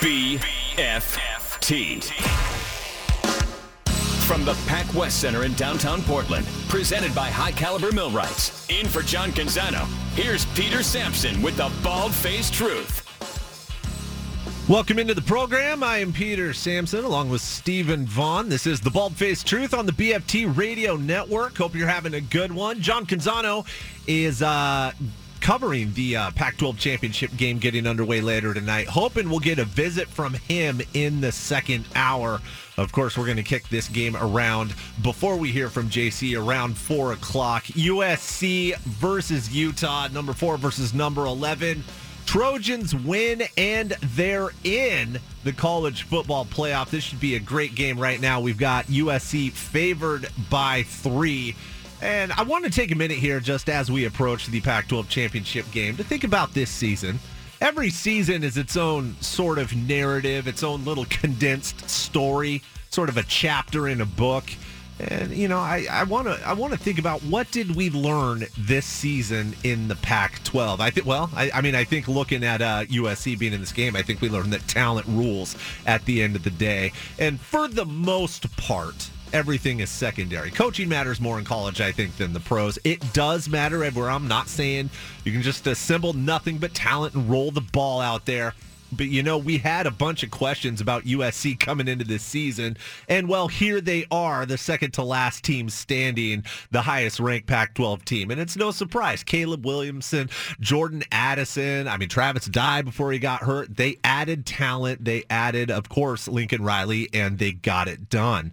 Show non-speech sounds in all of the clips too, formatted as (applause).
BFT. From the Pac West Center in downtown Portland, presented by High Caliber Millwrights. In for John Canzano, here's Peter Sampson with the bald faced truth. Welcome into the program. I am Peter Sampson along with Stephen Vaughn. This is the Bald Faced Truth on the BFT Radio Network. Hope you're having a good one. John Canzano is uh, covering the uh, Pac 12 championship game getting underway later tonight. Hoping we'll get a visit from him in the second hour. Of course, we're going to kick this game around before we hear from JC around 4 o'clock. USC versus Utah, number 4 versus number 11. Trojans win and they're in the college football playoff. This should be a great game right now. We've got USC favored by three. And I want to take a minute here just as we approach the Pac 12 championship game to think about this season. Every season is its own sort of narrative, its own little (laughs) condensed story, sort of a chapter in a book. And you know, I want to I want to think about what did we learn this season in the Pac-12. I think well, I, I mean, I think looking at uh, USC being in this game, I think we learned that talent rules at the end of the day, and for the most part. Everything is secondary. Coaching matters more in college, I think, than the pros. It does matter everywhere. I'm not saying you can just assemble nothing but talent and roll the ball out there. But you know, we had a bunch of questions about USC coming into this season. And well, here they are, the second to last team standing, the highest ranked Pac 12 team. And it's no surprise. Caleb Williamson, Jordan Addison, I mean, Travis Dye before he got hurt. They added talent. They added, of course, Lincoln Riley, and they got it done.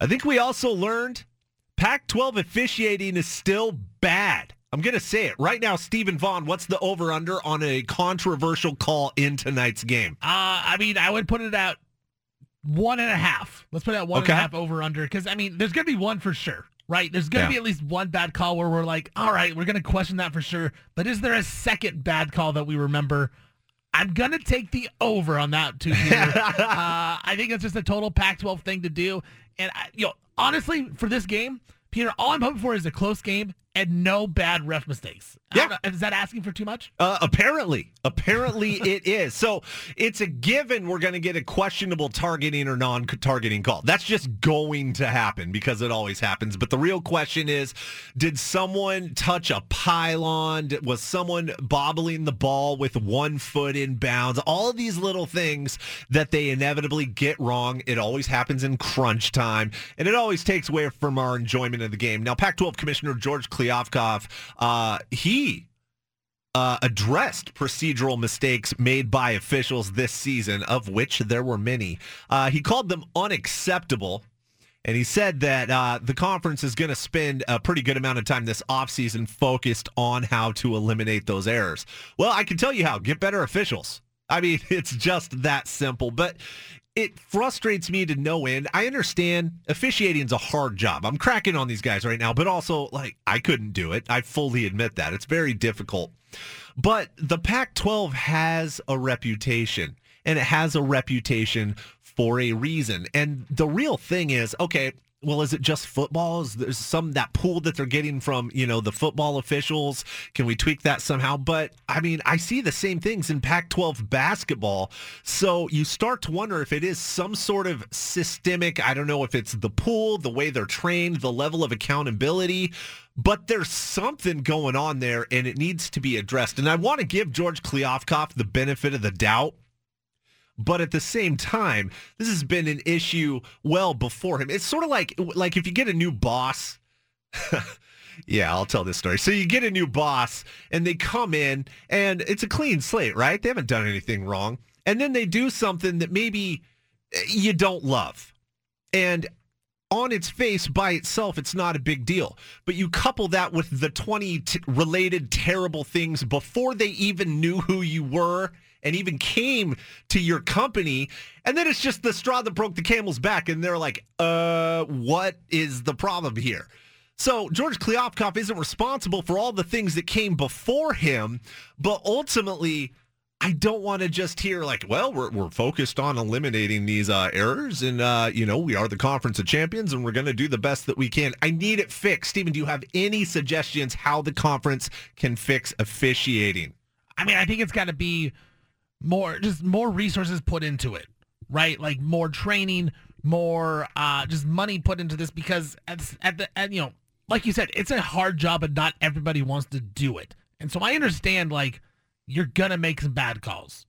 I think we also learned Pac 12 officiating is still bad. I'm going to say it right now. Stephen Vaughn, what's the over under on a controversial call in tonight's game? Uh, I mean, I would put it at one and a half. Let's put it at one okay. and a half over under because, I mean, there's going to be one for sure, right? There's going to yeah. be at least one bad call where we're like, all right, we're going to question that for sure. But is there a second bad call that we remember? I'm gonna take the over on that too. (laughs) uh, I think it's just a total Pac-12 thing to do, and I, you know, honestly, for this game, Peter, all I'm hoping for is a close game and no bad ref mistakes. Yeah. Is that asking for too much? Uh, apparently. Apparently (laughs) it is. So it's a given we're going to get a questionable targeting or non targeting call. That's just going to happen because it always happens. But the real question is did someone touch a pylon? Was someone bobbling the ball with one foot in bounds? All of these little things that they inevitably get wrong. It always happens in crunch time, and it always takes away from our enjoyment of the game. Now, Pac 12 Commissioner George Kliavkoff, uh, he uh, addressed procedural mistakes made by officials this season, of which there were many. Uh, he called them unacceptable. And he said that uh, the conference is going to spend a pretty good amount of time this offseason focused on how to eliminate those errors. Well, I can tell you how. Get better officials. I mean, (laughs) it's just that simple. But it frustrates me to no end. I understand officiating is a hard job. I'm cracking on these guys right now, but also like I couldn't do it. I fully admit that. It's very difficult. But the Pac-12 has a reputation and it has a reputation for a reason. And the real thing is, okay, well, is it just football? Is there some that pool that they're getting from you know the football officials? Can we tweak that somehow? But I mean, I see the same things in Pac-12 basketball. So you start to wonder if it is some sort of systemic. I don't know if it's the pool, the way they're trained, the level of accountability. But there's something going on there, and it needs to be addressed. And I want to give George Kliavkoff the benefit of the doubt but at the same time, this has been an issue well before him. It's sort of like like if you get a new boss. (laughs) yeah, I'll tell this story. So you get a new boss and they come in and it's a clean slate, right? They haven't done anything wrong. And then they do something that maybe eh, you don't love. And on its face by itself, it's not a big deal. But you couple that with the 20 t- related terrible things before they even knew who you were and even came to your company. And then it's just the straw that broke the camel's back. And they're like, uh, what is the problem here? So George Kliavkoff isn't responsible for all the things that came before him, but ultimately, I don't want to just hear like, well, we're, we're focused on eliminating these uh, errors, and uh, you know we are the conference of champions, and we're going to do the best that we can. I need it fixed. Stephen, do you have any suggestions how the conference can fix officiating? I mean, I think it's got to be more just more resources put into it, right? Like more training, more uh, just money put into this because at, at the at, you know, like you said, it's a hard job and not everybody wants to do it. And so I understand like you're gonna make some bad calls,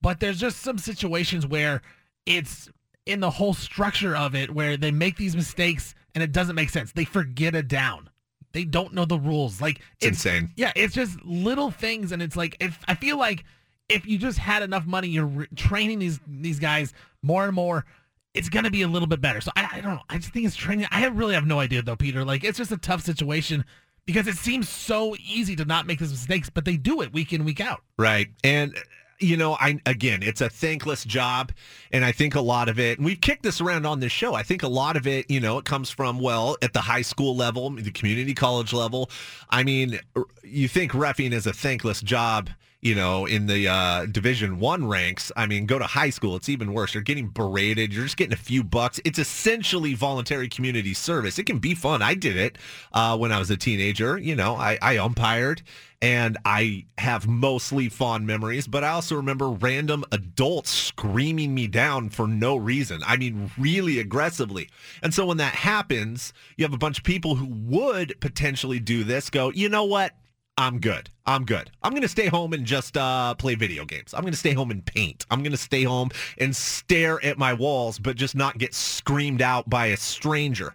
but there's just some situations where it's in the whole structure of it where they make these mistakes and it doesn't make sense. They forget a down. They don't know the rules. Like it's, it's insane. Yeah, it's just little things, and it's like if I feel like if you just had enough money, you're re- training these these guys more and more. It's gonna be a little bit better. So I, I don't know. I just think it's training. I really have no idea though, Peter. Like it's just a tough situation because it seems so easy to not make these mistakes, but they do it week in week out. Right, and you know, I again, it's a thankless job, and I think a lot of it. And we've kicked this around on this show. I think a lot of it, you know, it comes from well at the high school level, the community college level. I mean, you think refing is a thankless job you know, in the uh, Division One ranks. I mean, go to high school; it's even worse. You're getting berated. You're just getting a few bucks. It's essentially voluntary community service. It can be fun. I did it uh, when I was a teenager. You know, I, I umpired, and I have mostly fond memories. But I also remember random adults screaming me down for no reason. I mean, really aggressively. And so when that happens, you have a bunch of people who would potentially do this. Go, you know what? I'm good. I'm good. I'm going to stay home and just uh, play video games. I'm going to stay home and paint. I'm going to stay home and stare at my walls, but just not get screamed out by a stranger.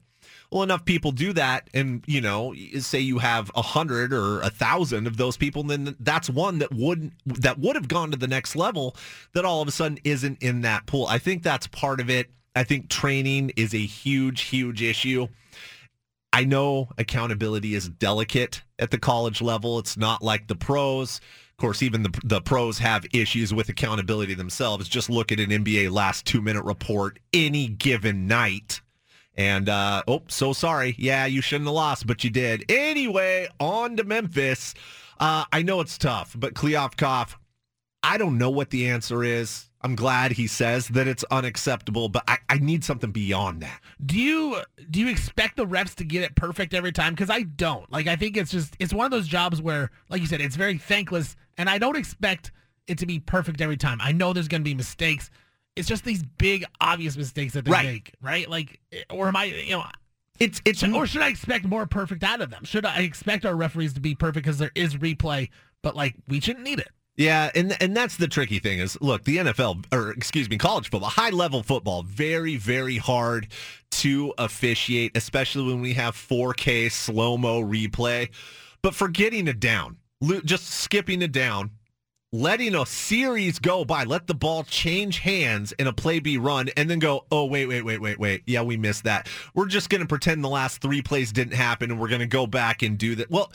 Well, enough people do that, and you know, say you have a hundred or a thousand of those people, and then that's one that would that would have gone to the next level. That all of a sudden isn't in that pool. I think that's part of it. I think training is a huge, huge issue. I know accountability is delicate at the college level. It's not like the pros. Of course, even the, the pros have issues with accountability themselves. Just look at an NBA last two minute report any given night. And, uh, oh, so sorry. Yeah, you shouldn't have lost, but you did. Anyway, on to Memphis. Uh, I know it's tough, but Kliavkoff, I don't know what the answer is. I'm glad he says that it's unacceptable, but I, I need something beyond that. Do you do you expect the refs to get it perfect every time? Because I don't. Like I think it's just it's one of those jobs where, like you said, it's very thankless, and I don't expect it to be perfect every time. I know there's going to be mistakes. It's just these big obvious mistakes that they right. make, right? Like, or am I, you know, it's it's or should I expect more perfect out of them? Should I expect our referees to be perfect because there is replay, but like we shouldn't need it? Yeah, and and that's the tricky thing is look, the NFL or excuse me, college football, high level football, very very hard to officiate, especially when we have 4K slow-mo replay. But for getting it down, just skipping it down, letting a series go by, let the ball change hands and a play be run, and then go, oh, wait, wait, wait, wait, wait. Yeah, we missed that. We're just going to pretend the last three plays didn't happen and we're going to go back and do that. Well,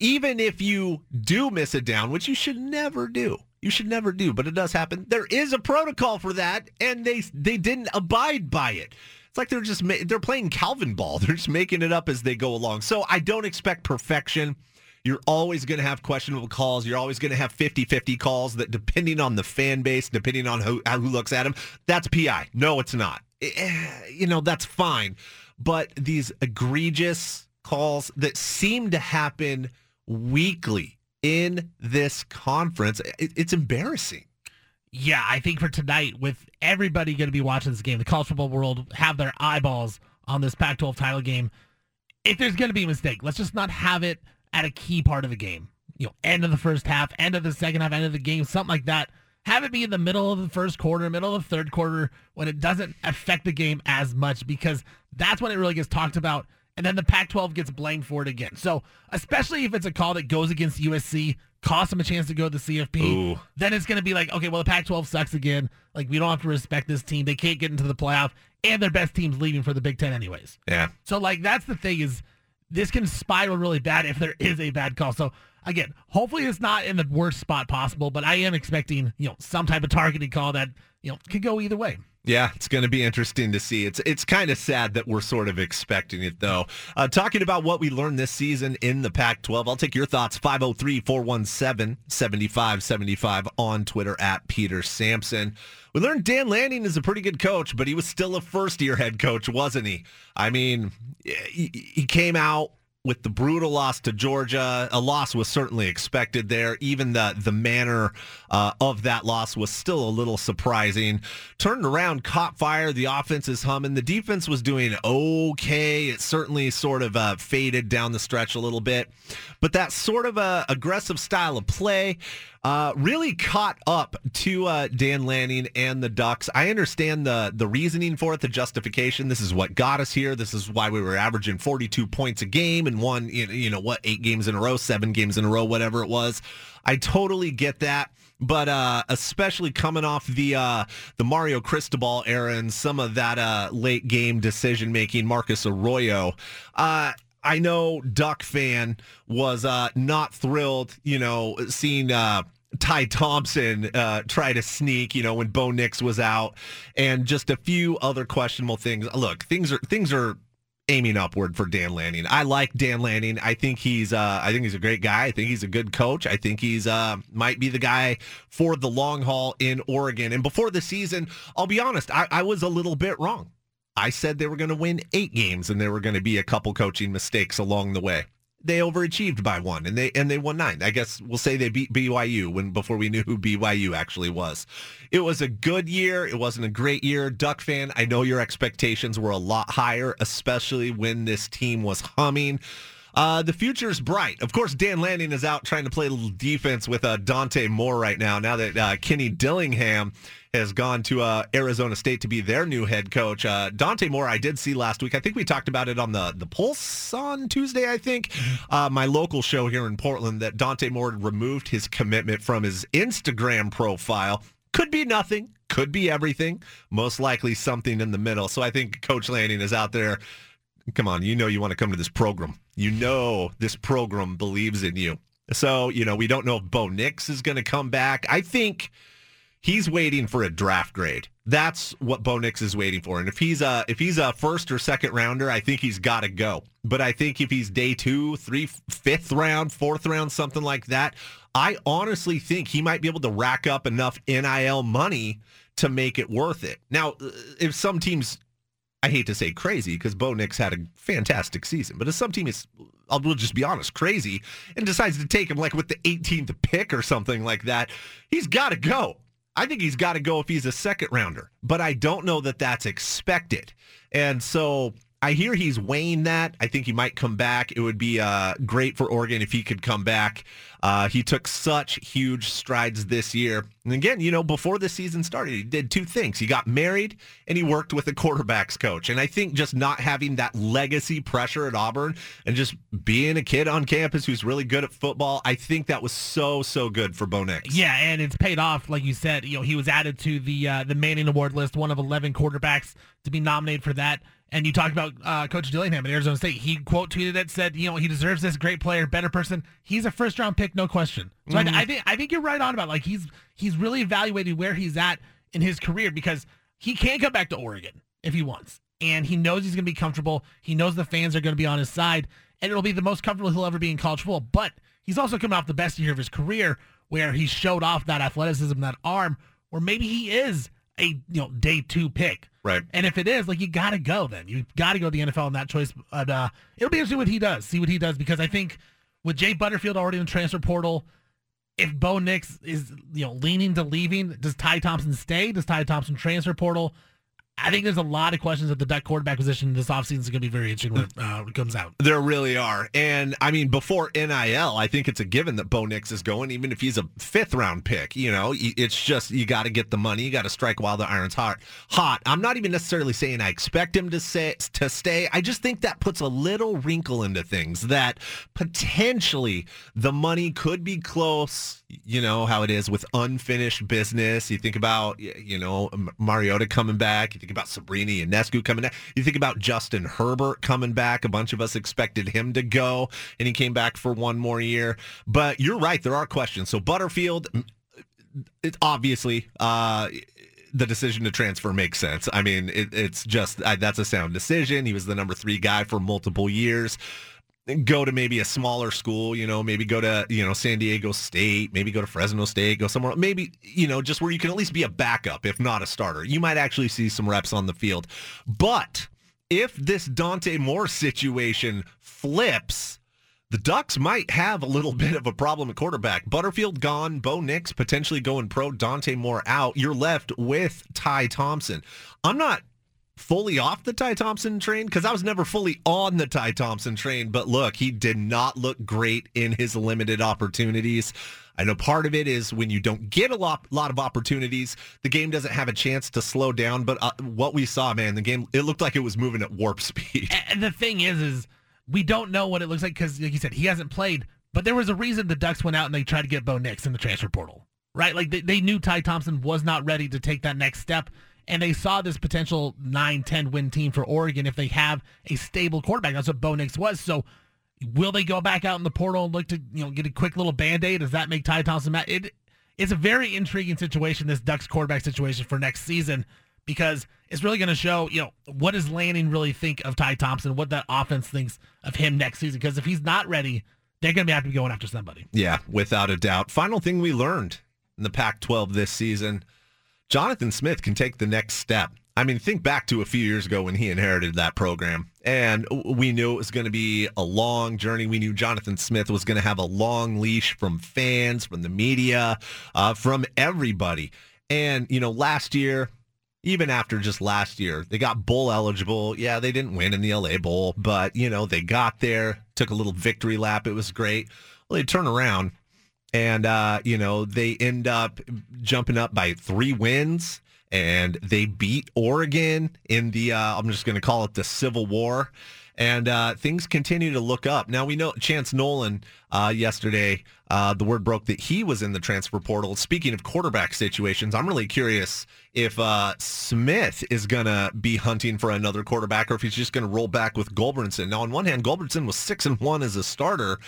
even if you do miss it down, which you should never do, you should never do, but it does happen. There is a protocol for that, and they they didn't abide by it. It's like they're just they're playing Calvin ball. (laughs) They're just making it up as they go along. So I don't expect perfection. You're always going to have questionable calls. You're always going to have 50-50 calls that, depending on the fan base, depending on who who looks at them, that's PI. No, it's not. Eh, you know that's fine, but these egregious calls that seem to happen weekly in this conference. It, it's embarrassing. Yeah, I think for tonight, with everybody going to be watching this game, the college football world have their eyeballs on this Pac 12 title game. If there's going to be a mistake, let's just not have it at a key part of the game. You know, end of the first half, end of the second half, end of the game, something like that. Have it be in the middle of the first quarter, middle of the third quarter, when it doesn't affect the game as much, because that's when it really gets talked about and then the Pac 12 gets blamed for it again. So, especially if it's a call that goes against USC, costs them a chance to go to the CFP, Ooh. then it's going to be like, okay, well, the Pac 12 sucks again. Like, we don't have to respect this team. They can't get into the playoff, and their best team's leaving for the Big Ten, anyways. Yeah. So, like, that's the thing is this can spiral really bad if there is a bad call. So, again, hopefully it's not in the worst spot possible, but I am expecting, you know, some type of targeting call that, you know, could go either way. Yeah, it's going to be interesting to see. It's it's kind of sad that we're sort of expecting it, though. Uh, talking about what we learned this season in the Pac 12, I'll take your thoughts 503 417 7575 on Twitter at Peter Sampson. We learned Dan Lanning is a pretty good coach, but he was still a first year head coach, wasn't he? I mean, he, he came out with the brutal loss to Georgia. A loss was certainly expected there. Even the the manner uh, of that loss was still a little surprising. Turned around, caught fire. The offense is humming. The defense was doing okay. It certainly sort of uh, faded down the stretch a little bit, but that sort of uh, aggressive style of play uh, really caught up to uh, Dan Lanning and the Ducks. I understand the the reasoning for it, the justification. This is what got us here. This is why we were averaging 42 points a game and won, you know, what, eight games in a row, seven games in a row, whatever it was. I totally get that but uh, especially coming off the uh, the Mario Cristobal era and some of that uh, late game decision making, Marcus Arroyo. I know Duck fan was uh, not thrilled, you know, seeing uh, Ty Thompson uh, try to sneak, you know, when Bo Nix was out, and just a few other questionable things. Look, things are things are aiming upward for Dan Lanning. I like Dan Lanning. I think he's uh, I think he's a great guy. I think he's a good coach. I think he's uh, might be the guy for the long haul in Oregon. And before the season, I'll be honest, I, I was a little bit wrong. I said they were going to win eight games and there were going to be a couple coaching mistakes along the way. They overachieved by one and they and they won nine. I guess we'll say they beat BYU when before we knew who BYU actually was. It was a good year. It wasn't a great year. Duck fan, I know your expectations were a lot higher, especially when this team was humming. Uh, the future is bright. Of course, Dan Lanning is out trying to play a little defense with uh, Dante Moore right now. Now that uh, Kenny Dillingham has gone to uh, Arizona State to be their new head coach. Uh, Dante Moore, I did see last week. I think we talked about it on the the Pulse on Tuesday. I think uh, my local show here in Portland that Dante Moore removed his commitment from his Instagram profile. Could be nothing. Could be everything. Most likely something in the middle. So I think Coach Lanning is out there. Come on, you know you want to come to this program. You know this program believes in you. So, you know, we don't know if Bo Nix is going to come back. I think he's waiting for a draft grade. That's what Bo Nix is waiting for. And if he's a if he's a first or second rounder, I think he's got to go. But I think if he's day two, three, fifth round, fourth round, something like that, I honestly think he might be able to rack up enough NIL money to make it worth it. Now, uh, if some teams, I hate to say crazy because Bo Nix had a fantastic season, but if some team is, I'll we'll just be honest, crazy and decides to take him like with the 18th pick or something like that, he's got to go. I think he's got to go if he's a second rounder, but I don't know that that's expected. And so I hear he's weighing that. I think he might come back. It would be uh, great for Oregon if he could come back. Uh, he took such huge strides this year. And again, you know, before the season started, he did two things. He got married and he worked with a quarterbacks coach. And I think just not having that legacy pressure at Auburn and just being a kid on campus who's really good at football, I think that was so, so good for Bo Nix. Yeah, and it's paid off. Like you said, you know, he was added to the uh, the Manning Award list, one of 11 quarterbacks to be nominated for that. And you talked about uh, Coach Dillingham at Arizona State. He quote tweeted it, said, you know, he deserves this great player, better person. He's a first round pick, no question. So mm-hmm. I, I, think I think you're right on about like he's he's really evaluating where he's at in his career because he can come back to Oregon if he wants, and he knows he's going to be comfortable. He knows the fans are going to be on his side, and it'll be the most comfortable he'll ever be in college football. But he's also coming off the best year of his career, where he showed off that athleticism, that arm, where maybe he is a you know day two pick. Right. And if it is, like you got to go. Then you got to go to the NFL in that choice. But uh, it'll be interesting what he does. See what he does because I think with Jay Butterfield already in the transfer portal, if Bo Nix is you know leaning to leaving, does Ty Thompson stay? Does Ty Thompson transfer portal? I think there's a lot of questions at the Duck quarterback position this offseason is going to be very interesting when uh, it, comes out. There really are. And I mean, before NIL, I think it's a given that Bo Nix is going, even if he's a fifth round pick. You know, it's just you got to get the money. You got to strike while the iron's hot. Hot. I'm not even necessarily saying I expect him to say to stay. I just think that puts a little wrinkle into things that potentially the money could be close. You know how it is with unfinished business. You think about you know Mariota coming back. You think about Sabrina Ionescu coming back. You think about Justin Herbert coming back. A bunch of us expected him to go, and he came back for one more year. But you're right. There are questions. So Butterfield, it, obviously, uh, the decision to transfer makes sense. I mean, it, it's just that's a sound decision. He was the number three guy for multiple years go to maybe a smaller school, you know, maybe go to, you know, San Diego State, maybe go to Fresno State, go somewhere, maybe, you know, just where you can at least be a backup, if not a starter. You might actually see some reps on the field. But if this Dante Moore situation flips, the Ducks might have a little (laughs) bit of a problem at quarterback. Butterfield gone, Bo Nix potentially going pro, Dante Moore out. You're left with Ty Thompson. I'm not fully off the Ty Thompson train because I was never fully on the Ty Thompson train. But look, he did not look great in his limited opportunities. I know part of it is when you don't get a lot, lot of opportunities, the game doesn't have a chance to slow down. But uh, what we saw, man, the game it looked like it was moving at warp (laughs) speed. And the thing is, is we don't know what it looks like because, like you said, he hasn't played. But there was a reason the Ducks went out and they tried to get Bo Nix in the transfer portal, right? Like they, they knew Ty Thompson was not ready to take that next step and they saw this potential 9-10 win team for Oregon if they have a stable quarterback. That's what Bo Nix was. So will they go back out in the portal and look to you know get a quick little band-aid? Does that make Ty Thompson mad? It, it's a very intriguing situation, this Ducks quarterback situation for next season, because it's really going to show, you know, what does Lanning really think of Ty Thompson, what that offense thinks of him next season. Because if he's not ready, they're going to have to be going after somebody. Yeah, without a doubt. Final thing we learned in the Pac 12 this season – Jonathan Smith can take the next step. I mean, think back to a few years ago when he inherited that program, and we knew it was going to be a long journey. We knew Jonathan Smith was going to have a long leash from fans, from the media, uh, from everybody. And, you know, last year, even after just last year, they got bowl eligible. Yeah, they didn't win in the LA Bowl, but, you know, they got there, took a little victory lap. It was great. Well, they turn around and uh, you know they end up jumping up by three wins and they beat Oregon in the uh, I'm just going to call it the Civil War and uh, things continue to look up. Now we know Chance Nolan uh, yesterday. Uh, the word broke that he was in the transfer portal. Speaking of quarterback situations, I'm really curious if uh, Smith is going to be hunting for another quarterback, or if he's just going to roll back with Gulbranson. Now, on one hand, Gulbranson was six and one as a starter,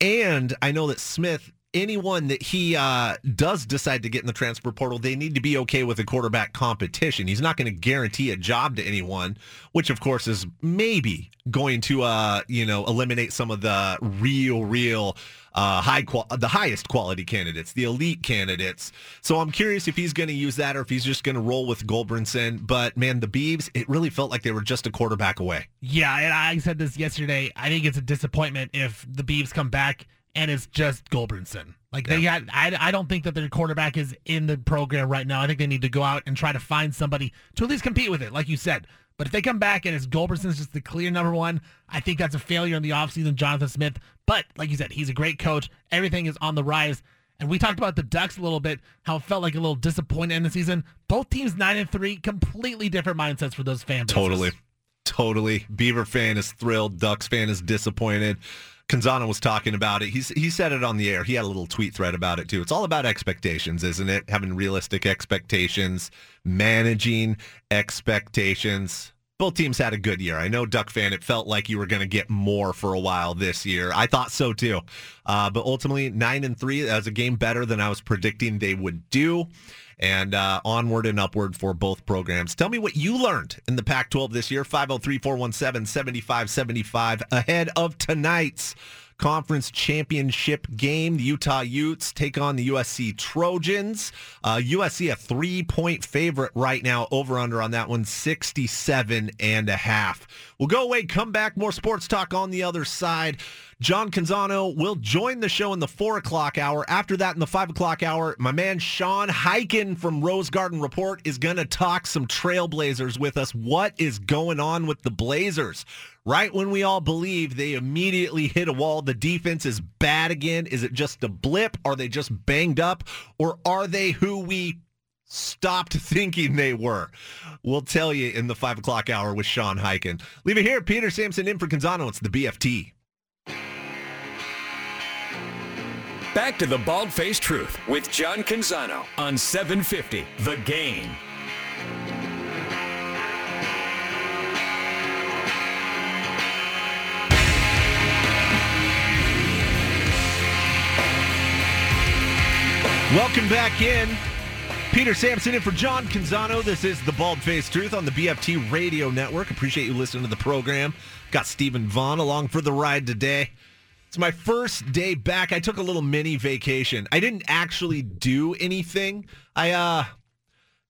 and I know that Smith anyone that he uh, does decide to get in the transfer portal, they need to be okay with a quarterback competition. He's not going to guarantee a job to anyone, which of course is maybe going to uh, you know eliminate some of the real, real uh, high qual- the highest quality candidates, the elite candidates. So I'm curious if he's going to use that or if he's just going to roll with Gulbranson. But man, the Beavs, it really felt like they were just a quarterback away. Yeah, and I said this yesterday. I think it's a disappointment if the Beavs come back and it's just Gulbranson. Like yeah. they got, I, I don't think that their quarterback is in the program right now. I think they need to go out and try to find somebody to at least compete with it, like you said. But if they come back and it's Gulbranson's just the clear number one, I think that's a failure in the offseason, Jonathan Smith. But like you said, he's a great coach. Everything is on the rise. And we talked about the Ducks a little bit, how it felt like a little disappointed in the season. Both teams nine and three, completely different mindsets for those fans. Totally. Totally. Beaver fan is thrilled. Ducks fan is disappointed. Canzano was talking about it. He's he said it on the air. He had a little tweet thread about it too. It's all about expectations, isn't it? Having realistic expectations, managing expectations. Both teams had a good year. I know Duck fan. It felt like you were going to get more for a while this year. I thought so too. Uh, but ultimately, nine and three. That was a game better than I was predicting they would do and uh, onward and upward for both programs. Tell me what you learned in the Pac 12 this year. 503 417 7575 ahead of tonight's conference championship game. The Utah Utes take on the USC Trojans. Uh, USC a three point favorite right now. Over under on that one, 67 and a half. We'll go away, come back. More sports talk on the other side. John Canzano will join the show in the four o'clock hour. After that, in the five o'clock hour, my man Sean Highkin from Rose Garden Report is going to talk some Trailblazers with us. What is going on with the Blazers? Right when we all believe they immediately hit a wall, the defense is bad again. Is it just a blip? Are they just banged up? Or are they who we stopped (laughs) thinking they were. We'll tell you in the 5 o'clock hour with Sean Highkin. Leave it here. Peter Sampson in for Canzano. It's the BFT. Back to the Bald Faced Truth with John Canzano on 750 The Game. Welcome back in. Peter Sampson in for John Canzano. This is the Bald Faced Truth on the BFT Radio Network. Appreciate you listening to the program. Got Stephen Vaughn along for the ride today. It's my first day back. I took a little mini vacation. I didn't actually do anything. I uh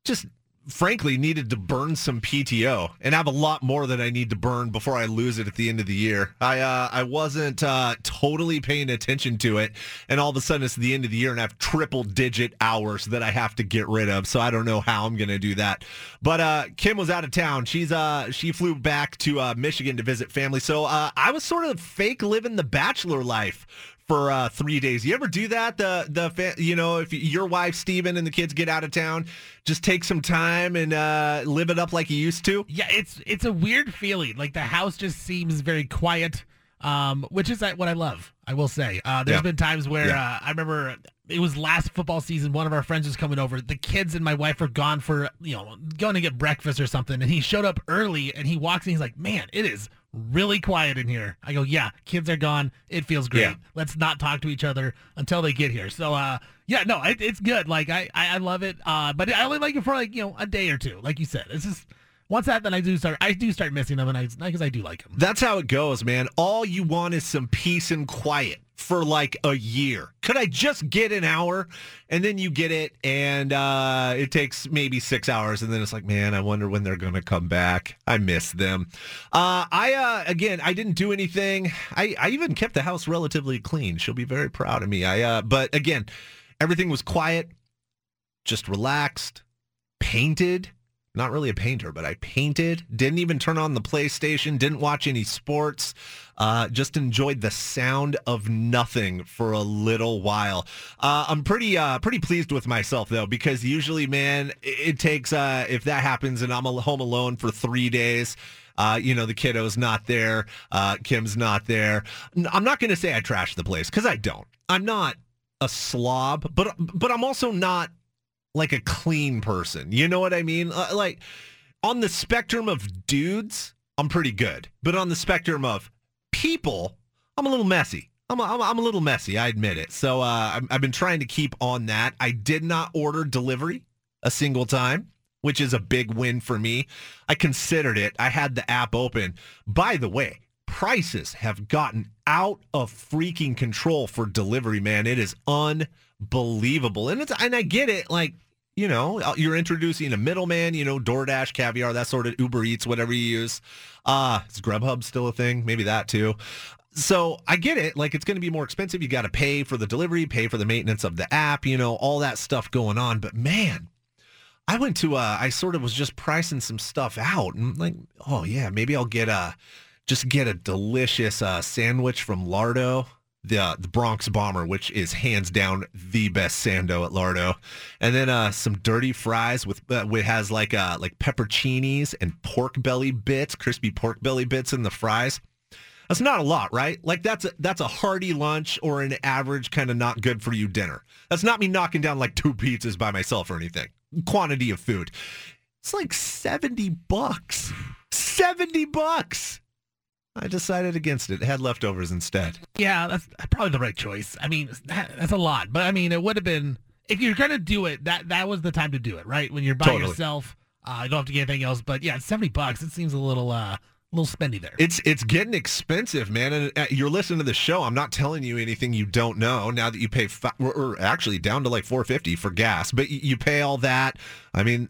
just frankly needed to burn some PTO and have a lot more than I need to burn before I lose it at the end of the year. I uh, I wasn't uh, totally paying attention to it, and all of a sudden it's the end of the year and I have triple digit hours that I have to get rid of. So I don't know how I'm going to do that. But uh, Kim was out of town. She's uh she flew back to uh, Michigan to visit family. So uh, I was sort of fake living the bachelor life for uh, three days. You ever do that? The the you know if your wife Stephen and the kids get out of town, just take some time and uh, live it up like you used to. Yeah, it's it's a weird feeling. Like the house just seems very quiet, um, which is what I love. I will say. Uh, there's yeah. been times where yeah. uh, I remember it was last football season. One of our friends was coming over. The kids and my wife were gone for you know going to get breakfast or something, and he showed up early. And he walks in. He's like, "Man, it is." Really quiet in here. I go, yeah, kids are gone. It feels great. Yeah. Let's not talk to each other until they get here. So, uh, yeah, no, it, it's good. Like I, I, I love it. Uh, but I only like it for like you know a day or two. Like you said, it's just once that, then I do start. I do start missing them, and I because I do like them. That's how it goes, man. All you want is some peace and quiet for like a year. Could I just get an hour? And then you get it, and uh, it takes maybe six hours, and then it's like, man, I wonder when they're going to come back. I miss them. Uh, I uh, again, I didn't do anything. I, I even kept the house relatively clean. She'll be very proud of me. I uh, but again, everything was quiet, just relaxed, painted not really a painter, but I painted. Didn't even turn on the PlayStation. Didn't watch any sports. Uh, just enjoyed the sound of nothing for a little while. Uh, I'm pretty uh, pretty pleased with myself though, because usually, man, it, takes uh, if that happens and I'm home alone for three days. Uh, you know, the kiddo's not there. Uh, Kim's not there. I'm not going to say I trashed the place because I don't. I'm not a slob, but but I'm also not like a clean person. You know what I mean? Uh, like on the spectrum of dudes, I'm pretty good, but on the spectrum of people, I'm a little messy. I'm a, I'm a little messy. I admit it. So uh, I've been trying to keep on that. I did not order delivery a single time, which is a big win for me. I considered it. I had the app open. By the way, prices have gotten out of freaking control for delivery, man. It is unbelievable. And it's and I get it, like, you know, uh, you're introducing a middleman, you know, DoorDash, Caviar, that sort of Uber Eats, whatever you use. Uh, is Grubhub still a thing? Maybe that too. So I get it. Like it's going to be more expensive. You got to pay for the delivery, pay for the maintenance of the app, you know, all that stuff going on. But man, I went to uh I sort of was just pricing some stuff out and like, oh yeah, maybe I'll get a just get a delicious uh, sandwich from Lardo, the the Bronx Bomber, which is hands down the best sando at Lardo, and then uh, some dirty fries with uh, which has like uh like pepperoncinis and pork belly bits, crispy pork belly bits in the fries. That's not a lot, right? Like that's a, that's a hearty lunch or an average kind of not good for you dinner. That's not me knocking down like two pizzas by myself or anything. Quantity of food. It's like 70 bucks. 70 bucks. I decided against it. Had leftovers instead. Yeah, that's probably the right choice. I mean, that's a lot, but I mean, it would have been if you're gonna do it. That that was the time to do it, right? When you're by totally. yourself, uh, you don't have to get anything else. But yeah, seventy bucks. It seems a little uh, a little spendy there. It's it's getting expensive, man. And uh, you're listening to the show. I'm not telling you anything you don't know. Now that you pay, fi- or actually down to like 450 for gas, but you pay all that. I mean,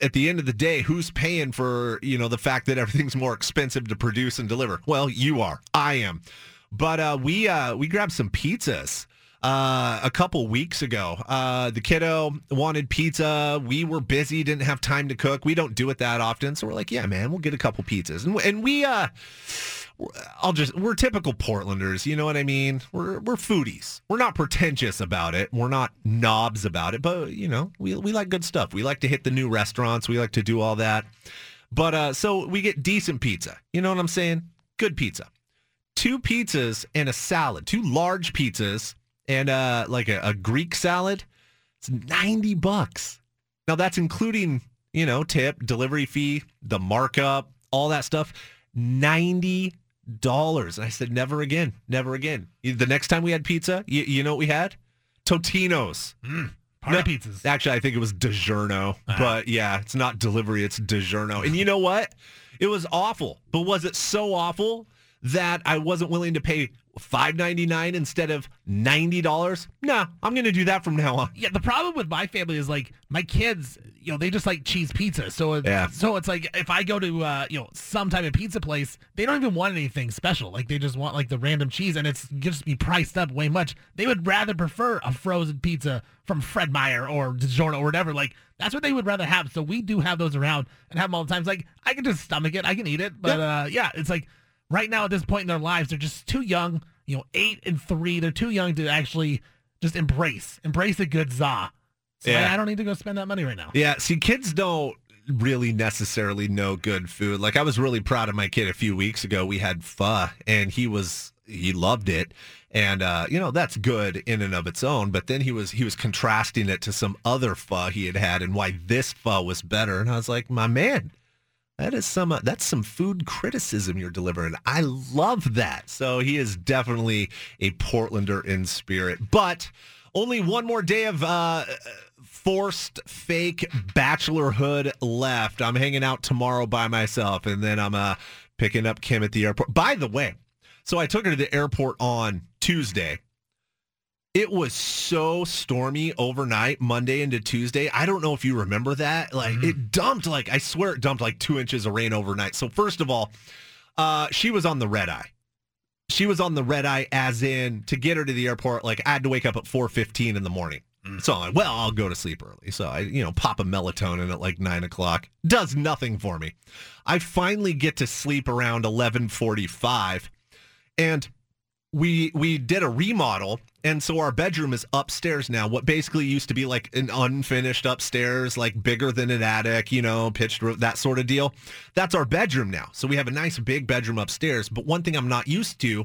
at the end of the day, who's paying for, you know, the fact that everything's more expensive to produce and deliver? Well, you are. I am. But uh, we uh, we grabbed some pizzas uh, a couple weeks ago. Uh, the kiddo wanted pizza. We were busy, didn't have time to cook. We don't do it that often, so we're like, yeah, man, we'll get a couple pizzas. And, and we uh, I'll just we're typical Portlanders, you know what I mean? We're we're foodies. We're not pretentious about it. We're not knobs about it, but you know, we we like good stuff. We like to hit the new restaurants. We like to do all that. But uh so we get decent pizza. You know what I'm saying? Good pizza. Two pizzas and a salad. Two large pizzas and uh like a, a Greek salad. It's 90 bucks. Now that's including, you know, tip, delivery fee, the markup, all that stuff. 90 dollars. And I said, never again, never again. The next time we had pizza, you, you know what we had? Totino's. Mm, no, pizzas. Actually, I think it was DiGiorno. Uh-huh. But yeah, it's not delivery, it's DiGiorno. And you know what? It was awful. But was it so awful that I wasn't willing to pay five ninety nine instead of ninety dollars. Nah, I'm gonna do that from now on. Yeah, the problem with my family is like my kids, you know, they just like cheese pizza. So it, Yeah. so it's like if I go to uh, you know some type of pizza place, they don't even want anything special. Like they just want like the random cheese, and it's just be priced up way much. They would rather prefer a frozen pizza from Fred Meyer or DiGiorno or whatever. Like that's what they would rather have. So we do have those around and have them all the time. It's like I can just stomach it, I can eat it, but uh, yeah, it's like right now at this point in their lives, they're just too young. You know, eight and three, they're too young to actually just embrace embrace a good za. So Yeah. I, I don't need to go spend that money right now. Yeah, see, kids don't really necessarily know good food. Like I was really proud of my kid a few weeks ago. We had pho, and he was he loved it, and uh, you know that's good in and of its own. But then he was he was contrasting it to some other pho he had had, and why this pho was better. And I was like, my man. That is some uh, that's some food criticism you're delivering. I love that. So he is definitely a Portlander in spirit. But only one more day of uh, forced fake bachelorhood left. I'm hanging out tomorrow by myself, and then I'm uh, picking up Kim at the airport. By the way, so I took her to the airport on Tuesday. It was so stormy overnight, Monday into Tuesday. I don't know if you remember that. Like it dumped, like I swear it dumped like two inches of rain overnight. So first of all, uh, she was on the red eye. She was on the red eye, as in to get her to the airport. Like I had to wake up at four fifteen in the morning. So I'm like, well, I'll go to sleep early. So I, you know, pop a melatonin at like nine o'clock. Does nothing for me. I finally get to sleep around eleven forty-five, and we we did a remodel and so our bedroom is upstairs now what basically used to be like an unfinished upstairs like bigger than an attic you know pitched roof that sort of deal. That's our bedroom now. So we have a nice big bedroom upstairs but one thing i'm not used to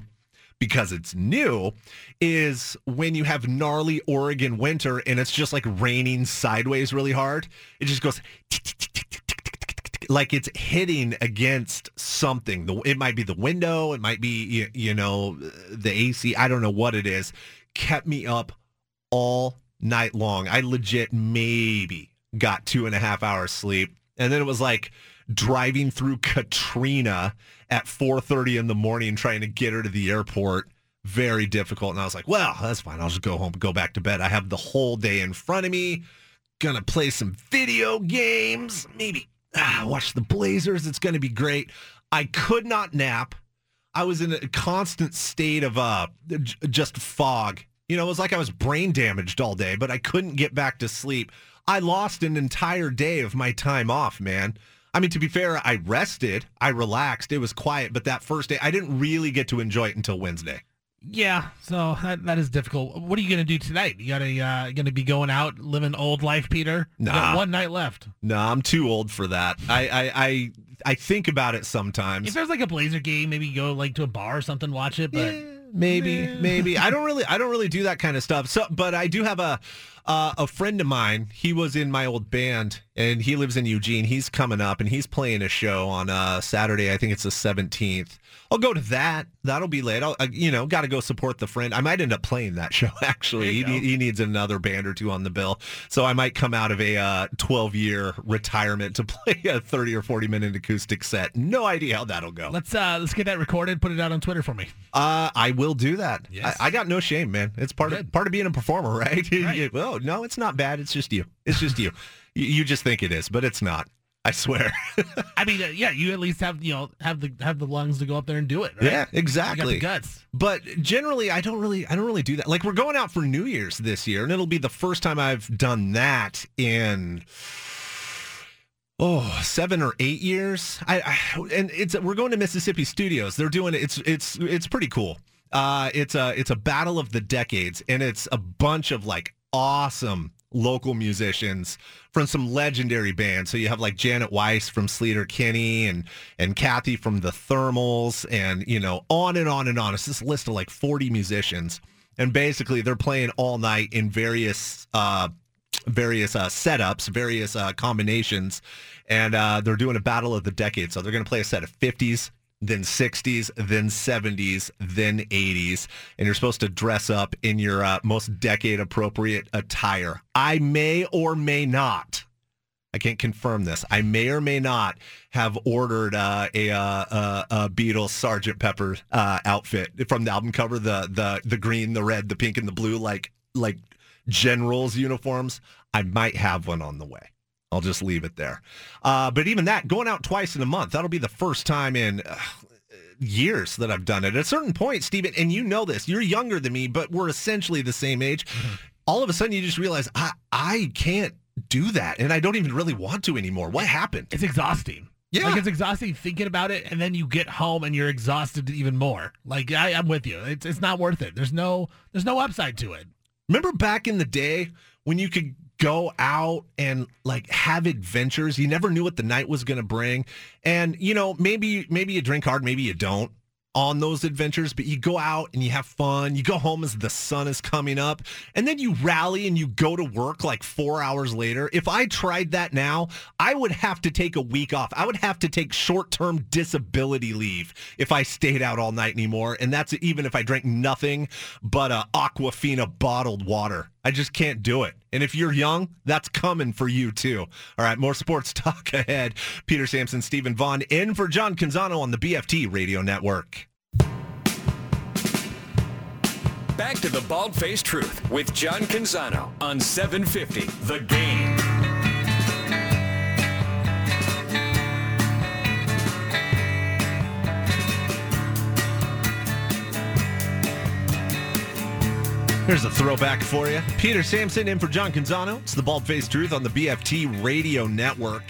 because it's new is when you have gnarly Oregon winter and it's just like raining sideways really hard it just goes like it's hitting against something. It might be the window. It might be you, you know the AC. I don't know what it is. Kept me up all night long. I legit maybe got two and a half hours sleep, and then it was like driving through Katrina at 4:30 in the morning trying to get her to the airport. Very difficult, and I was like, "Well, that's fine. I'll just go home, go back to bed. I have the whole day in front of me. Gonna play some video games, maybe ah, watch the Blazers. It's going to be great. I could not nap. I was in a constant state of uh, just fog. You know, it was like I was brain damaged all day, but I couldn't get back to sleep. I lost an entire day of my time off, man. I mean, to be fair, I rested, I relaxed, it was quiet, but that first day, I didn't really get to enjoy it until Wednesday. Yeah, so that, that is difficult. What are you gonna do tonight? You gotta uh, gonna be going out living old life, Peter. Nah. one night left. No, I'm too old for that. I, I, I, I think about it sometimes. If there's like a Blazer game, maybe go like to a bar or something, watch it. But maybe maybe i don't really i don't really do that kind of stuff so but i do have a uh, a friend of mine he was in my old band and he lives in eugene he's coming up and he's playing a show on uh saturday i think it's the 17th i'll go to that that'll be late i'll uh, you know gotta go support the friend i might end up playing that (laughs) show actually he, you go. need- he needs another band or two on the bill so i might come out of a uh 12 year retirement to (laughs) play a 30 or 40 minute acoustic set no idea how that'll go let's uh let's get that recorded, put it out on Twitter for me. uh, I will do that. Yes. I, I got no shame, man. It's part of part of being a performer, (laughs) right? Right. well, no, it's not bad. It's just you. It's just you. you. You just think it is, but it's not. I swear. (laughs) I mean, uh, yeah, you at least have you know have the have the lungs to go up there and do it. Right? yeah, exactly. guts. But generally, I don't really, I don't really do that. Like we're going out for New Year's this year, and it'll be the first time I've done that in oh seven or eight years. I, I and it's we're going to Mississippi Studios. They're doing. It's it's it's pretty cool. Uh, it's a it's a battle of the decades, and it's a bunch of like awesome local musicians from some legendary bands. So you have like Janet Weiss from Sleater Kinney and and Kathy from the Thermals and you know on and on and on. It's this list of like 40 musicians. And basically they're playing all night in various uh various uh, setups, various uh, combinations, and uh, they're doing a battle of the decades. So they're going to play a set of 50s, then 60s, then 70s, then 80s, and you're supposed to dress up in your uh, most decade appropriate attire. I may or may not I can't confirm this. I may or may not have ordered uh, a, uh, a, Beatles Sergeant Pepper uh, outfit from the album cover the the the green, the red, the pink, and the blue, like like generals uniforms. I might have one on the way. I'll just leave it there. Uh, but even that, going out twice in a month, that'll be the first time in uh, years that I've done it. At a certain point, Stephen, and you know this, you're younger than me, but we're essentially the same age. Mm-hmm. All of a sudden, you just realize I, I can't do that, and I don't even really want to anymore. What happened? It's exhausting. Yeah. Like it's exhausting thinking about it, and then you get home and you're exhausted even more. Like I, am with you. It's it's not worth it. There's no there's no upside to it. Remember back in the day when you could go out and like have adventures. You never knew what the night was going to bring. And you know, maybe maybe you drink hard, maybe you don't on those adventures, but you go out and you have fun. You go home as the sun is coming up, and then you rally and you go to work like four hours later. If I tried that now, I would have to take a week off. I would have to take short term disability leave if I stayed out all night anymore. And that's even if I drank nothing but a Aquafina bottled water. I just can't do it. And if you're young, that's coming for you too. All right, more sports (laughs) talk ahead. Peter Sampson, Stephen Vaughn in for John Canzano on the BFT Radio Network. Back to the Bald Faced Truth with John Canzano on 750 The Game. Here's a throwback for you. Peter Sampson in for John Canzano. It's the Bald Faced Truth on the BFT Radio Network.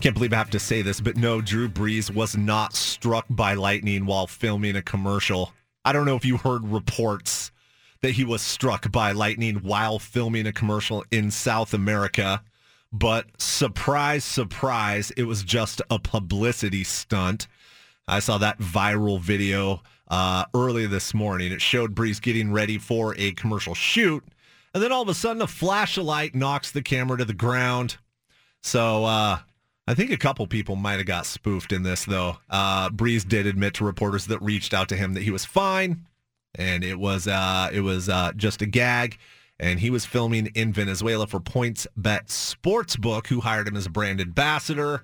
Can't believe I have to say this, but no, Drew Brees was not struck by lightning while filming a commercial. I don't know if you heard reports that he was struck by lightning while filming a commercial in South America, but surprise, surprise, it was just a publicity stunt. I saw that viral video uh, early this morning. It showed Brees getting ready for a commercial shoot. And then all of a sudden, a flash of light knocks the camera to the ground. So uh, I think a couple people might have got spoofed in this, though. Uh, Brees did admit to reporters that reached out to him that he was fine, and it was uh, it was uh, just a gag. And he was filming in Venezuela for PointsBet Sportsbook, who hired him as a brand ambassador.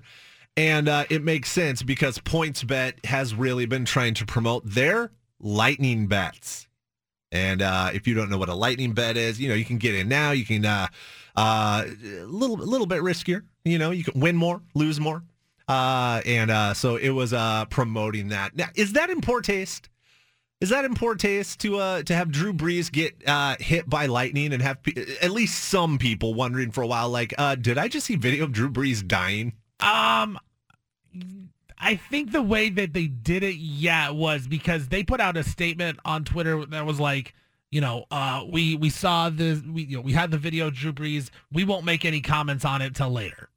And uh, it makes sense because PointsBet has really been trying to promote their lightning bets. And uh, if you don't know what a lightning bet is, you know, you can get in now. You can uh, uh, a little, little bit riskier. You know, you can win more, lose more. Uh, and uh, so it was uh, promoting that. Now, is that in poor taste? Is that in poor taste to uh, to have Drew Brees get uh, hit by lightning and have at least some people wondering for a while, like, uh, did I just see video of Drew Brees dying? Um, I think the way that they did it, yeah, was because they put out a statement on Twitter that was like, you know, uh, we we saw the we you know we had the video Drew Brees. We won't make any comments on it till later.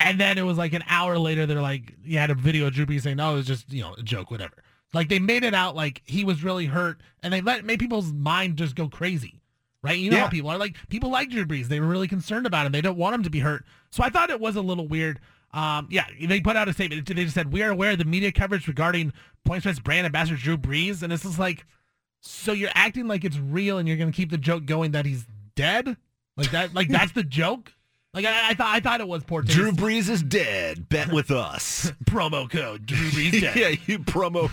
And then it was like an hour later, they're like, you had a video of Drew Brees saying, "No, it was just you know a joke, whatever." Like they made it out like he was really hurt, and they let made people's mind just go crazy, right? You know yeah. how people are like people like Drew Brees. They were really concerned about him. They don't want him to be hurt. So I thought it was a little weird. Um, yeah, they put out a statement. They just said, we are aware of the media coverage regarding PointsBet's brand ambassador Drew Brees. And it's just like, so you're acting like it's real and you're going to keep the joke going that he's dead? Like that, like that's the joke? Like I, I, thought, I thought it was poor taste. Drew Brees is dead. Bet with us. (laughs) promo code Drew Brees (laughs) dead. yeah, you promo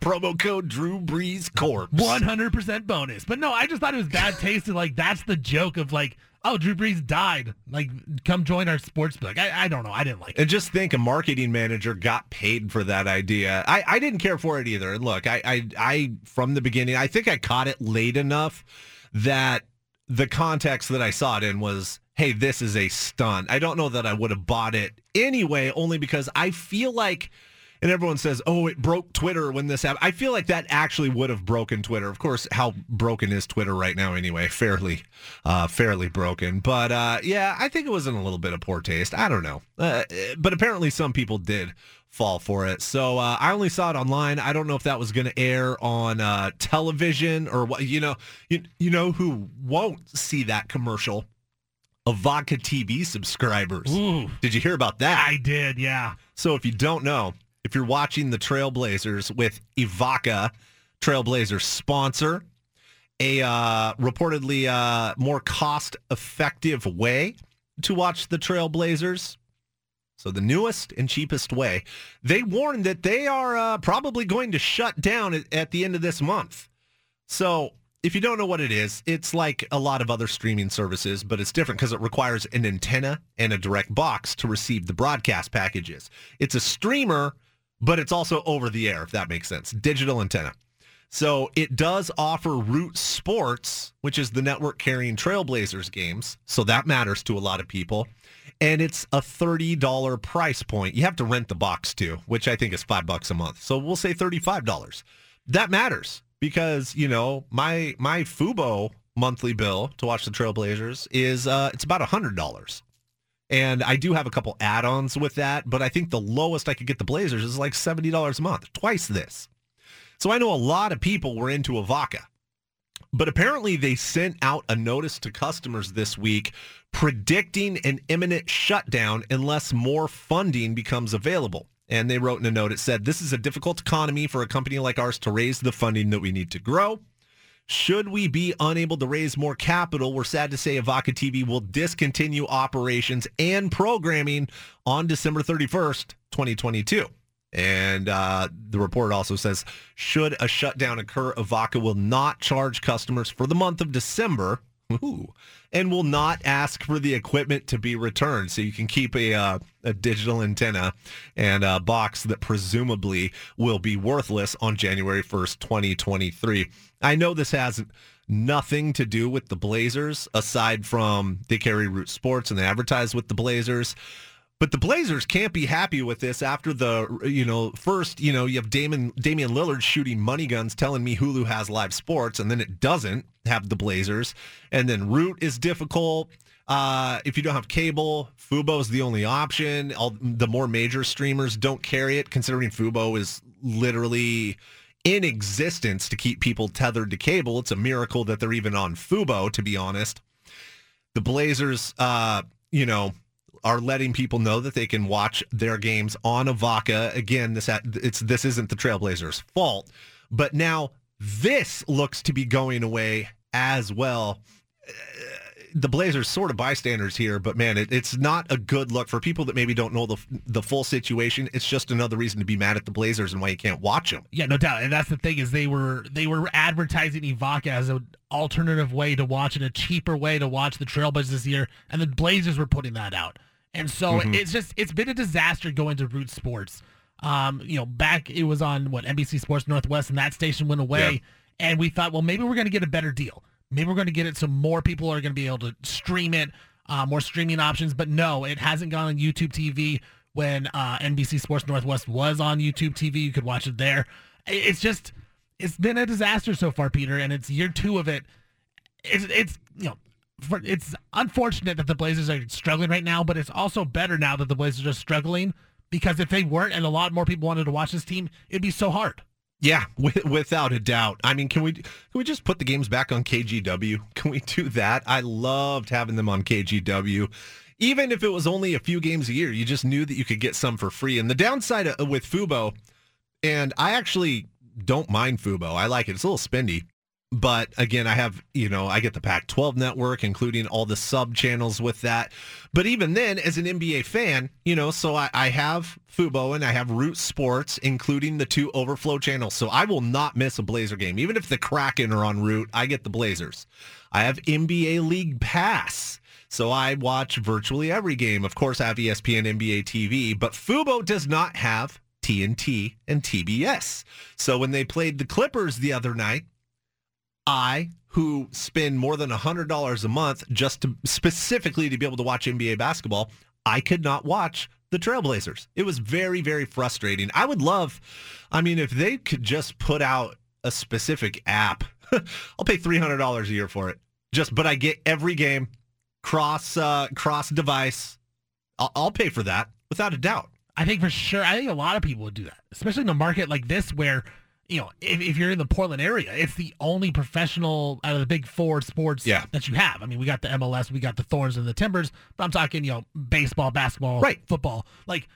promo code Drew Brees corpse. One hundred percent bonus. But no, I just thought it was bad taste. And like that's the joke of like oh, Drew Brees died. Like, come join our sports book. I, I don't know. I didn't like it. And just think a marketing manager got paid for that idea. I, I didn't care for it either. Look, I, I, I, from the beginning, I think I caught it late enough that the context that I saw it in was, hey, this is a stunt. I don't know that I would have bought it anyway, only because I feel like – and everyone says, "Oh, it broke Twitter when this happened." I feel like that actually would have broken Twitter. Of course, how broken is Twitter right now anyway? Fairly, uh, fairly broken. But uh, yeah, I think it was in a little bit of poor taste. I don't know, uh, but apparently some people did fall for it. So uh, I only saw it online. I don't know if that was going to air on uh, television or what. You know, you, you know who won't see that commercial? Avaca TV subscribers. Ooh. Did you hear about that? I did, yeah. So if you don't know, if you're watching the Trailblazers with Avaca, Trailblazers sponsor, a uh, reportedly uh, more cost effective way to watch the Trailblazers. So the newest and cheapest way. They warn that they are uh, probably going to shut down at, at the end of this month. So if you don't know what it is, it's like a lot of other streaming services, but it's different because it requires an antenna and a direct box to receive the broadcast packages. It's a streamer, but it's also over the air, if that makes sense. Digital antenna. So it does offer Root Sports, which is the network carrying Trailblazers games. So that matters to a lot of people. And it's a $30 price point. You have to rent the box too, which I think is five bucks a month. So we'll say $35. That matters because, you know, my my Fubo monthly bill to watch the Trailblazers is uh it's about $100. And I do have a couple add-ons with that, but I think the lowest I could get the Blazers is like $70 a month, twice this. So I know a lot of people were into Avaca. But apparently they sent out a notice to customers this week predicting an imminent shutdown unless more funding becomes available. And they wrote in a note, it said, This is a difficult economy for a company like ours to raise the funding that we need to grow. Should we be unable to raise more capital, we're sad to say Avaca TV will discontinue operations and programming on December 31st, 2022. And uh, the report also says, should a shutdown occur, Avaca will not charge customers for the month of December ooh, and will not ask for the equipment to be returned. So you can keep a, uh, a digital antenna and a box that presumably will be worthless on January 1st, 2023. I know this has nothing to do with the Blazers aside from they carry Root Sports and they advertise with the Blazers. But the Blazers can't be happy with this after the, you know, first, you know, you have Damon, Damian Lillard shooting money guns telling me Hulu has live sports, and then it doesn't have the Blazers. And then Root is difficult. Uh, if you don't have cable, Fubo is the only option. All the more major streamers don't carry it, considering Fubo is literally in existence to keep people tethered to cable. It's a miracle that they're even on Fubo, to be honest. The Blazers, uh, you know, are letting people know that they can watch their games on Avaca. Again, this it's this isn't the Trailblazers' fault, but now this looks to be going away as well. Uh, the Blazers sort of bystanders here, but man, it, it's not a good look for people that maybe don't know the the full situation. It's just another reason to be mad at the Blazers and why you can't watch them. Yeah, no doubt. And that's the thing is they were they were advertising Avaca as an alternative way to watch it, a cheaper way to watch the Trailblazers this year, and the Blazers were putting that out. And so mm-hmm. it's just it's been a disaster going to Root Sports. Um, you know, back it was on what NBC Sports Northwest, and that station went away. And we thought, well, maybe we're going to get a better deal. Maybe we're going to get it so more people are going to be able to stream it, uh, more streaming options. But no, it hasn't gone on YouTube TV. When uh, NBC Sports Northwest was on YouTube TV, you could watch it there. It's just it's been a disaster so far, Peter, and it's year two of it. It's it's you know for, it's unfortunate that the Blazers are struggling right now, but it's also better now that the Blazers are struggling because if they weren't and a lot more people wanted to watch this team, it'd be so hard. Yeah, with, without a doubt. I mean, can we can we just put the games back on KGW? Can we do that? I loved having them on KGW. Even if it was only a few games a year, you just knew that you could get some for free. And the downside uh, with Fubo, and I actually don't mind Fubo. I like it. It's a little spendy, but again, I have, you know, I get the Pac 12 network, including all the sub channels with that. But even then, as an NBA fan, you know, so I, I have Fubo and I have Root Sports, including the two overflow channels. So I will not miss a Blazer game. Even if the Kraken are on Root, I get the Blazers. I have NBA League Pass. So I watch virtually every game. Of course, I have ESPN NBA TV, but Fubo does not have TNT and TBS. So when they played the Clippers the other night, I, who spend more than $100 a month just to specifically to be able to watch NBA basketball, I could not watch the Trailblazers. It was very, very frustrating. I would love, I mean, if they could just put out a specific app, (laughs) I'll pay $300 a year for it. Just, but I get every game cross, uh, cross device. I'll, I'll pay for that without a doubt. I think for sure. I think a lot of people would do that, especially in a market like this where you know, if, if you're in the Portland area, it's the only professional out of the big four sports yeah. that you have. I mean, we got the MLS, we got the Thorns and the Timbers, but I'm talking, you know, baseball, basketball, right. football. Like,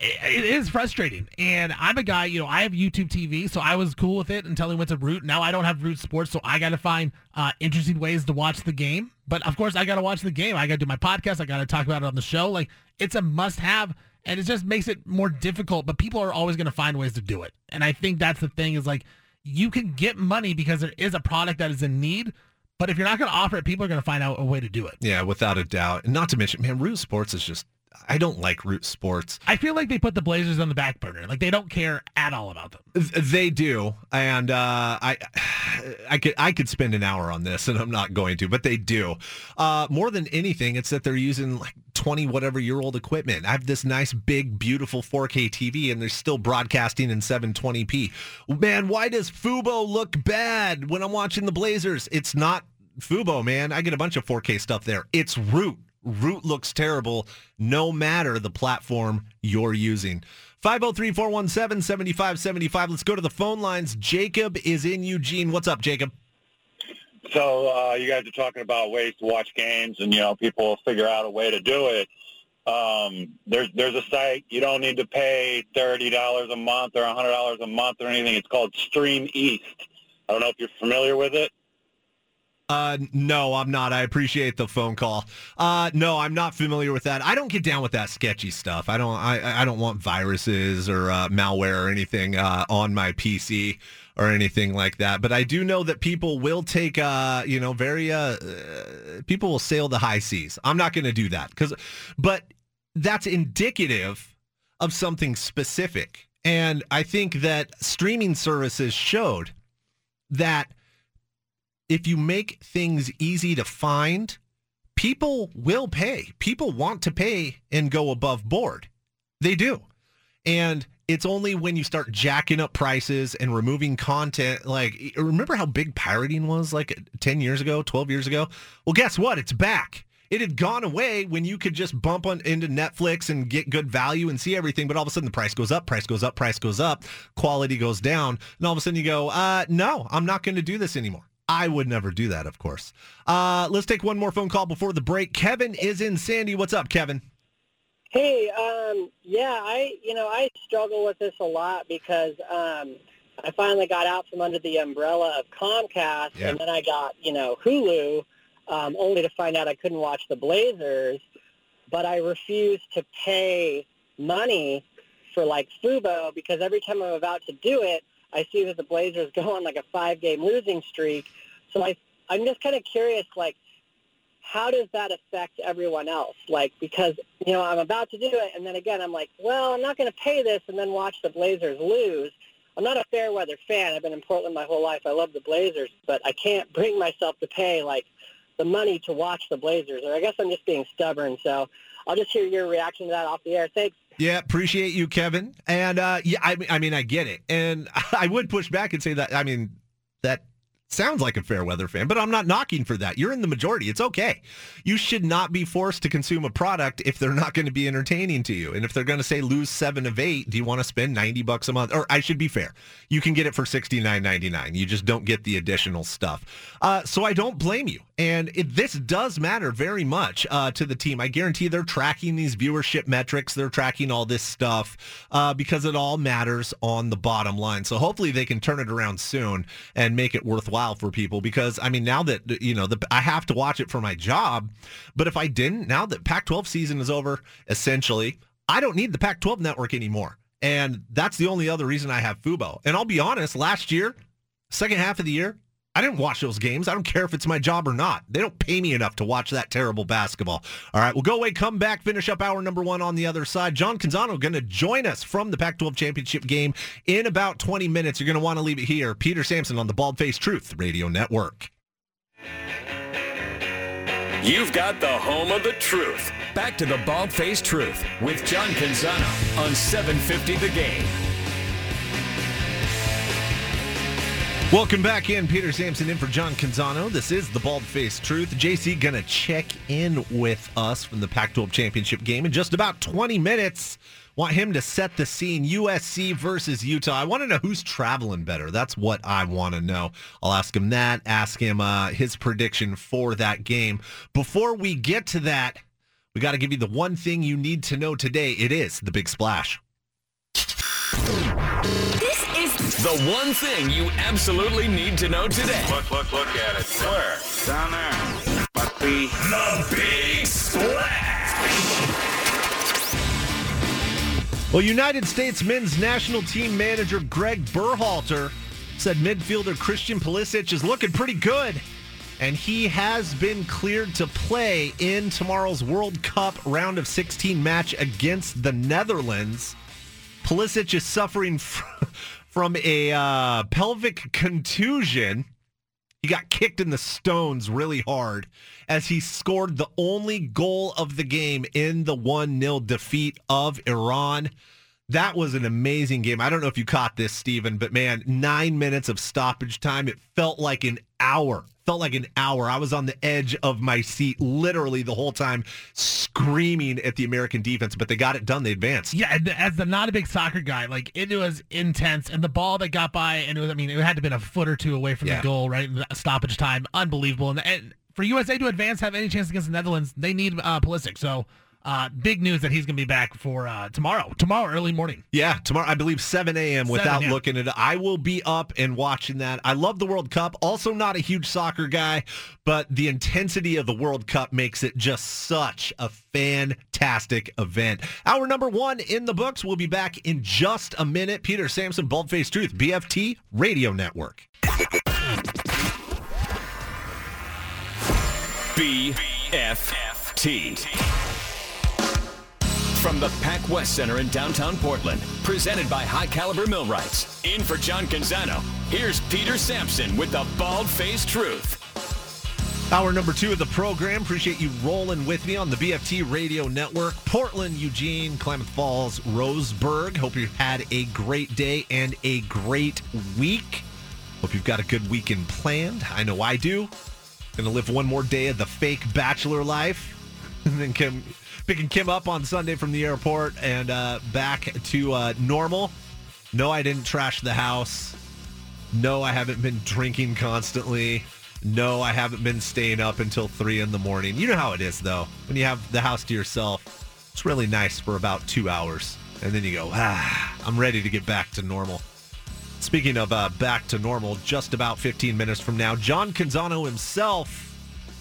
it is frustrating. And I'm a guy, you know, I have YouTube TV, so I was cool with it until he went to Root. Now I don't have Root Sports, so I got to find uh, interesting ways to watch the game. But of course, I got to watch the game. I got to do my podcast. I got to talk about it on the show. Like it's a must-have, and it just makes it more difficult. But people are always going to find ways to do it, and I think that's the thing. Is like you can get money because there is a product that is in need. But if you're not going to offer it, people are going to find out a way to do it. Yeah, without a doubt. And not to mention, man, Root Sports is just I don't like Root Sports. I feel like they put the Blazers on the back burner. Like they don't care at all about them. They do, and uh, I, I could I could spend an hour on this, and I'm not going to, but they do. Uh, more than anything, it's that they're using like 20 whatever year old equipment. I have this nice big beautiful 4K TV, and they're still broadcasting in 720p. Man, why does Fubo look bad when I'm watching the Blazers? It's not Fubo, man. I get a bunch of 4K stuff there. It's Root. Root looks terrible no matter the platform you're using. 503-417-7575. Let's go to the phone lines. Jacob is in Eugene. What's up, Jacob? So uh, you guys are talking about ways to watch games, and you know people figure out a way to do it. Um, there's there's a site you don't need to pay thirty dollars a month or hundred dollars a month or anything. It's called Stream East. I don't know if you're familiar with it. Uh, no, I'm not. I appreciate the phone call. Uh, no, I'm not familiar with that. I don't get down with that sketchy stuff. I don't. I, I don't want viruses or uh, malware or anything uh, on my PC or anything like that. But I do know that people will take, uh, you know, very. Uh, people will sail the high seas. I'm not going to do that because, but that's indicative of something specific, and I think that streaming services showed that if you make things easy to find, people will pay. People want to pay and go above board. They do. And it's only when you start jacking up prices and removing content. Like, remember how big pirating was like 10 years ago, 12 years ago? Well, guess what? It's back. It had gone away when you could just bump on into Netflix and get good value and see everything, but all of a sudden the price goes up, price goes up, price goes up, quality goes down, and all of a sudden you go, uh, no, I'm not going to do this anymore. I would never do that, of course. Uh, let's take one more phone call before the break. Kevin is in Sandy. What's up, Kevin? Hey, um, yeah, I you know I struggle with this a lot because um, I finally got out from under the umbrella of Comcast, yeah. and then I got you know Hulu, um, only to find out I couldn't watch the Blazers. But I refused to pay money for like Fubo because every time I'm about to do it, I see that the Blazers go on like a five-game losing streak. So I, I'm just kind of curious, like, how does that affect everyone else? Like, because, you know, I'm about to do it, and then again, I'm like, well, I'm not going to pay this and then watch the Blazers lose. I'm not a fair weather fan. I've been in Portland my whole life. I love the Blazers, but I can't bring myself to pay, like, the money to watch the Blazers. Or I guess I'm just being stubborn. So I'll just hear your reaction to that off the air. Thanks. Yeah, appreciate you, Kevin. And uh, yeah, I, I mean, I get it, and (laughs) I would push back and say that. I mean, that sounds like a fair weather fan, but I'm not knocking for that. You're in the majority. It's okay. You should not be forced to consume a product if they're not going to be entertaining to you. And if they're going to say lose seven of eight, do you want to spend 90 bucks a month? Or I should be fair. You can get it for $69.99. You just don't get the additional stuff. Uh, so I don't blame you. And it, this does matter very much uh, to the team. I guarantee they're tracking these viewership metrics. They're tracking all this stuff uh, because it all matters on the bottom line. So hopefully they can turn it around soon and make it worthwhile for people. Because I mean, now that you know, the, I have to watch it for my job. But if I didn't, now that Pac-12 season is over, essentially, I don't need the Pac-12 network anymore. And that's the only other reason I have Fubo. And I'll be honest, last year, second half of the year, I didn't watch those games. I don't care if it's my job or not. They don't pay me enough to watch that terrible basketball. All right, we'll go away, come back, finish up hour number one on the other side. John Canzano going to join us from the Pac-12 championship game in about 20 minutes. You're going to want to leave it here. Peter Sampson on the Bald Face Truth Radio Network. You've got the home of the truth. Back to the Bald Face Truth with John Canzano on 750 The Game. Welcome back in. Peter Sampson in for John Canzano. This is the Bald Face Truth. JC going to check in with us from the Pac-12 championship game in just about 20 minutes. Want him to set the scene. USC versus Utah. I want to know who's traveling better. That's what I want to know. I'll ask him that. Ask him uh, his prediction for that game. Before we get to that, We got to give you the one thing you need to know today. It is the big splash. This is the one thing you absolutely need to know today. Look, look, look at it. Where? Down there. Must be the big splash. Well, United States men's national team manager Greg Berhalter said midfielder Christian Pulisic is looking pretty good and he has been cleared to play in tomorrow's World Cup round of 16 match against the Netherlands. Pulisic is suffering from (laughs) a uh, pelvic contusion. He got kicked in the stones really hard as he scored the only goal of the game in the 1 0 defeat of Iran. That was an amazing game. I don't know if you caught this, Stephen, but man, nine minutes of stoppage time. It felt like an hour. Felt like an hour. I was on the edge of my seat literally the whole time, screaming at the American defense, but they got it done. They advanced. Yeah, as the not a big soccer guy, like it was intense, and the ball that got by, and it was, I mean, it had to have been a foot or two away from yeah. the goal, right? Stoppage time, unbelievable. And, and, for USA to advance, have any chance against the Netherlands, they need uh, Pulisic. So uh, big news that he's going to be back for uh, tomorrow. Tomorrow, early morning. Yeah, tomorrow, I believe 7 a.m. without looking at it. I will be up and watching that. I love the World Cup. Also, not a huge soccer guy, but the intensity of the World Cup makes it just such a fantastic event. Hour number one in the books. We'll be back in just a minute. Peter Sampson, Baldface Truth, BFT Radio Network. BFT from the Pac West Center in downtown Portland, presented by High Caliber Millwrights. In for John Canzano, here's Peter Sampson with the Bald Faced Truth. Hour number two of the program. Appreciate you rolling with me on the BFT Radio Network. Portland, Eugene, Klamath Falls, Roseburg. Hope you had a great day and a great week. Hope you've got a good weekend planned. I know I do. Gonna live one more day of the fake bachelor life. (laughs) and then come picking Kim up on Sunday from the airport and uh, back to uh, normal. No, I didn't trash the house. No, I haven't been drinking constantly. No, I haven't been staying up until three in the morning. You know how it is, though. When you have the house to yourself, it's really nice for about two hours. And then you go, ah, I'm ready to get back to normal. Speaking of uh, back to normal, just about 15 minutes from now, John Canzano himself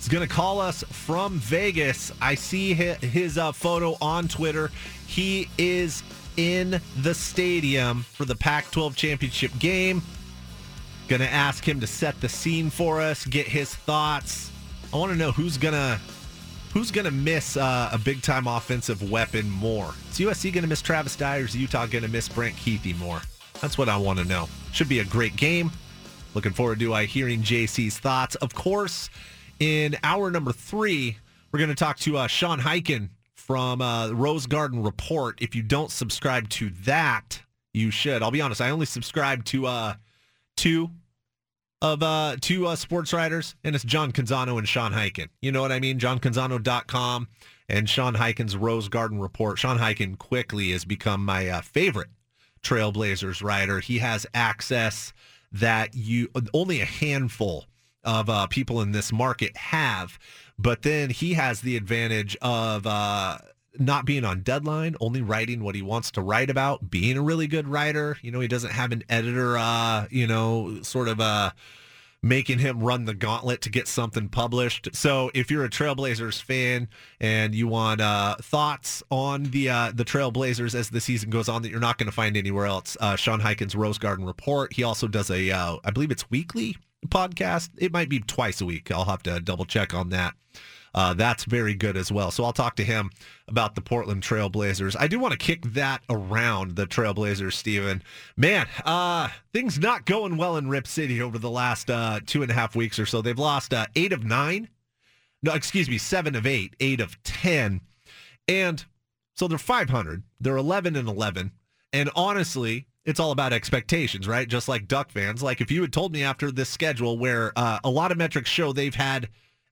is going to call us from Vegas. I see his, uh, photo on Twitter. He is in the stadium for the Pac 12 championship game. Going to ask him to set the scene for us, get his thoughts. I want to know who's going to. Who's going to miss uh, a big time offensive weapon more? Is USC going to miss Travis Dye? Is Utah going to miss Brant Kuithe more? That's what I want to know. Should be a great game. Looking forward to uh, hearing JC's thoughts. Of course, in hour number three, we're going to talk to uh, Sean Highkin from uh, Rose Garden Report. If you don't subscribe to that, you should. I'll be honest, I only subscribe to uh, two of uh, two uh, sports writers, and it's John Canzano and Sean Highkin. You know what I mean? JohnCanzano.com and Sean Highkin's Rose Garden Report. Sean Highkin quickly has become my uh, favorite Trailblazers writer. He has access that you only a handful of uh, people in this market have. But then he has the advantage of uh, not being on deadline, only writing what he wants to write about, being a really good writer. You know, he doesn't have an editor, uh, you know, sort of uh, making him run the gauntlet to get something published. So if you're a Trailblazers fan and you want uh, thoughts on the uh, the Trailblazers as the season goes on that you're not going to find anywhere else, uh, Sean Highkin's Rose Garden Report. He also does a, uh, I believe it's weekly podcast. It might be twice a week. I'll have to double check on that. Uh, that's very good as well. So I'll talk to him about the Portland Trailblazers. I do want to kick that around the Trailblazers, Stephen. Man, uh, things not going well in Rip City over the last uh, two and a half weeks or so. They've lost uh, eight of nine. No, excuse me, seven of eight, eight of 10. And so they're 500. They're 11 and 11. And honestly, it's all about expectations, right? Just like Duck fans. Like if you had told me after this schedule where uh, a lot of metrics show they've had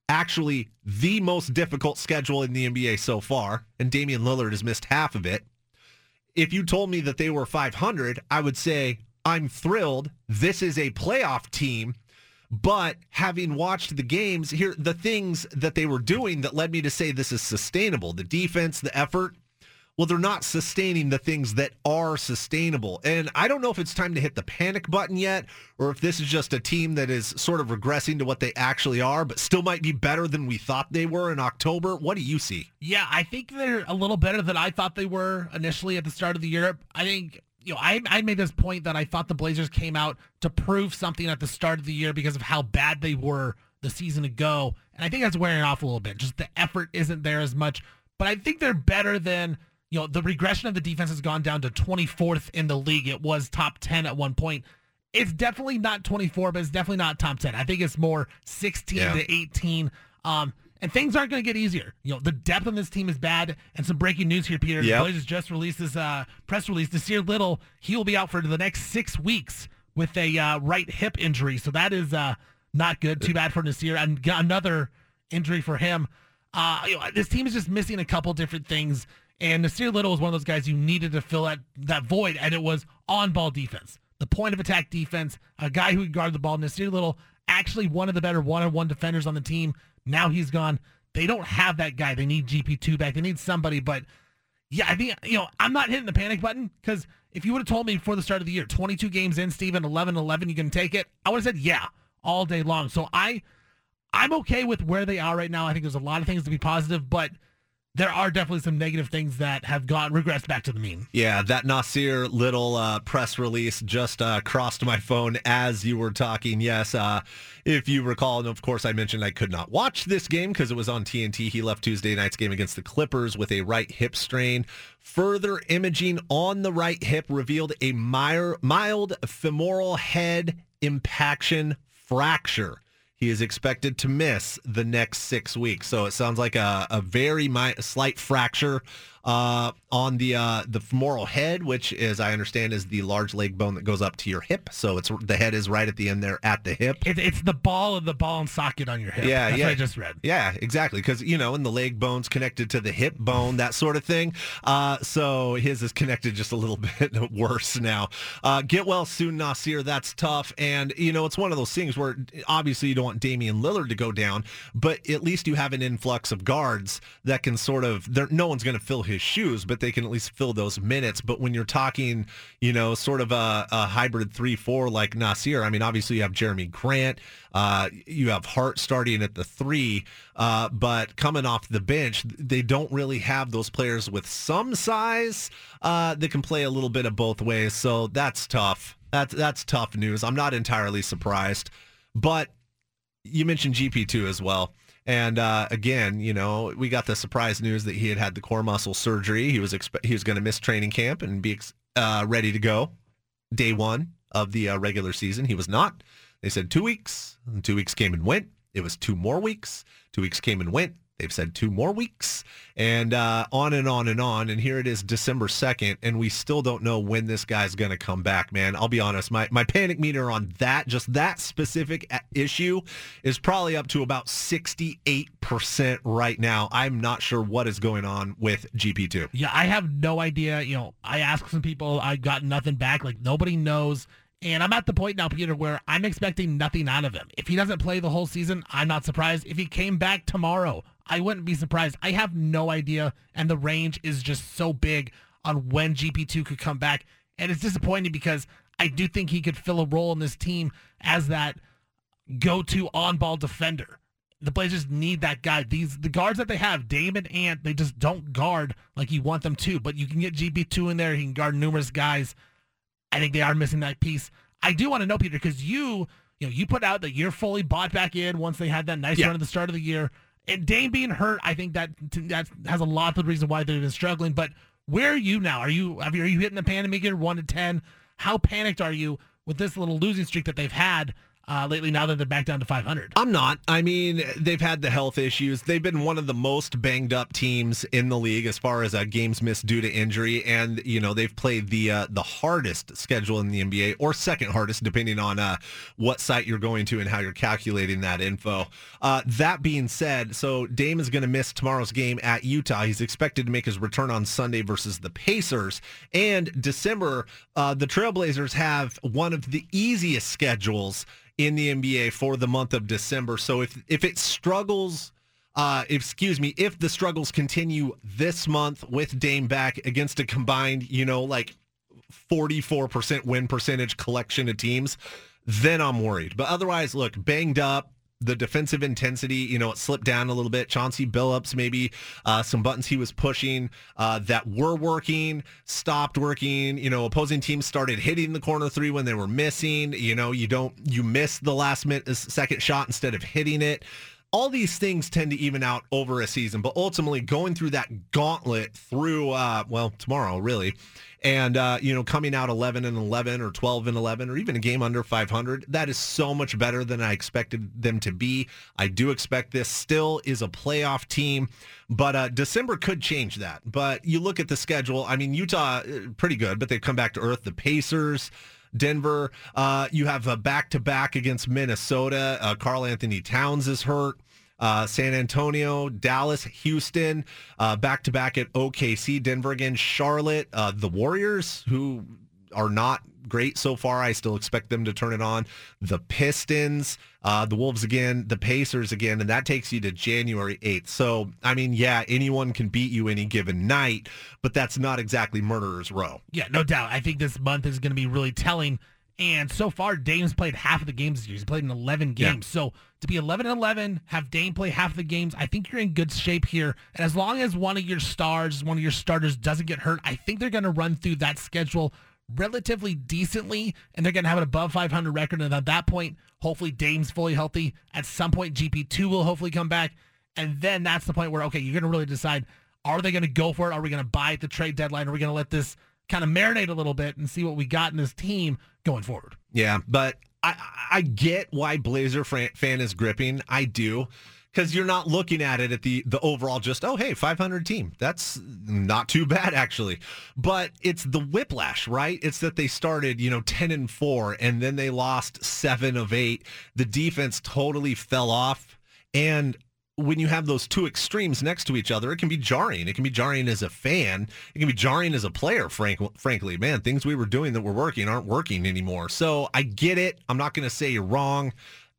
actually the most difficult schedule in the NBA so far, and Damian Lillard has missed half of it. If you told me that they were 500, I would say, I'm thrilled. This is a playoff team. But having watched the games, here the things that they were doing that led me to say this is sustainable. The defense, the effort, well, they're not sustaining the things that are sustainable. And I don't know if it's time to hit the panic button yet, or if this is just a team that is sort of regressing to what they actually are, but still might be better than we thought they were in October. What do you see? Yeah, I think they're a little better than I thought they were initially at the start of the year. I think you know, I, I made this point that I thought the Blazers came out to prove something at the start of the year because of how bad they were the season ago. And I think that's wearing off a little bit. Just the effort isn't there as much. But I think they're better than you know, the regression of the defense has gone down to 24th in the league. It was top 10 at one point. It's definitely not 24, but it's definitely not top 10. I think it's more 16 yeah. to 18. Um, and things aren't going to get easier. You know, the depth on this team is bad. And some breaking news here, Peter. Yep. The Blazers just released this uh, press release. Nassir Little, he will be out for the next six weeks with a uh, right hip injury. So that is uh, not good. Too bad for Nassir. And another injury for him. Uh, you know, this team is just missing a couple different things. And Nassir Little was one of those guys you needed to fill that, that void, and it was on ball defense. The point of attack defense, a guy who could guard the ball. Nassir Little, actually one of the better one on one defenders on the team. Now he's gone. They don't have that guy. They need GP2 back. They need somebody. But yeah, I think, you know, I'm not hitting the panic button because if you would have told me before the start of the year, 22 games in, Stephen, 11 11, you can take it, I would have said, yeah, all day long. So I, I'm okay with where they are right now. I think there's a lot of things to be positive, but there are definitely some negative things that have gone regressed back to the mean. Yeah, that Nassir little uh, press release just uh, crossed my phone as you were talking. Yes, uh, if you recall, and of course I mentioned I could not watch this game because it was on TNT. He left Tuesday night's game against the Clippers with a right hip strain. Further imaging on the right hip revealed a mild femoral head impaction fracture. He is expected to miss the next six weeks. So it sounds like a, a very mi- slight fracture uh, on the uh, the femoral head, which, as I understand, is the large leg bone that goes up to your hip. So it's the head is right at the end there at the hip. It, it's the ball of the ball and socket on your hip. Yeah, That's yeah. I just read. Yeah, exactly. Because you know, and the leg bone's connected to the hip bone, that sort of thing. Uh, so his is connected just a little (laughs) bit worse now. Uh, get well soon, Nassir. That's tough. And you know, it's one of those things where obviously you don't want Damian Lillard to go down, but at least you have an influx of guards that can sort of. No one's going to fill his shoes, but they can at least fill those minutes. But when you're talking, you know, sort of a, a hybrid 3-4 like Nassir, I mean, obviously you have Jerami Grant, uh, you have Hart starting at the three, uh, but coming off the bench, they don't really have those players with some size uh, that can play a little bit of both ways. So that's tough. That's that's tough news. I'm not entirely surprised, but you mentioned GP2 as well. And uh, again, you know, we got the surprise news that he had had the core muscle surgery. He was he was going to miss training camp and be ex- uh, ready to go day one of the uh, regular season. He was not. They said two weeks. Two weeks came and went. It was two more weeks. Two weeks came and went. They've said two more weeks and uh, on and on and on. And here it is December 2nd, and we still don't know when this guy's going to come back, man. I'll be honest. My, my panic meter on that, just that specific issue, is probably up to about 68% right now. I'm not sure what is going on with GP2. Yeah, I have no idea. You know, I asked some people, I got nothing back. Like, nobody knows. And I'm at the point now, Peter, where I'm expecting nothing out of him. If he doesn't play the whole season, I'm not surprised. If he came back tomorrow, I wouldn't be surprised. I have no idea. And the range is just so big on when GP2 could come back. And it's disappointing because I do think he could fill a role in this team as that go to on ball defender. The Blazers need that guy. These the guards that they have, Damon Ant, they just don't guard like you want them to. But you can get GP2 in there. He can guard numerous guys. I think they are missing that piece. I do want to know, Peter, because you, you know, you put out that you're fully bought back in once they had that nice yeah. run at the start of the year. And Dame being hurt, I think that that has a lot of the reason why they've been struggling. But where are you now? Are you are you hitting the panic meter one to ten? How panicked are you with this little losing streak that they've had? Uh, lately now that they're back down to 500? I'm not. I mean, they've had the health issues. They've been one of the most banged up teams in the league as far as uh, games missed due to injury, and you know they've played the uh, the hardest schedule in the NBA, or second hardest, depending on uh, what site you're going to and how you're calculating that info. Uh, that being said, so Dame is going to miss tomorrow's game at Utah. He's expected to make his return on Sunday versus the Pacers, and December, uh, the Trailblazers have one of the easiest schedules in the NBA for the month of December. So if if it struggles uh, excuse me, if the struggles continue this month with Dame back against a combined, you know, like 44% win percentage collection of teams, then I'm worried. But otherwise, look, banged up, the defensive intensity, you know, it slipped down a little bit. Chauncey Billups, maybe uh, some buttons he was pushing uh, that were working, stopped working. You know, opposing teams started hitting the corner three when they were missing. You know, you don't, you miss the last minute, second shot instead of hitting it all these things tend to even out over a season, but ultimately going through that gauntlet through, uh, well, tomorrow really, and uh, you know coming out 11 and 11 or 12 and 11 or even a game under 500, that is so much better than I expected them to be. I do expect this still is a playoff team, but uh, December could change that. But you look at the schedule. I mean, Utah uh, pretty good, but they've come back to earth. The Pacers. Denver. Uh, you have a back to back against Minnesota. Uh, Karl-Anthony Towns is hurt. Uh, San Antonio, Dallas, Houston, back to back at OKC, Denver again, Charlotte, uh, the Warriors, who are not great so far. I still expect them to turn it on. The Pistons, uh, the Wolves again, the Pacers again, and that takes you to January 8th. So, I mean, yeah, anyone can beat you any given night, but that's not exactly murderer's row. Yeah, no doubt. I think this month is going to be really telling. And so far, Dame's played half of the games this year. He's played in 11 games. Yeah. So to be 11 and 11, have Dame play half of the games, I think you're in good shape here. And as long as one of your stars, one of your starters doesn't get hurt, I think they're going to run through that schedule relatively decently, and they're going to have an above 500 record. And at that point, hopefully Dame's fully healthy. At some point, GP2 will hopefully come back. And then that's the point where, okay, you're going to really decide, are they going to go for it? Are we going to buy at the trade deadline? Are we going to let this kind of marinate a little bit and see what we got in this team going forward? Yeah, but I, I get why Blazer fan is gripping. I do. Because you're not looking at it at the the overall just oh hey 500 team. That's not too bad actually. But it's the whiplash right? It's that they started you know 10 and 4 and then they lost 7 of 8 the defense totally fell off and when you have those two extremes next to each other, it can be jarring. It can be jarring as a fan. It can be jarring as a player, frank, frankly. Man, things we were doing that were working aren't working anymore. So I get it. I'm not going to say you're wrong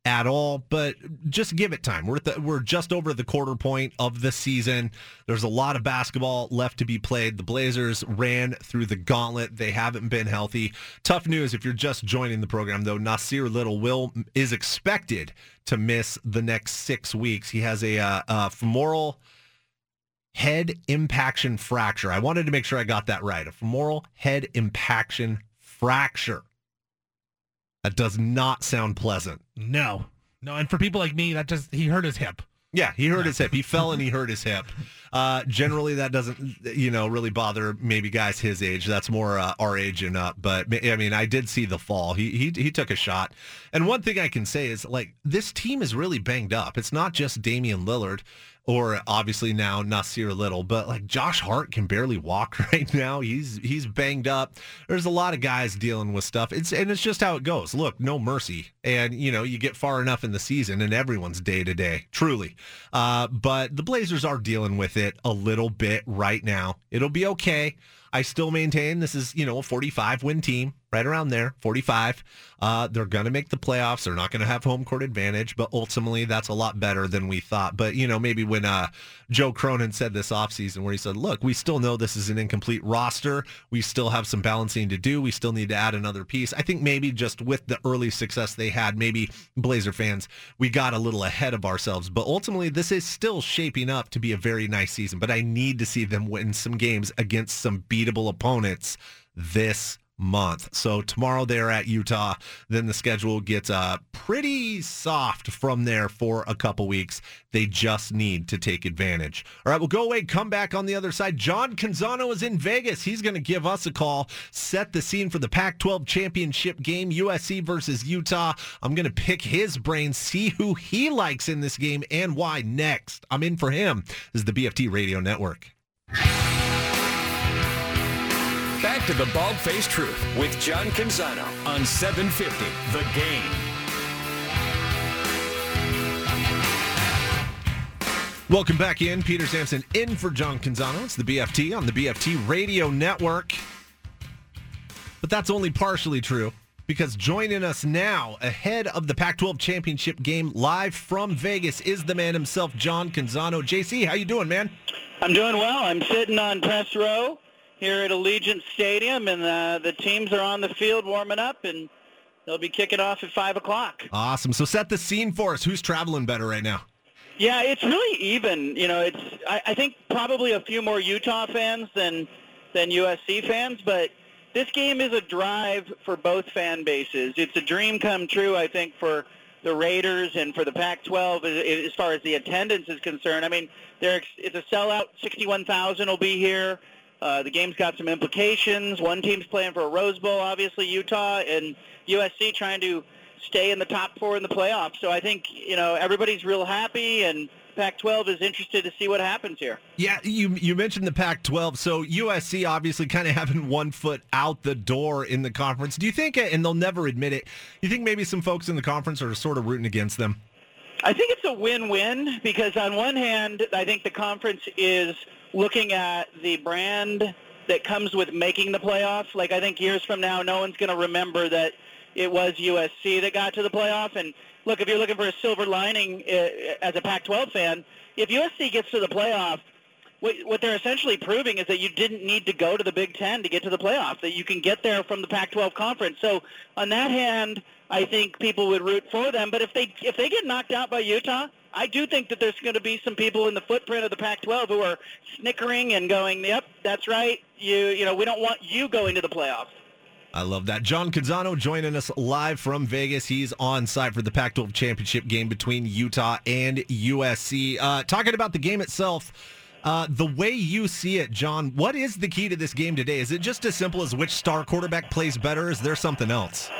at all, but just give it time. We're the, we're just over the quarter point of the season. There's a lot of basketball left to be played. The Blazers ran through the gauntlet. They haven't been healthy. Tough news if you're just joining the program though. Nassir Little will is expected to miss the next 6 weeks. He has a, uh, a femoral head impaction fracture. I wanted to make sure I got that right. A femoral head impaction fracture. That does not sound pleasant. No. No, and for people like me, that just he hurt his hip. Yeah, he hurt his hip. He fell and he hurt his hip. (laughs) Uh, generally, that doesn't, you know, really bother maybe guys his age. That's more uh, our age and up. But I mean, I did see the fall. He he he took a shot. And one thing I can say is like this team is really banged up. It's not just Damian Lillard or obviously now Nassir Little, but like Josh Hart can barely walk (laughs) right now. He's he's banged up. There's a lot of guys dealing with stuff. It's and it's just how it goes. Look, no mercy. And you know, you get far enough in the season and everyone's day to day, truly. Uh, but the Blazers are dealing with it a little bit right now. It'll be okay. I still maintain this is, you know, a 45 win team right around there, 45. Uh, they're going to make the playoffs. They're not going to have home court advantage, but ultimately that's a lot better than we thought. But, you know, maybe when uh, Joe Cronin said this offseason where he said, look, we still know this is an incomplete roster. We still have some balancing to do. We still need to add another piece. I think maybe just with the early success they had, maybe Blazer fans, we got a little ahead of ourselves. But ultimately, this is still shaping up to be a very nice season. But I need to see them win some games against some beatable opponents this month. So tomorrow they're at Utah. Then the schedule gets uh, pretty soft from there for a couple weeks. They just need to take advantage. All right, we'll go away, come back on the other side. John Canzano is in Vegas. He's going to give us a call, set the scene for the Pac-12 championship game, USC versus Utah. I'm going to pick his brain, see who he likes in this game and why next. I'm in for him. This is the BFT Radio Network. Back to the Bald Faced Truth with John Canzano on 750 The Game. Welcome back in. Peter Sampson in for John Canzano. It's the BFT on the BFT Radio Network. But that's only partially true because joining us now ahead of the Pac-12 championship game live from Vegas is the man himself, John Canzano. JC, how you doing, man? I'm doing well. I'm sitting on press row here at Allegiant Stadium, and uh, the teams are on the field warming up, and they'll be kicking off at 5 o'clock. Awesome. So set the scene for us. Who's traveling better right now? Yeah, it's really even. You know, it's I, I think probably a few more Utah fans than than USC fans, but this game is a drive for both fan bases. It's a dream come true, I think, for the Raiders and for the Pac-12 as far as the attendance is concerned. I mean, there it's a sellout. 61,000 will be here. Uh, the game's got some implications. One team's playing for a Rose Bowl, obviously Utah, and USC trying to stay in the top four in the playoffs. So I think you know everybody's real happy and Pac-12 is interested to see what happens here. Yeah, you you mentioned the Pac-12, so USC obviously kind of having one foot out the door in the conference. Do you think, and they'll never admit it, you think maybe some folks in the conference are sort of rooting against them? I think it's a win-win because on one hand, I think the conference is looking at the brand that comes with making the playoffs. Like I think years from now, no one's going to remember that it was USC that got to the playoff and look, if you're looking for a silver lining uh, as a Pac-12 fan, if USC gets to the playoff, what, what they're essentially proving is that you didn't need to go to the Big Ten to get to the playoff, that you can get there from the Pac-12 conference. So on that hand, I think people would root for them. But if they if they get knocked out by Utah, I do think that there's going to be some people in the footprint of the Pac-12 who are snickering and going, "Yep, that's right. You you know we don't want you going to the playoffs." I love that. John Canzano joining us live from Vegas. He's on site for the Pac 12 championship game between Utah and USC. Uh, talking about the game itself, uh, the way you see it, John, what is the key to this game today? Is it just as simple as which star quarterback plays better? Is there something else?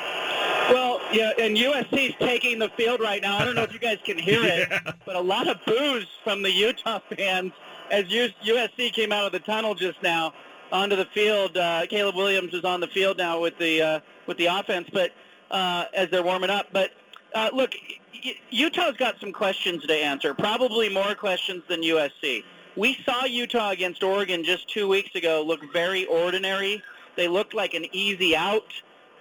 Yeah, and USC's taking the field right now. I don't know if you guys can hear (laughs) it, yeah. but a lot of boos from the Utah (laughs) fans as USC came out of the tunnel just now onto the field. Uh, Caleb Williams is on the field now with the uh, with the offense, but uh, as they're warming up. But uh, look, Utah's got some questions to answer. Probably more questions than USC. We saw Utah against Oregon just two weeks ago look very ordinary. They looked like an easy out.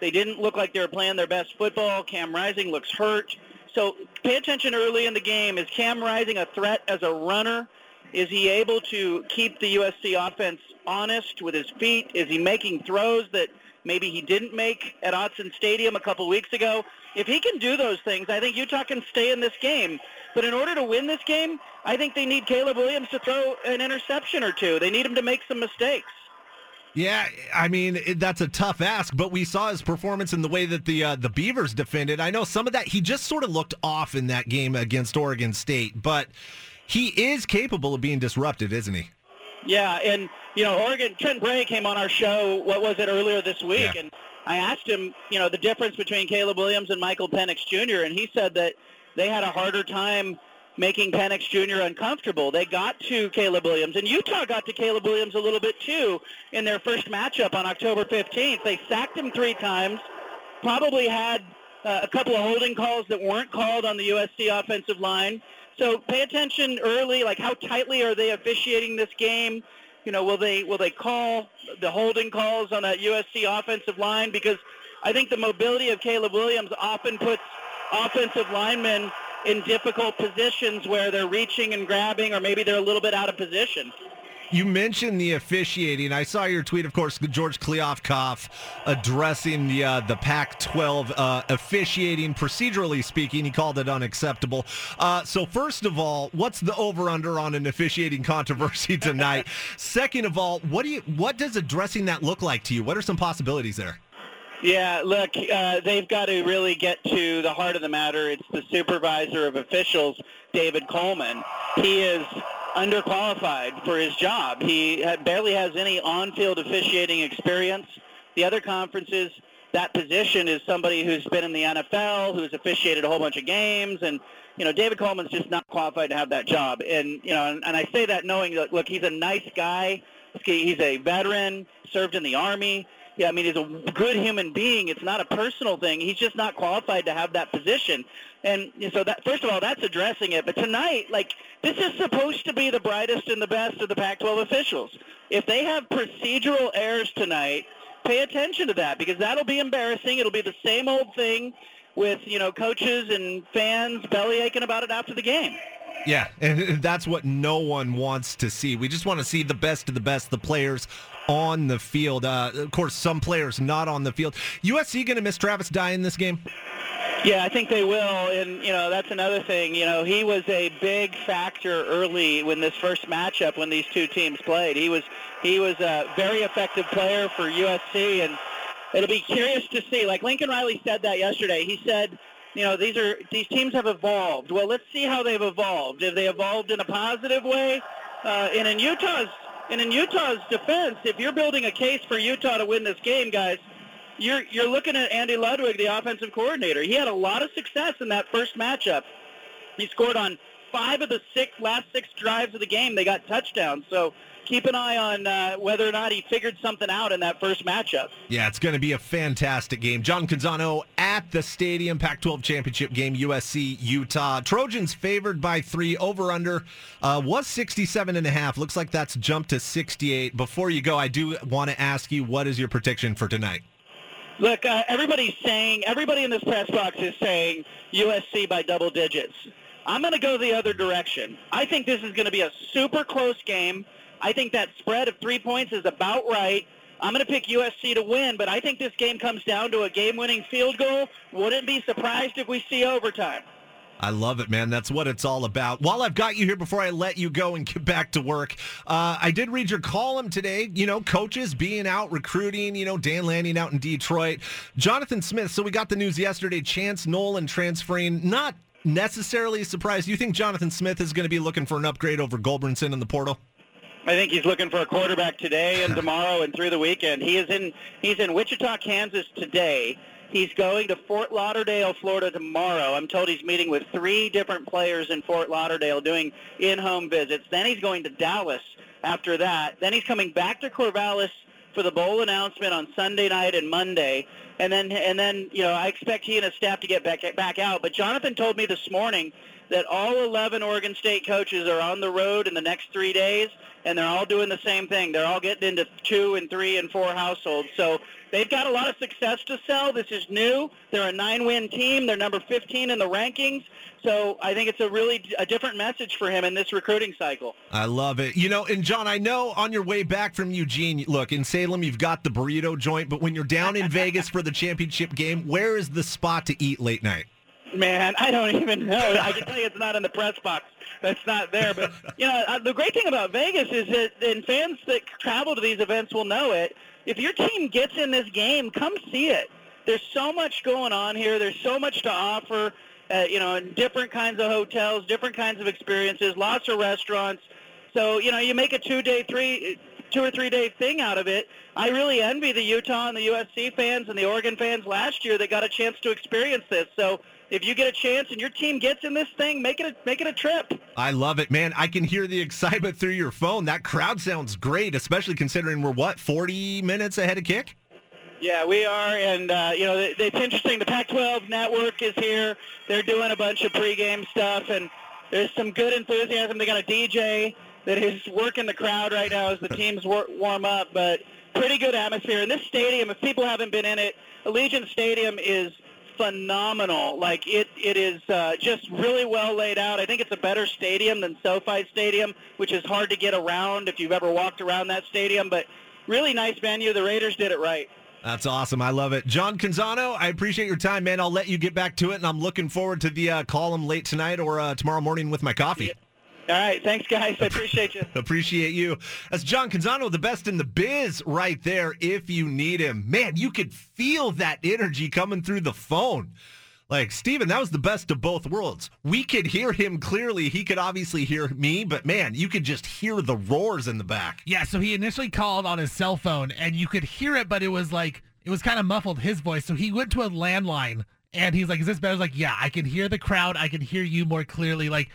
They didn't look like they were playing their best football. Cam Rising looks hurt. So pay attention early in the game. Is Cam Rising a threat as a runner? Is he able to keep the USC offense honest with his feet? Is he making throws that maybe he didn't make at Autzen Stadium a couple weeks ago? If he can do those things, I think Utah can stay in this game. But in order to win this game, I think they need Caleb Williams to throw an interception or two. They need him to make some mistakes. Yeah, I mean it, that's a tough ask, but we saw his performance in the way that the uh, the Beavers defended. I know some of that he just sort of looked off in that game against Oregon State, but he is capable of being disrupted, isn't he? Yeah, and you know, Oregon Trent Bray came on our show. What was it earlier this week? Yeah. And I asked him, you know, the difference between Caleb Williams and Michael Penix Jr. And he said that they had a harder time making Penix Jr. uncomfortable. They got to Caleb Williams, and Utah got to Caleb Williams a little bit too in their first matchup on October 15th. They sacked him three times. Probably had uh, a couple of holding calls that weren't called on the USC offensive line. So pay attention early, like how tightly are they officiating this game? You know, will they will they call the holding calls on that USC offensive line? Because I think the mobility of Caleb Williams often puts offensive linemen in difficult positions where they're reaching and grabbing, or maybe they're a little bit out of position. You mentioned the officiating. I saw your tweet, of course, George Kliavkoff addressing the uh, the Pac-12 uh, officiating. Procedurally speaking, he called it unacceptable. Uh, so, first of all, what's the over/under on an officiating controversy tonight? (laughs) Second of all, what do you what does addressing that look like to you? What are some possibilities there? Yeah, look, uh, they've got to really get to the heart of the matter. It's the supervisor of officials, David Coleman. He is underqualified for his job. He barely has any on-field officiating experience. The other conferences, that position is somebody who's been in the NFL, who's officiated a whole bunch of games, and you know David Coleman's just not qualified to have that job. And you know, and, and I say that knowing that look, he's a nice guy. He's a veteran, served in the army. Yeah, I mean, he's a good human being. It's not a personal thing. He's just not qualified to have that position. And so that first of all, that's addressing it. But tonight, like this is supposed to be the brightest and the best of the Pac-12 officials. If they have procedural errors tonight, pay attention to that because that'll be embarrassing. It'll be the same old thing with you know coaches and fans belly aching about it after the game. Yeah, and that's what no one wants to see. We just want to see the best of the best, the players on the field. Uh, of course, some players not on the field. USC going to miss Travis Dye in this game? Yeah, I think they will, and you know that's another thing. You know, he was a big factor early when this first matchup when these two teams played. He was he was a very effective player for USC, and it'll be curious to see. Like Lincoln Riley said that yesterday. He said, you know, these are these teams have evolved. Well, let's see how they've evolved. Have they evolved in a positive way? Uh, and in Utah's and in Utah's defense, if you're building a case for Utah to win this game, guys, you're you're looking at Andy Ludwig, the offensive coordinator. He had a lot of success in that first matchup. He scored on five of the six last six drives of the game. They got touchdowns. So keep an eye on uh, whether or not he figured something out in that first matchup. Yeah, it's going to be a fantastic game. John Canzano at the stadium, Pac-12 championship game, USC Utah. Trojans favored by three. Over under uh, was 67 and a half. Looks like that's jumped to 68. Before you go, I do want to ask you, what is your prediction for tonight? Look, uh, everybody's saying, everybody in this press box is saying USC by double digits. I'm going to go the other direction. I think this is going to be a super close game. I think that spread of three points is about right. I'm going to pick USC to win, but I think this game comes down to a game-winning field goal. Wouldn't be surprised if we see overtime. I love it, man. That's what it's all about. While I've got you here, before I let you go and get back to work, uh, I did read your column today. You know, coaches being out recruiting. You know, Dan Lanning out in Detroit, Jonathan Smith. So we got the news yesterday. Chance Nolan transferring. Not necessarily a surprise. Do you think Jonathan Smith is going to be looking for an upgrade over Gulbranson in the portal? I think he's looking for a quarterback today and tomorrow and through the weekend. He is in he's in Wichita, Kansas today. He's going to Fort Lauderdale, Florida tomorrow. I'm told he's meeting with three different players in Fort Lauderdale doing in-home visits. Then he's going to Dallas after that. Then he's coming back to Corvallis for the bowl announcement on Sunday night and Monday. And then and then, you know, I expect he and his staff to get back back out. But Jonathan told me this morning that all 11 Oregon State coaches are on the road in the next 3 days and they're all doing the same thing. They're all getting into 2 and 3 and 4 households. So They've got a lot of success to sell. This is new. They're a nine-win team. They're number 15 in the rankings. So I think it's a really a different message for him in this recruiting cycle. I love it. You know, and John, I know on your way back from Eugene, look, in Salem, you've got the burrito joint, but when you're down in (laughs) Vegas for the championship game, where is the spot to eat late night? Man, I don't even know. I can tell you it's not in the press box. That's not there. But, you know, the great thing about Vegas is that, and fans that travel to these events will know it, if your team gets in this game, come see it. There's so much going on here. There's so much to offer. Uh, you know, different kinds of hotels, different kinds of experiences, lots of restaurants. So you know, you make a two-day, three, two or three-day thing out of it. I really envy the Utah and the USC fans and the Oregon fans last year that got a chance to experience this. So if you get a chance and your team gets in this thing, make it a, make it a trip. I love it, man. I can hear the excitement through your phone. That crowd sounds great, especially considering we're what 40 minutes ahead of kick. Yeah, we are, and uh, you know it's interesting. The Pac-12 network is here. They're doing a bunch of pregame stuff, and there's some good enthusiasm. They got a DJ that is working the crowd right now as the teams warm up, but pretty good atmosphere. And this stadium, if people haven't been in it, Allegiant Stadium is phenomenal. Like it, it is uh, just really well laid out. I think it's a better stadium than SoFi Stadium, which is hard to get around if you've ever walked around that stadium. But really nice venue. The Raiders did it right. That's awesome. I love it. John Canzano, I appreciate your time, man. I'll let you get back to it, and I'm looking forward to the uh, column late tonight or uh, tomorrow morning with my coffee. Yeah. All right. Thanks, guys. I appreciate you. (laughs) appreciate you. That's John Canzano, the best in the biz right there if you need him. Man, you could feel that energy coming through the phone. Like, Stephen, that was the best of both worlds. We could hear him clearly. He could obviously hear me, but man, you could just hear the roars in the back. Yeah, so he initially called on his cell phone and you could hear it, but it was like, it was kind of muffled his voice. So he went to a landline and he's like, Is this better? I was like, Yeah, I can hear the crowd. I can hear you more clearly. Like,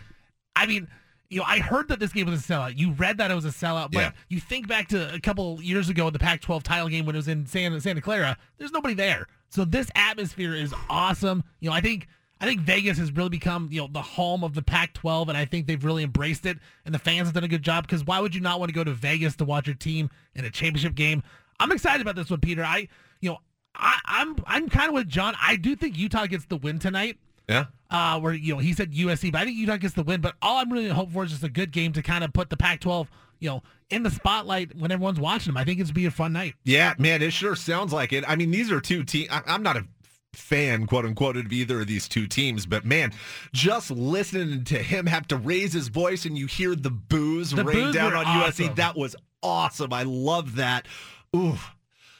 I mean, you know, I heard that this game was a sellout. You read that it was a sellout, but yeah. you think back to a couple years ago in the Pac-12 title game when it was in Santa, Santa Clara. There's nobody there, so this atmosphere is awesome. You know, I think I think Vegas has really become you know the home of the Pac-12, and I think they've really embraced it, and the fans have done a good job. Because why would you not want to go to Vegas to watch your team in a championship game? I'm excited about this one, Peter. I, you know, I, I'm I'm kind of with John. I do think Utah gets the win tonight. Yeah. Uh, where you know he said USC, but I think Utah gets the win. But all I'm really hoping for is just a good game to kind of put the Pac-12, you know, in the spotlight when everyone's watching them. I think it's be a fun night. Yeah, man, it sure sounds like it. I mean, these are two teams. I'm not a fan, quote unquote, of either of these two teams. But man, just listening to him have to raise his voice and you hear the boos The rain boos down on awesome. USC, that was awesome. I love that. Ooh.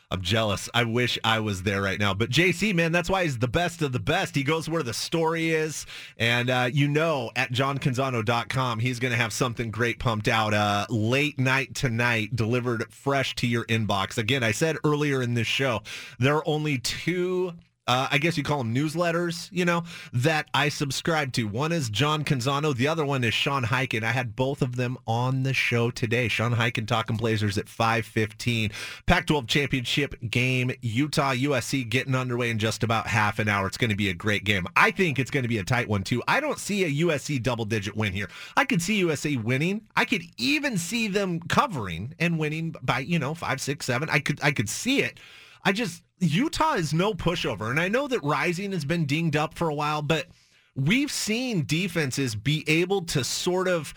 I'm jealous. I wish I was there right now. But JC, man, that's why he's the best of the best. He goes where the story is. And uh, you know, at johncanzano.com, he's going to have something great pumped out uh, late night tonight, delivered fresh to your inbox. Again, I said earlier in this show, there are only two uh, I guess you call them newsletters, you know, that I subscribe to. One is John Canzano. The other one is Sean Highkin. I had both of them on the show today. Sean Highkin talking Blazers at 515. Pac-12 championship game, Utah, USC getting underway in just about half an hour. It's going to be a great game. I think it's going to be a tight one, too. I don't see a USC double-digit win here. I could see USC winning. I could even see them covering and winning by, you know, five, six, seven. I could, I could see it. I just Utah is no pushover, and I know that Rising has been dinged up for a while, but we've seen defenses be able to sort of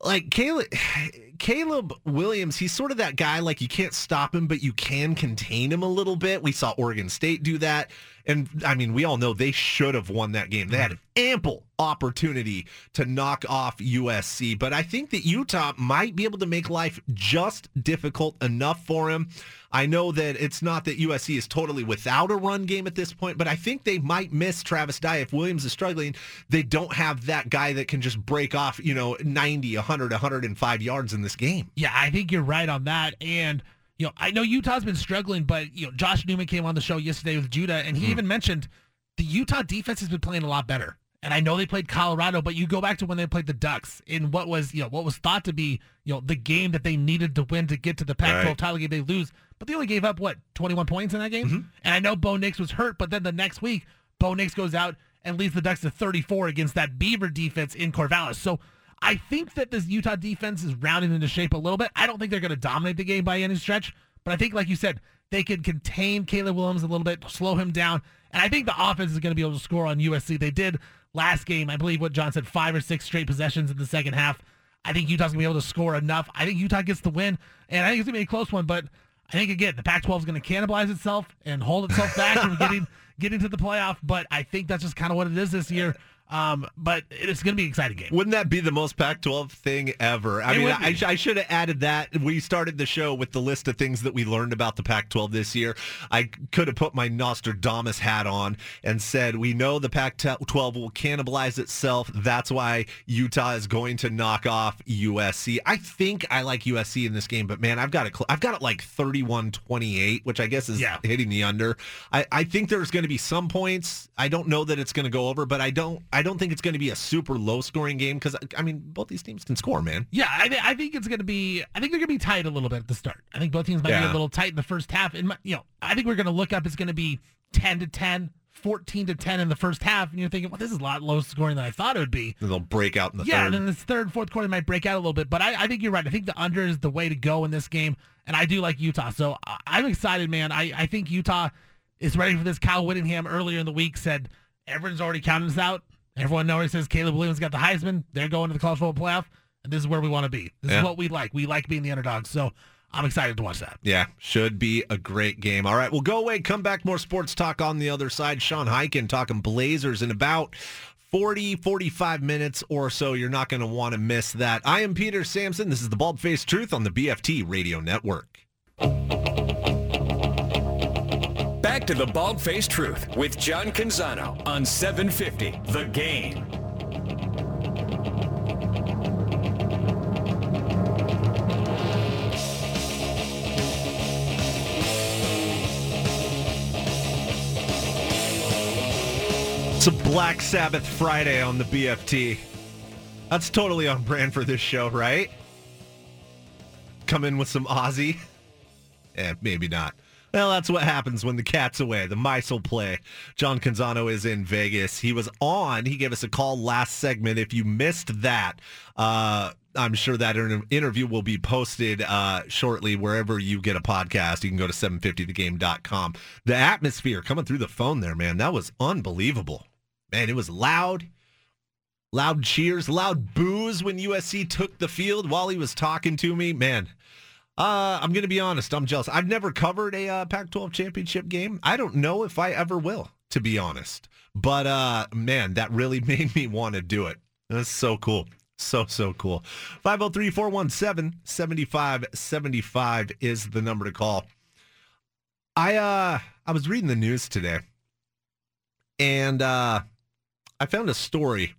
like Caleb Caleb Williams, he's sort of that guy like you can't stop him, but you can contain him a little bit. We saw Oregon State do that. And I mean, we all know they should have won that game. They had mm-hmm. ample opportunity to knock off USC, but I think that Utah might be able to make life just difficult enough for him. I know that it's not that USC is totally without a run game at this point, but I think they might miss Travis Dye if Williams is struggling. They don't have that guy that can just break off, you know, 90, 100, 105 yards in this game. Yeah, I think you're right on that. And you know, I know Utah's been struggling, but you know, Josh Newman came on the show yesterday with Judah, and he hmm. even mentioned the Utah defense has been playing a lot better. And I know they played Colorado, but you go back to when they played the Ducks in what was, you know, what was thought to be, you know, the game that they needed to win to get to the Pac-12 Right. title game. They lose, but they only gave up what 21 points in that game. Mm-hmm. And I know Bo Nix was hurt, but then the next week, Bo Nix goes out and leads the Ducks to 34 against that Beaver defense in Corvallis. So I think that this Utah defense is rounding into shape a little bit. I don't think they're going to dominate the game by any stretch, but I think, like you said, they can contain Caleb Williams a little bit, slow him down, and I think the offense is going to be able to score on USC. They did last game, I believe what John said, five or six straight possessions in the second half. I think Utah's going to be able to score enough. I think Utah gets the win, and I think it's going to be a close one, but I think, again, the Pac-12 is going to cannibalize itself and hold itself back from (laughs) getting getting to the playoff, but I think that's just kind of what it is this year. Um, but it's going to be an exciting game. Wouldn't that be the most Pac-12 thing ever? I It mean, I. I should have added that. We started the show with the list of things that we learned about the Pac-12 this year. I could have put my Nostradamus hat on and said, we know the Pac-12 will cannibalize itself. That's why Utah is going to knock off USC. I think I like USC in this game, but man, I've got it. cl- I've got it like 31-28, which I guess is Yeah. hitting the under. I, I think there's going to be some points. I don't know that it's going to go over, but I don't. I don't think it's going to be a super low scoring game because I mean both these teams can score, man. Yeah, I, th- I think it's going to be. I think they're going to be tight a little bit at the start. I think both teams might be a little tight in the first half. And you know, I think we're going to look up. It's going to be ten to 10, 14 to ten in the first half, and you're thinking, well, this is a lot lower scoring than I thought it would be. And they'll break out in the yeah, third. and then this third, fourth quarter might break out a little bit. But I, I think you're right. I think the under is the way to go in this game, and I do like Utah. So I, I'm excited, man. I, I think Utah is ready for this. Kyle Whittingham earlier in the week said everyone's already counting us out. Everyone already says Caleb Williams got the Heisman. They're going to the college football playoff, and this is where we want to be. This Yeah. is what we like. We like being the underdogs. So I'm excited to watch that. Yeah, should be a great game. All right, we'll go away, come back, more sports talk on the other side. Sean Highkin talking Blazers in about 40, 45 minutes or so. You're not going to want to miss that. I am Peter Sampson. This is the Bald Faced Truth on the BFT Radio Network. To the Bald Faced Truth with John Canzano on 750 The Game. It's a Black Sabbath Friday on the BFT. That's totally on brand for this show, right? Come in with some Ozzy? Eh, maybe not. Well, that's what happens when the cat's away. The mice will play. John Canzano is in Vegas. He was on. He gave us a call last segment. If you missed that, uh, I'm sure that inter- interview will be posted uh, shortly wherever you get a podcast. You can go to 750thegame.com. The atmosphere coming through the phone there, man, that was unbelievable. Man, it was loud. Loud cheers, loud boos when USC took the field while he was talking to me. Man, uh, I'm going to be honest. I'm jealous. I've never covered a uh, Pac-12 championship game. I don't know if I ever will, to be honest. But uh, man, that really (laughs) made me want to do it. That's so cool. So, so cool. 503 417 7575 is the number to call. I uh I was reading the news today and uh I found a story.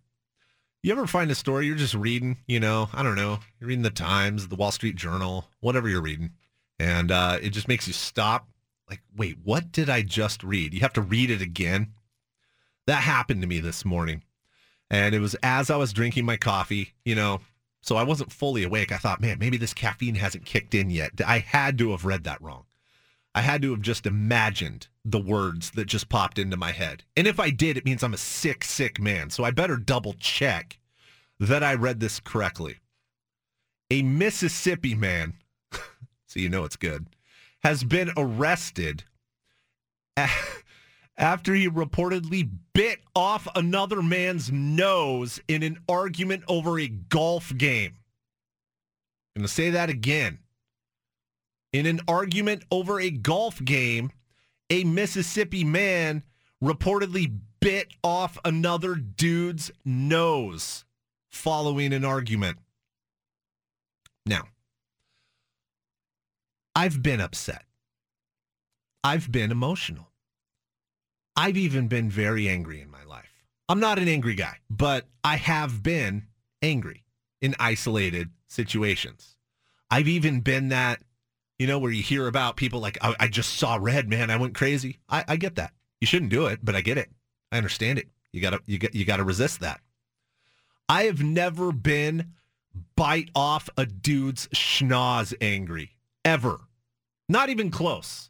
You ever find a story you're just reading, you know, I don't know, you're reading the Times, the Wall Street Journal, whatever you're reading, and uh it just makes you stop like, wait, what did I just read? You have to read it again. That happened to me this morning. And it was as I was drinking my coffee, you know, so I wasn't fully awake. I thought, man, maybe this caffeine hasn't kicked in yet. I had to have read that wrong. I had to have just imagined the words that just popped into my head. And if I did, it means I'm a sick, sick man. So I better double check that I read this correctly. A Mississippi man, (laughs) so you know it's good, has been arrested (laughs) after he reportedly bit off another man's nose in an argument over a golf game. I'm going to say that again. In an argument over a golf game, a Mississippi man reportedly bit off another dude's nose following an argument. Now, I've been upset. I've been emotional. I've even been very angry in my life. I'm not an angry guy, but I have been angry in isolated situations. I've even been that, you know, where you hear about people like, I, I just saw red, man. I went crazy. I, I get that. You shouldn't do it, but I get it. I understand it. You gotta, you got, you gotta resist that. I have never been bite off a dude's schnoz angry ever. Not even close.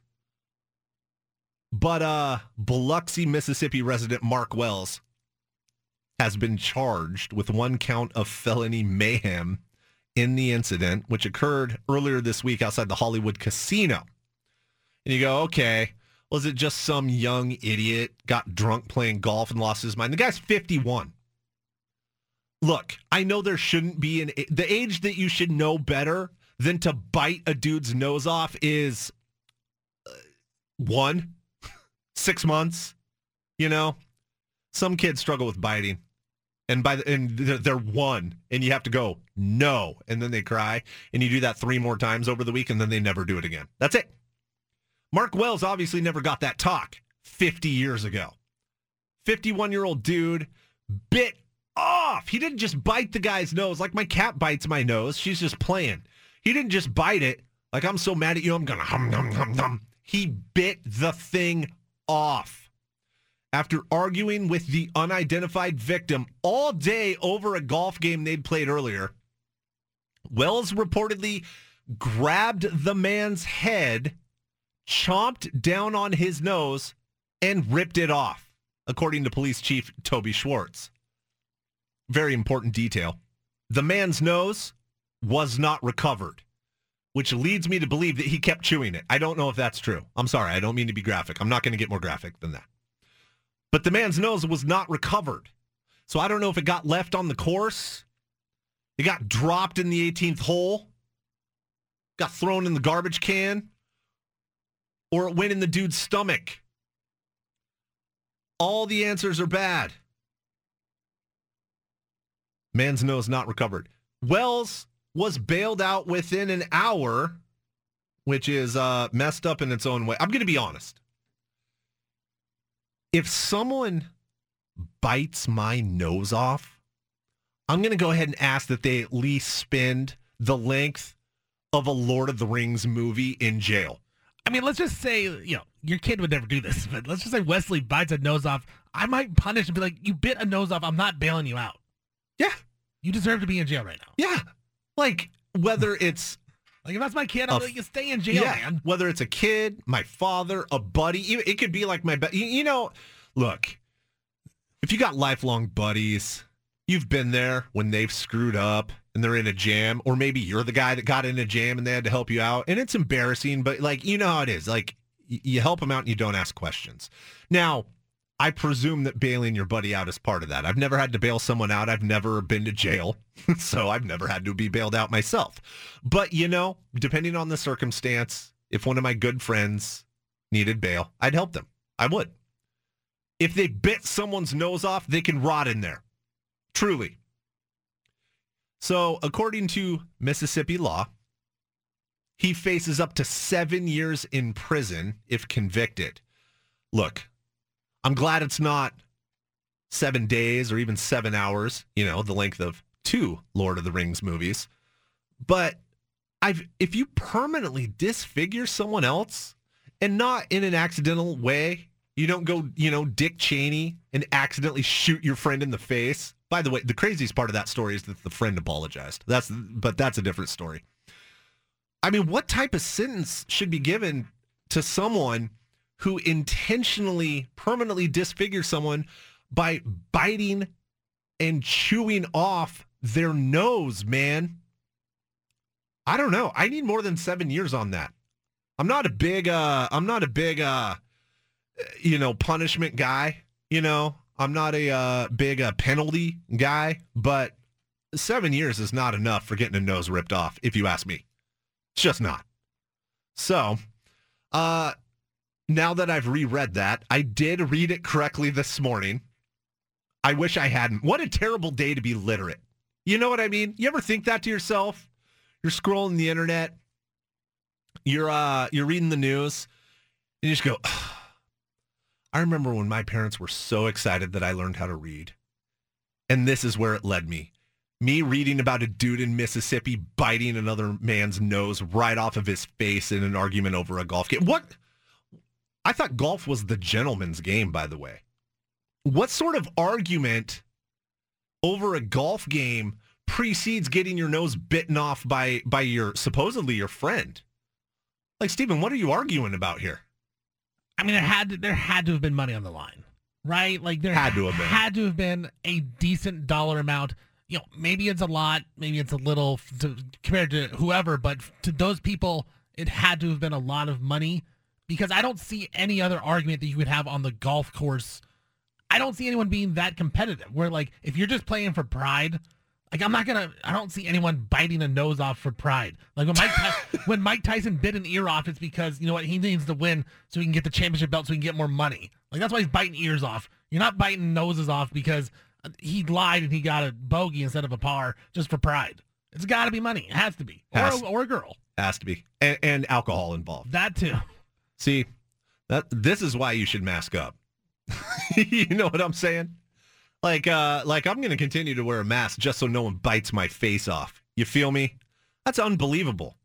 But uh, Biloxi, Mississippi resident Mark Wells has been charged with one count of felony mayhem in the incident, which occurred earlier this week outside the Hollywood casino. And you go, okay, was it just some young idiot got drunk playing golf and lost his mind? The guy's 51. Look, I know there shouldn't be an the age that you should know better than to bite a dude's nose off is uh, one (laughs) six months. You know, some kids struggle with biting, and by the and they're one, and you have to go no, and then they cry, and you do that three more times over the week, and then they never do it again. That's it. Mark Wells obviously never got that talk 50 years ago. 51 year old dude bit off. He didn't just bite the guy's nose like my cat bites my nose. She's just playing. He didn't just bite it like I'm so mad at you. I'm gonna hum hum hum hum. He bit the thing off after arguing with the unidentified victim all day over a golf game they'd played earlier. Wells reportedly grabbed the man's head, chomped down on his nose, and ripped it off, according to police chief Toby Schwartz. Very important detail. The man's nose was not recovered which leads me to believe that he kept chewing it. I don't know if that's true. I'm sorry. I don't mean to be graphic. I'm not going to get more graphic than that. But the man's nose was not recovered. So I don't know if it got left on the course, it got dropped in the 18th hole, got thrown in the garbage can, or it went in the dude's stomach. All the answers are bad. Man's nose not recovered. Wells was bailed out within an hour, which is uh, messed up in its own way. I'm going to be honest. If someone bites my nose off, I'm going to go ahead and ask that they at least spend the length of a Lord of the Rings movie in jail. I mean, let's just say, you know, your kid would never do this, but let's just say Wesley bites a nose off. I might punish and be like, you bit a nose off. I'm not bailing you out. Yeah. You deserve to be in jail right now. Yeah. Like whether it's like if that's my kid, I'm like, you stay in jail, yeah, man. Whether it's a kid, my father, a buddy, it could be like my, you, you know, look, if you got lifelong buddies, you've been there when they've screwed up and they're in a jam, or maybe you're the guy that got in a jam and they had to help you out, and it's embarrassing, but like you know how it is. Like you help them out and you don't ask questions. Now, I presume that bailing your buddy out is part of that. I've never had to bail someone out. I've never been to jail, (laughs) so I've never had to be bailed out myself. But you know, depending on the circumstance, if one of my good friends needed bail, I'd help them. I would. If they bit someone's nose off, they can rot in there. Truly. So, according to Mississippi law, he faces up to seven years in prison if convicted. Look, I'm glad it's not seven days or even seven hours, you know, the length of two Lord of the Rings movies. But I've if you permanently disfigure someone else and not in an accidental way, you don't go, you know, Dick Cheney and accidentally shoot your friend in the face. By the way, the craziest part of that story is that the friend apologized. That's but that's a different story. I mean, what type of sentence should be given to someone who intentionally permanently disfigures someone by biting and chewing off their nose, man? I don't know. I need more than 7 years on that. I'm not a big uh I'm not a big uh you know, punishment guy, you know. I'm not a uh, big uh, penalty guy, but seven years is not enough for getting a nose ripped off, if you ask me. It's just not. So, uh, now that I've reread that, I did read it correctly this morning. I wish I hadn't. What a terrible day to be literate. You know what I mean? You ever think that to yourself? You're scrolling the internet, you're uh, you're reading the news, and you just go. (sighs) I remember when my parents were so excited that I learned how to read. And this is where it led me. Me reading about a dude in Mississippi biting another man's nose right off of his face in an argument over a golf game. What? I thought golf was the gentleman's game, by the way. What sort of argument over a golf game precedes getting your nose bitten off by by your supposedly your friend? Like Stephen, what are you arguing about here? I mean, there had to, there had to have been money on the line, right? Like there had to have been had to have been a decent dollar amount. You know, maybe it's a lot, maybe it's a little to, compared to whoever, but to those people, it had to have been a lot of money because I don't see any other argument that you would have on the golf course. I don't see anyone being that competitive. Where like if you're just playing for pride, like I'm not gonna. I don't see anyone biting a nose off for pride. Like when Mike (laughs) when Mike Tyson bit an ear off, it's because you know what he needs to win so he can get the championship belt so he can get more money. Like that's why he's biting ears off. You're not biting noses off because he lied and he got a bogey instead of a par just for pride. It's got to be money. It has to be, or a, or a girl. Has to be, and, and alcohol involved. That too. See, that this is why you should mask up. (laughs) you know what I'm saying? Like, uh, like I'm going to continue to wear a mask just so no one bites my face off. You feel me? That's unbelievable.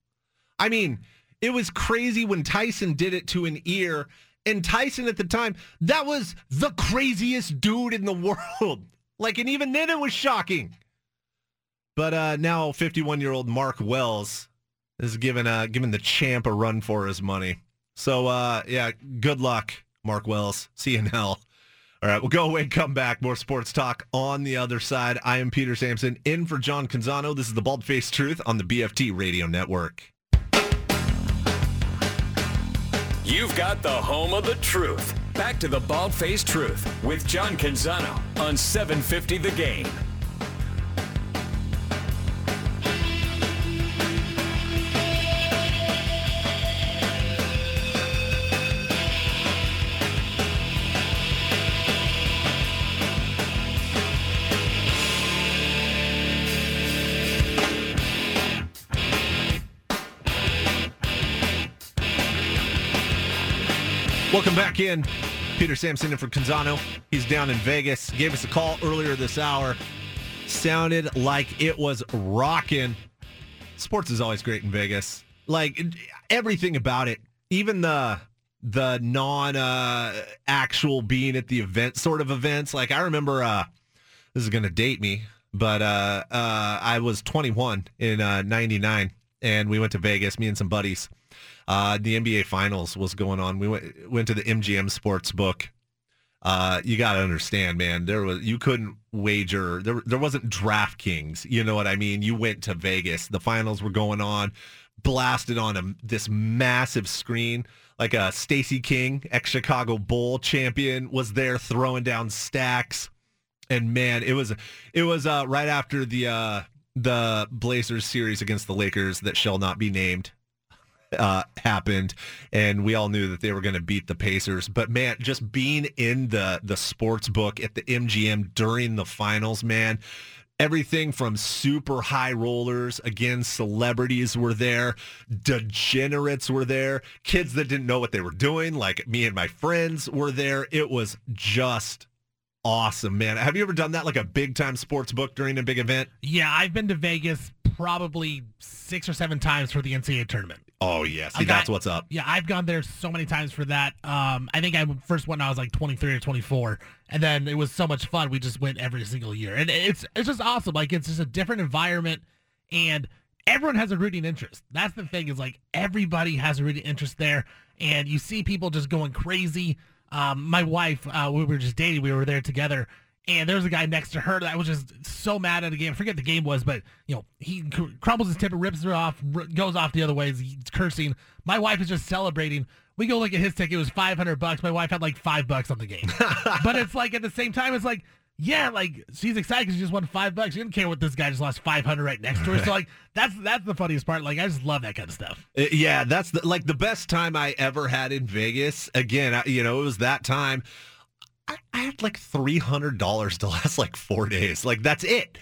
I mean, it was crazy when Tyson did it to an ear. And Tyson at the time, that was the craziest dude in the (laughs) world. Like, and even then it was shocking. But uh, now 51 year old Mark Wells is giving uh, giving the champ a run for his money. So uh, yeah, good luck, Mark Wells. See you in hell. All right, we'll go away and come back. More sports talk on the other side. I am Peter Sampson, in for John Canzano. This is the Bald Faced Truth on the BFT Radio Network. You've got the home of the truth. Back to the Bald Faced Truth with John Canzano on 750 The Game. Back in. Peter Sampson and for Canzano. He's down in Vegas. Gave us a call earlier this hour. Sounded like it was rocking. Sports is always great in Vegas. Like everything about it, even the the non uh, actual being at the event sort of events. Like I remember uh, this is going to date me, but uh, uh, I was 21 in 99 uh, and we went to Vegas, me and some buddies uh, the NBA Finals was going on. We went went to the MGM Sports Book uh, you got to understand, man. There was you couldn't wager. There there wasn't DraftKings. You know what I mean? You went to Vegas. The finals were going on, blasted on a, this massive screen. Like a Stacey King, ex Chicago Bull champion, was there throwing down stacks, and man, it was it was uh, right after the uh, the Blazers series against the Lakers that shall not be named uh, happened, and we all knew that they were going to beat the Pacers. But man, just being in the the sports book at the MGM during the finals, man. Everything from super high rollers, again, celebrities were there, degenerates were there, kids that didn't know what they were doing, like me and my friends were there. It was just awesome, man. Have you ever done that like a big time sports book during a big event? Yeah, I've been to Vegas probably six or seven times for the NCAA tournament. Oh yeah, see that's what's up. Yeah, I've gone there so many times for that. Um, I think I first went when I was like 23 or 24, and then it was so much fun. We just went every single year, and it's it's just awesome. Like it's just a different environment, and everyone has a rooting interest. That's the thing is like everybody has a rooting interest there, and you see people just going crazy. Um, my wife, uh, we were just dating. We were there together, and there was a guy next to her that was just so mad at the game. I forget the game was, but you know he crumbles his tip and rips her off, goes off the other way. He's cursing. My wife is just celebrating. We go look at his ticket. It was five hundred bucks. My wife had like five bucks on the game. (laughs) but it's like at the same time, it's like yeah, like she's excited because she just won five bucks. She didn't care what this guy just lost five hundred right next to her. So like (laughs) that's that's the funniest part. Like I just love that kind of stuff. Uh, yeah, that's the, like the best time I ever had in Vegas. Again, I, you know, it was that time. I, I had like three hundred dollars to last like four days. Like that's it.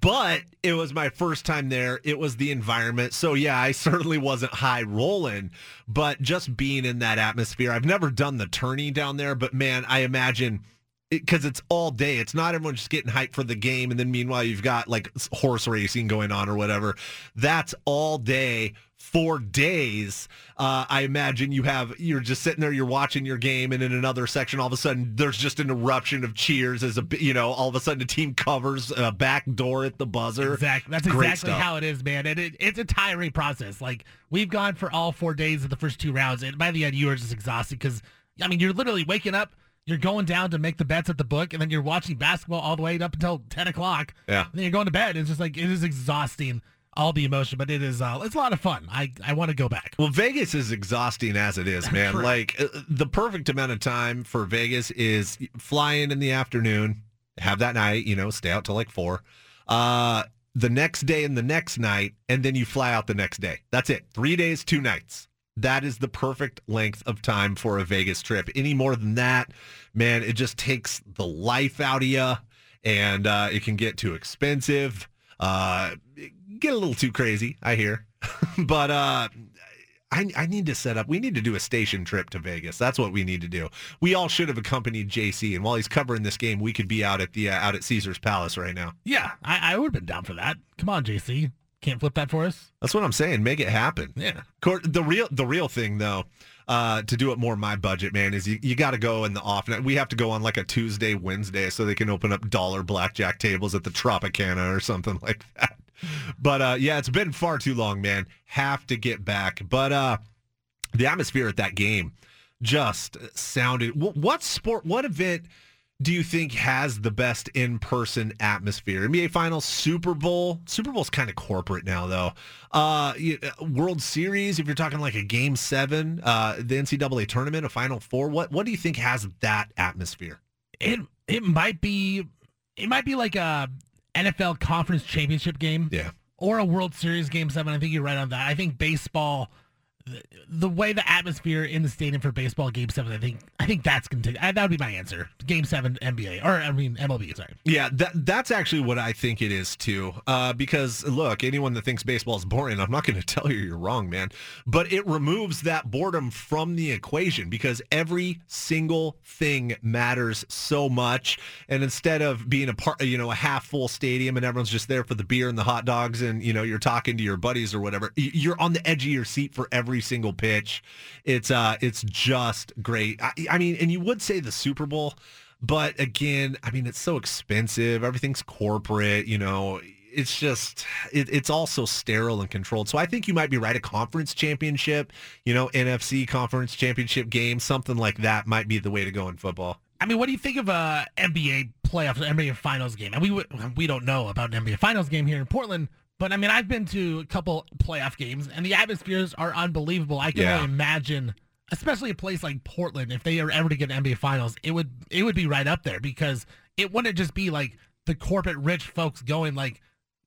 But it was my first time there. It was the environment. So yeah, I (laughs) certainly wasn't high rolling, but just being in that atmosphere. I've never done the tourney down there, but man, I imagine because it, it's all day. It's not everyone just getting hyped for the game, and then meanwhile you've got like horse racing going on or whatever. That's all day for days. Uh, I imagine you have you're just sitting there, you're watching your game, and in another section, all of a sudden there's just an eruption of cheers as a you know all of a sudden the team covers a back door at the buzzer. Exactly, that's Great exactly stuff. how it is, man. And it, it's a tiring process. Like we've gone for all four days of the first two rounds, and by the end you are just exhausted because I mean you're literally waking up you're going down to make the bets at the book, and then you're watching basketball all the way up until ten o'clock. Yeah. And then you're going to bed. It's just like it is exhausting, all the emotion, but it is uh, it's a lot of fun. I I want to go back. Well, Vegas is exhausting as it is, man. (laughs) like uh, the perfect amount of time for Vegas is fly in in the afternoon, have that night, you know, stay out till like four. Uh, the next day and the next night, and then you fly out the next day. That's it. Three days, two nights that is the perfect length of time for a Vegas trip. Any more than that, man, it just takes the life out of you, and uh, it can get too expensive. Uh, get a little too crazy, I hear. (laughs) but uh, I, I need to set up. We need to do a station trip to Vegas. That's what we need to do. We all should have accompanied JC, and while he's covering this game, we could be out at the uh, out at Caesar's Palace right now. Yeah, I, I would have been down for that. Come on, JC. Can't flip that for us. That's what I'm saying. Make it happen. Yeah. The real the real thing though, uh, to do it more my budget, man, is you, you got to go in the off night. We have to go on like a Tuesday, Wednesday, so they can open up dollar blackjack tables at the Tropicana or something (laughs) like that. But uh, yeah, it's been far too long, man. Have to get back. But uh, the atmosphere at that game just sounded. What sport? What event? do you think has the best in-person atmosphere? NBA Finals, Super Bowl. Super Bowl's kind of corporate now, though. Uh, World Series, if you're talking like a Game Seven, uh, the NCAA tournament, a Final Four. What what do you think has that atmosphere? It it might be it might be like a NFL Conference Championship game, yeah, or a World Series Game Seven. I think you're right on that. I think baseball the way the atmosphere in the stadium for baseball game seven, I think I think that's gonna take that would be my answer. Game seven NBA or I mean MLB, sorry. Yeah, that that's actually what I think it is too. Uh, because look, anyone that thinks baseball is boring, I'm not gonna (laughs) tell you you're wrong, man. But it removes that boredom from the equation because every single thing matters so much. And instead of being a part you know, a half full stadium and everyone's just there for the beer and the hot dogs and you know, you're talking to your buddies or whatever, you're on the edge of your seat for every every single pitch. It's uh, it's just great. I, I mean, and you would say the Super Bowl, but again, I mean, it's so expensive. Everything's corporate. You know, it's just it, it's also sterile and controlled. So I think you might be right. A conference championship, you know, NFC conference championship game, something like that might be the way to go in football. I mean, what do you think of a NBA playoff, NBA Finals game? And we we don't know about an NBA Finals game here in Portland, but I mean, I've been to a couple playoff games, and the atmospheres are unbelievable. I can Yeah. only imagine, especially a place like Portland, if they are ever to get an NBA Finals, it would it would be right up there because it wouldn't just be like the corporate rich folks going, like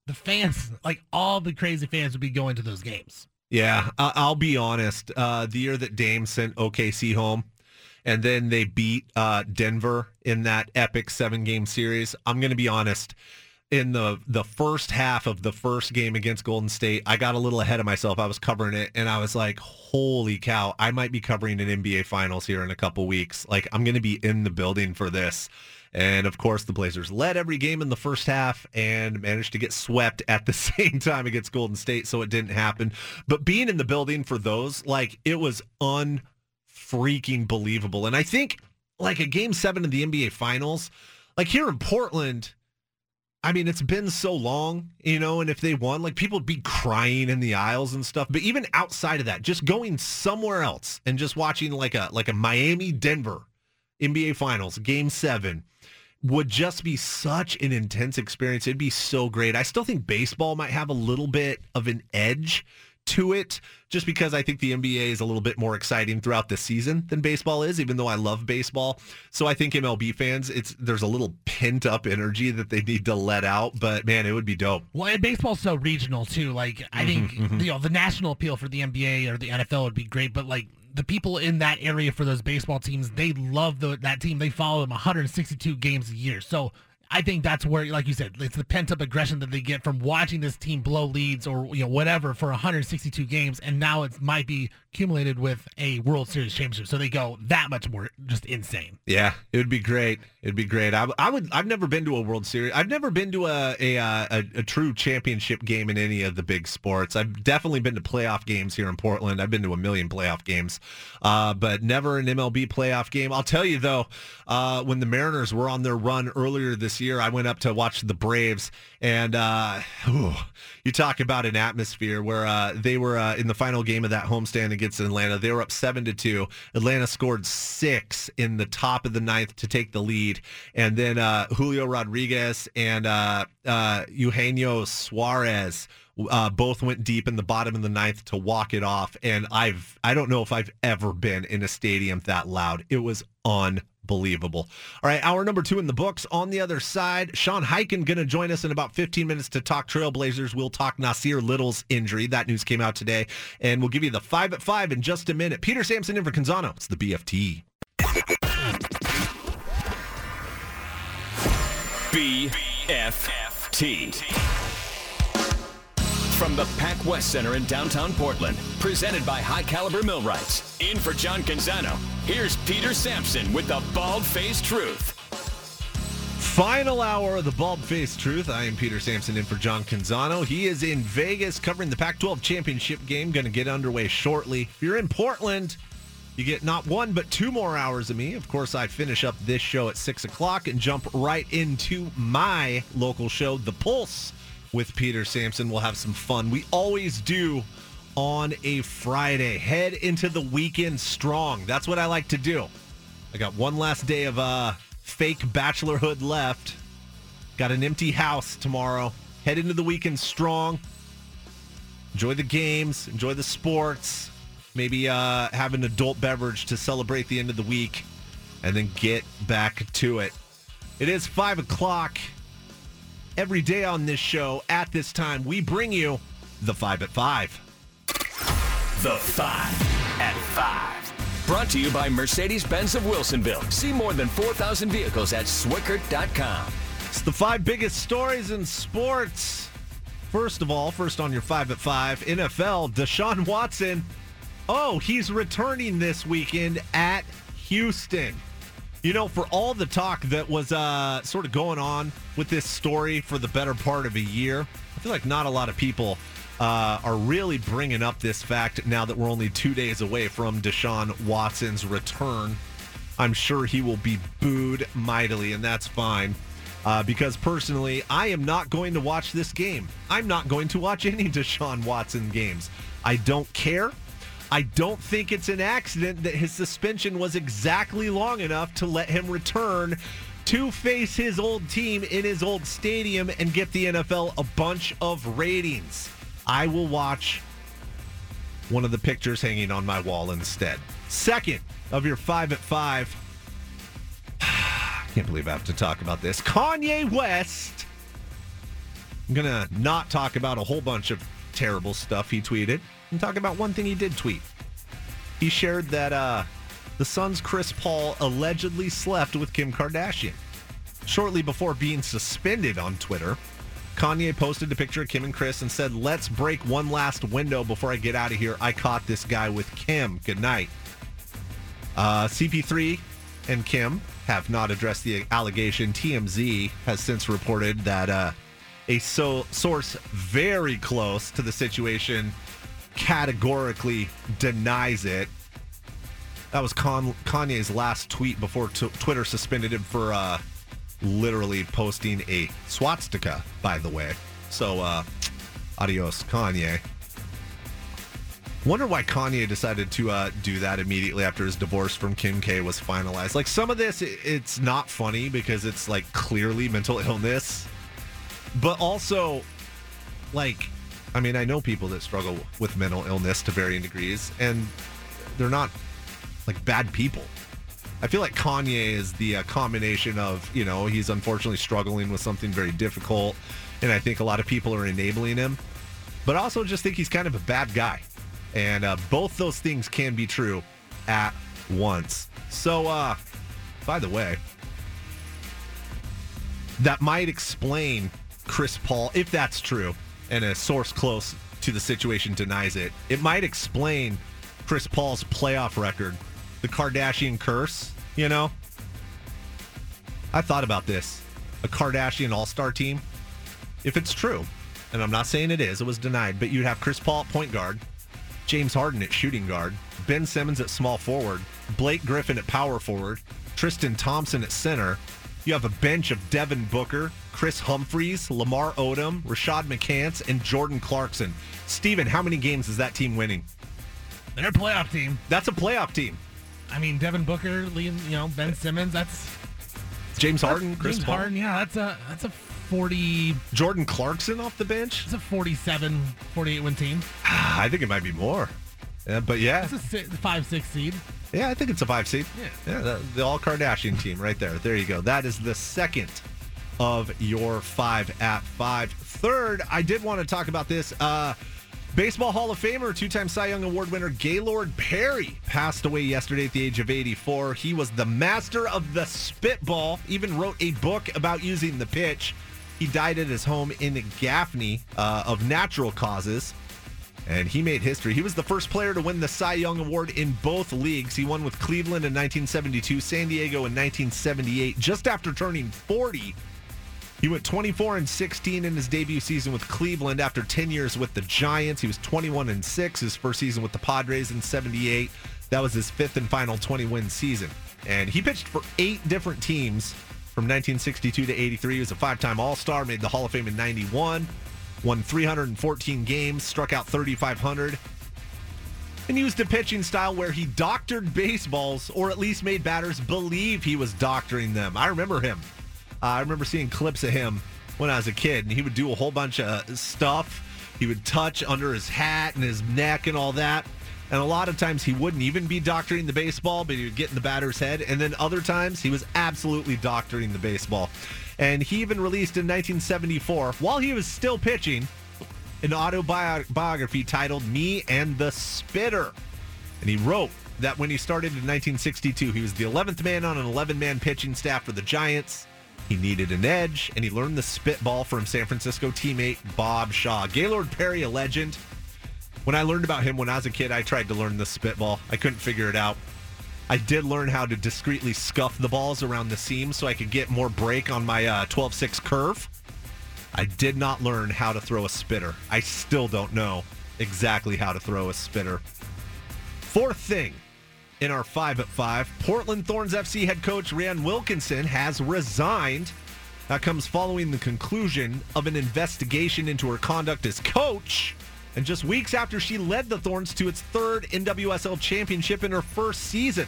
the fans, (laughs) like all the crazy fans would be going to those games. Yeah, I'll be honest. Uh, the year that Dame sent OKC home, and then they beat uh, Denver in that epic seven game series. I'm going to be honest. In the the first half of the first game against Golden State, I got a little ahead of myself. I was covering it, and I was like, "Holy cow! I might be covering an NBA Finals here in a couple weeks. Like, I'm going to be in the building for this." And of course, the Blazers led every game in the first half and managed to get swept at the (laughs) same time against Golden State, so it didn't happen. But being in the building for those, like, it was unfreaking believable. And I think, like, a game seven of the NBA Finals, like here in Portland, I mean, it's been so long, you know, and if they won, like people would be crying in the aisles and stuff. But even outside of that, just going somewhere else and just watching like a like a Miami Denver NBA Finals game seven would just be such an intense experience. It'd be so great. I still think baseball might have a little bit of an edge to it just because I think the NBA is a little bit more exciting throughout the season than baseball is, even though I love baseball. So I think MLB fans, it's there's a little pent up energy that they need to let out. But man, it would be dope. Well, and baseball's so regional too. Like I think Mm-hmm, you know the national appeal for the NBA or the NFL would be great, but like the people in that area for those baseball teams, they love the, that team. They follow them 162 games a year. So I think that's where, like you said, it's the pent up aggression that they get from watching this team blow leads or you know whatever for 162 games, and now it might be accumulated with a World Series championship. So they go that much more just insane. Yeah, it would be great. It'd be great. I, I would. I've never been to a World Series. I've never been to a a, uh, a a true championship game in any of the big sports. I've definitely been to playoff games here in Portland. I've been to a million playoff games, uh, but never an MLB playoff game. I'll tell you though, uh, when the Mariners were on their run earlier this year, I went up to watch the Braves, and uh, whew, you talk about an atmosphere where uh, they were uh, in the final game of that homestand against Atlanta. They were up seven to two. Atlanta scored six in the top of the ninth to take the lead, and then uh, Julio Rodriguez and uh, uh, Eugenio Suarez. Uh, both went deep in the bottom of the ninth to walk it off, and I've I don't know if I've ever been in a stadium that loud. It was unbelievable. All right, hour number two in the books. On the other side, Sean Highkin going to join us in about 15 minutes to talk Trailblazers. We'll talk Nassir Little's injury. That news came out today, and we'll give you the five at five in just a minute. Peter Sampson in for Canzano. It's the BFT. BFT. From the Pac West Center in downtown Portland, presented by High Caliber Millwrights. In for John Canzano, here's Peter Sampson with the Bald Faced Truth. Final hour of the Bald Faced Truth. I am Peter Sampson in for John Canzano. He is in Vegas covering the Pac 12 championship game. Going to get underway shortly. If you're in Portland, you get not one, but two more hours of me. Of course, I finish up this show at 6 o'clock and jump right into my local show, The Pulse, with Peter Sampson. We'll have some fun. We always do on a Friday. Head into the weekend strong. That's what I like to do. I got one last day of uh, fake bachelorhood left. Got an empty house tomorrow. Head into the weekend strong. Enjoy the games. Enjoy the sports. Maybe uh, have an adult beverage to celebrate the end of the week, and then get back to it. It is five o'clock every day on this show. At this time, we bring you the five at five. The 5 at 5. Brought to you by Mercedes Benz of Wilsonville. See more than 4,000 vehicles at Swickert.com. It's the five biggest stories in sports. First of all, first on your five at five, NFL, Deshaun Watson. Oh, he's returning this weekend at Houston. You know, for all the talk that was uh, sort of going on with this story for the better part of a year, I feel like not a lot of people uh, are really bringing up this fact now that we're only two days away from Deshaun Watson's return. I'm sure he will be booed mightily, and that's fine. Uh, because personally, I am not going to watch this game. I'm not going to watch any (laughs) Deshaun Watson games. I don't care. I don't think it's an accident that his suspension was exactly long enough to let him return to face his old team in his old stadium and get the NFL a bunch of ratings. I will watch one of the pictures hanging on my wall instead. Second of your five at five. I (sighs) Can't believe I have to talk about this. Kanye West. I'm going to not talk about a whole bunch of terrible stuff he tweeted and talk about one thing he did tweet. He shared that uh, the Suns' Chris Paul allegedly slept with Kim Kardashian. Shortly before being suspended on Twitter, Kanye posted a picture of Kim and Chris and said, Let's break one last window before I get out of here. I caught this guy with Kim. Good night. Uh, CP3 and Kim have not addressed the allegation. TMZ has since reported that uh, a so- source very close to the situation categorically denies it. That was Con- Kanye's last tweet before t- Twitter suspended him for uh, literally posting a swastika, by the way. So, uh, adios, Kanye. Wonder why Kanye decided to uh, do that immediately after his divorce from Kim K was finalized. Like some of this, it, it's not funny because it's like clearly mental illness, but also, like, I mean, I know people that struggle with mental illness to varying degrees, and they're not like bad people. I feel like Kanye is the uh, combination of, you know, he's unfortunately struggling with something very difficult, and I think a lot of people are enabling him, but also just think he's kind of a bad guy. And uh, both those things can be true at once. So, uh, by the way, that might explain Chris Paul, if that's true, and a source close to the situation denies it, it might explain Chris Paul's playoff record, the Kardashian curse, you know? I thought about this. A Kardashian all star team, if it's true, and I'm not saying it is, it was denied, but you'd have Chris Paul at point guard, James Harden at shooting guard, Ben Simmons at small forward, Blake Griffin at power forward, Tristan Thompson at center. You have a bench of Devin Booker, Kris Humphries, Lamar Odom, Rashad McCants, and Jordan Clarkson. Steven, how many games is that team winning? They're a playoff team. That's a playoff team. I mean, Devin Booker, Liam, you know, Ben Simmons. That's James Harden, Chris James Paul, Harden. Yeah, that's a that's a forty. Jordan Clarkson off the bench. It's a 47, 48 win team. Ah, I think it might be more. Yeah, but yeah, It's a six, five six seed. Yeah, I think it's a five seed. Yeah. yeah, the, the all Kardashian team right there. There you go. That is the second of your five at five. Third, I did want to talk about this. Uh, Baseball Hall of Famer, two time Cy Young Award winner Gaylord Perry passed away yesterday at the age of 84. He was the master of the spitball, even wrote a book about using the pitch. He died at his home in Gaffney uh, of natural causes. And he made history. He was the first player to win the Cy Young Award in both leagues. He won with Cleveland in 1972, San Diego in 1978. Just after turning 40, he went 24 and 16 in his debut season with Cleveland after 10 years with the Giants. He was 21 and 6 his first season with the Padres in 78. That was his fifth and final 20 win season. And he pitched for eight different teams from 1962 to 83. He was a five time All Star, made the Hall of Fame in 91, won 314 games, struck out 3,500 and used a pitching style where he doctored baseballs or at least made batters believe he was doctoring them. I remember him. Uh, I remember seeing clips of him when I was a kid, and he would do a whole bunch of stuff. He would touch under his hat and his neck and all that. And a lot of times he wouldn't even be doctoring the baseball, but he would get in the batter's head. And then other times he was absolutely doctoring the baseball. And he even released in 1974, while he was still pitching, an autobiography titled Me and the Spitter. And he wrote that when he started in 1962, he was the 11th man on an 11 man pitching staff for the Giants. He needed an edge, and he learned the spitball from San Francisco teammate Bob Shaw. Gaylord Perry, a legend. When I learned about him when I was a kid, I tried to learn the spitball. I couldn't figure it out. I did learn how to discreetly scuff the balls around the seam so I could get more break on my uh, 12-6 curve. I did not learn how to throw a spitter. I still don't know exactly how to throw a spitter. Fourth thing in our five at five, Portland Thorns FC head coach Rhian Wilkinson has resigned. That comes following the conclusion of an investigation into her conduct as coach and just weeks after she led the Thorns to its third NWSL championship in her first season.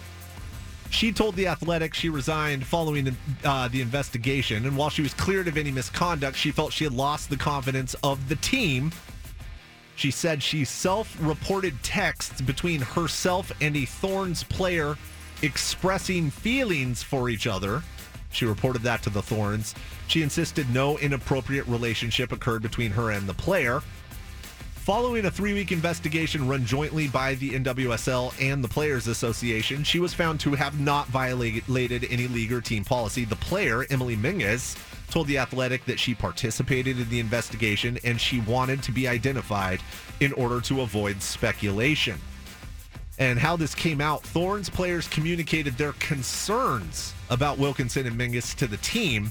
She told The Athletic she resigned following uh, the investigation, and while she was cleared of any misconduct, she felt she had lost the confidence of the team. She said she self reported texts between herself and a Thorns player expressing feelings for each other. She reported that to the Thorns. She insisted no inappropriate relationship occurred between her and the player. Following a three week investigation run jointly by the NWSL and the Players Association, she was found to have not violated any league or team policy. The player, Emily Menges, told The Athletic that she participated in the investigation and she wanted to be identified in order to avoid speculation. And how this came out, Thorns players communicated their concerns about Wilkinson and Menges to the team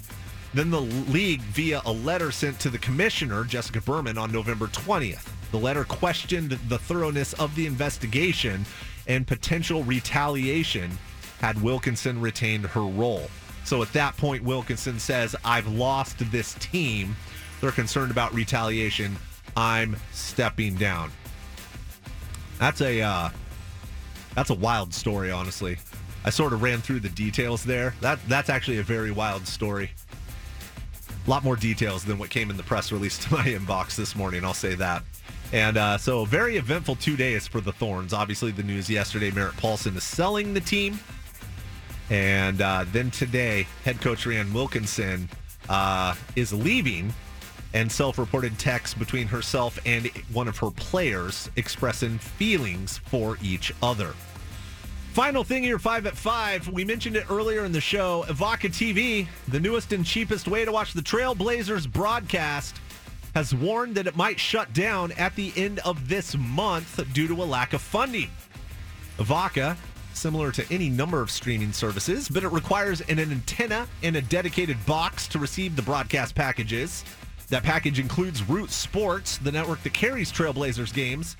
then the league, via a letter sent to the commissioner, Jessica Berman, on November 20th. The letter questioned the thoroughness of the investigation and potential retaliation had Wilkinson retained her role. So at that point, Wilkinson says, I've lost this team. They're concerned about retaliation. I'm stepping down. That's a uh, that's a wild story, honestly. I sort of ran through the details there. That that's actually a very wild story. A lot more details than what came in the press release to my (laughs) inbox this morning. I'll say that. And uh, so, very eventful two days for the Thorns. Obviously, the news yesterday: Merritt Paulson is selling the team, and uh, then today, head coach Rhian Wilkinson uh, is leaving. And self-reported text between herself and one of her players expressing feelings for each other. Final thing here, five at five. We mentioned it earlier in the show. Evoca TV, the newest and cheapest way to watch the Trailblazers broadcast, has warned that it might shut down at the end of this month due to a lack of funding. Evoca, similar to any number of streaming services, but it requires an antenna and a dedicated box to receive the broadcast packages. That package includes Root Sports, the network that carries Trailblazers games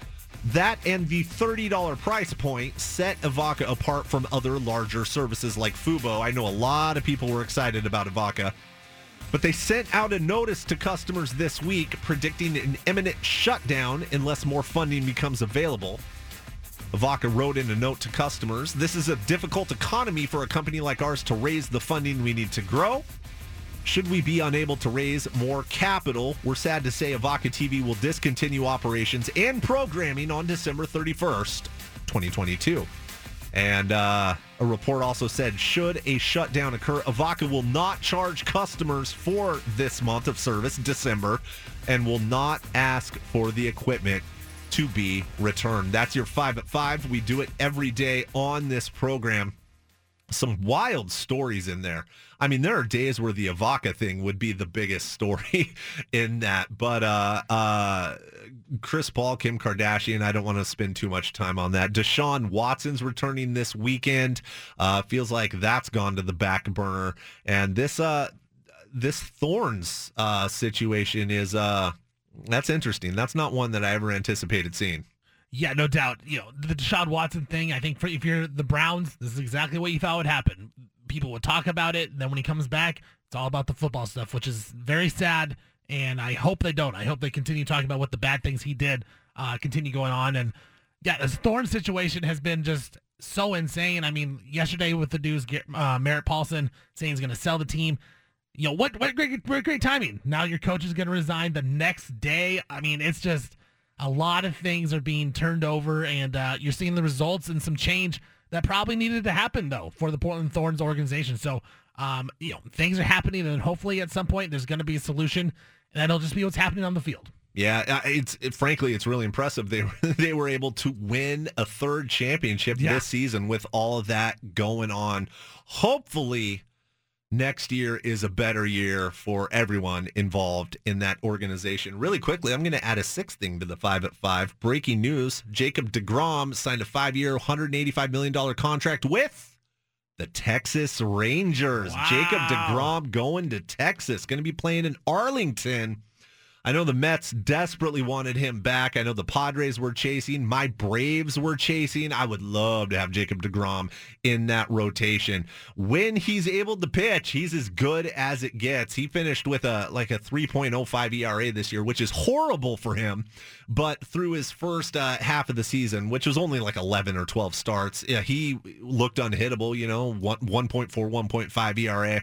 that and the $30 price point set Evoca apart from other larger services like Fubo. I know a lot of people were excited about Evoca, but they sent out a notice to customers this week predicting an imminent shutdown unless more funding becomes available. Evoca wrote in a note to customers This is a difficult economy for a company like ours to raise the funding we need to grow. Should we be unable to raise more capital, we're sad to say Evoca TV will discontinue operations and programming on December 31st, 2022. And uh, a report also said should a shutdown occur, Evoca will not charge customers for this month of service, December, and will not ask for the equipment to be returned. That's your five at five. We do it every day on this program. Some wild stories in there. I mean, there are days where the Evoca thing would be the biggest story (laughs) in that. But uh, uh, Chris Paul, Kim Kardashian, I don't want to spend too much time on that. Deshaun Watson's returning this weekend. Uh, feels like that's gone to the back burner. And this uh, this Thorns uh, situation is uh, that's interesting. That's not one that I ever anticipated seeing. Yeah, no doubt. You know, the Deshaun Watson thing, I think for, if you're the Browns, this is exactly what you thought would happen people would talk about it. And Then when he comes back, it's all about the football stuff, which is very sad. And I hope they don't. I hope they continue talking about what the bad things he did uh, continue going on. And yeah, the Thorn situation has been just so insane. I mean, yesterday with the news, uh, Merritt Paulson saying he's going to sell the team. You know what? What great, great, great timing. Now your coach is going to resign the next day. I mean, it's just a lot of things are being turned over, and uh, you're seeing the results and some change that probably needed to happen though for the Portland Thorns organization. So, um, you know, things are happening, and hopefully at some point there's going to be a solution, and that'll just be what's happening on the field. Yeah, uh, it's it, frankly it's really impressive. They (laughs) they were able to win a third championship yeah. this season with all of that going on. Hopefully, next year is a better year for everyone involved in that organization. Really quickly, I'm going to add a sixth thing to the five at five. Breaking news Jacob DeGrom signed a five year, $185 million contract with the Texas Rangers. Wow. Jacob DeGrom going to Texas, going to be playing in Arlington. I know the Mets desperately wanted him back. I know the Padres were chasing. My Braves were chasing. I would love to have Jacob DeGrom in that rotation. When he's able to pitch, he's as good as it gets. He finished with a like a 3.05 ERA this year, which is horrible for him. But through his first uh, half of the season, which was only like 11 or 12 starts, yeah, he looked unhittable. You know, 1.4, 1.5 ERA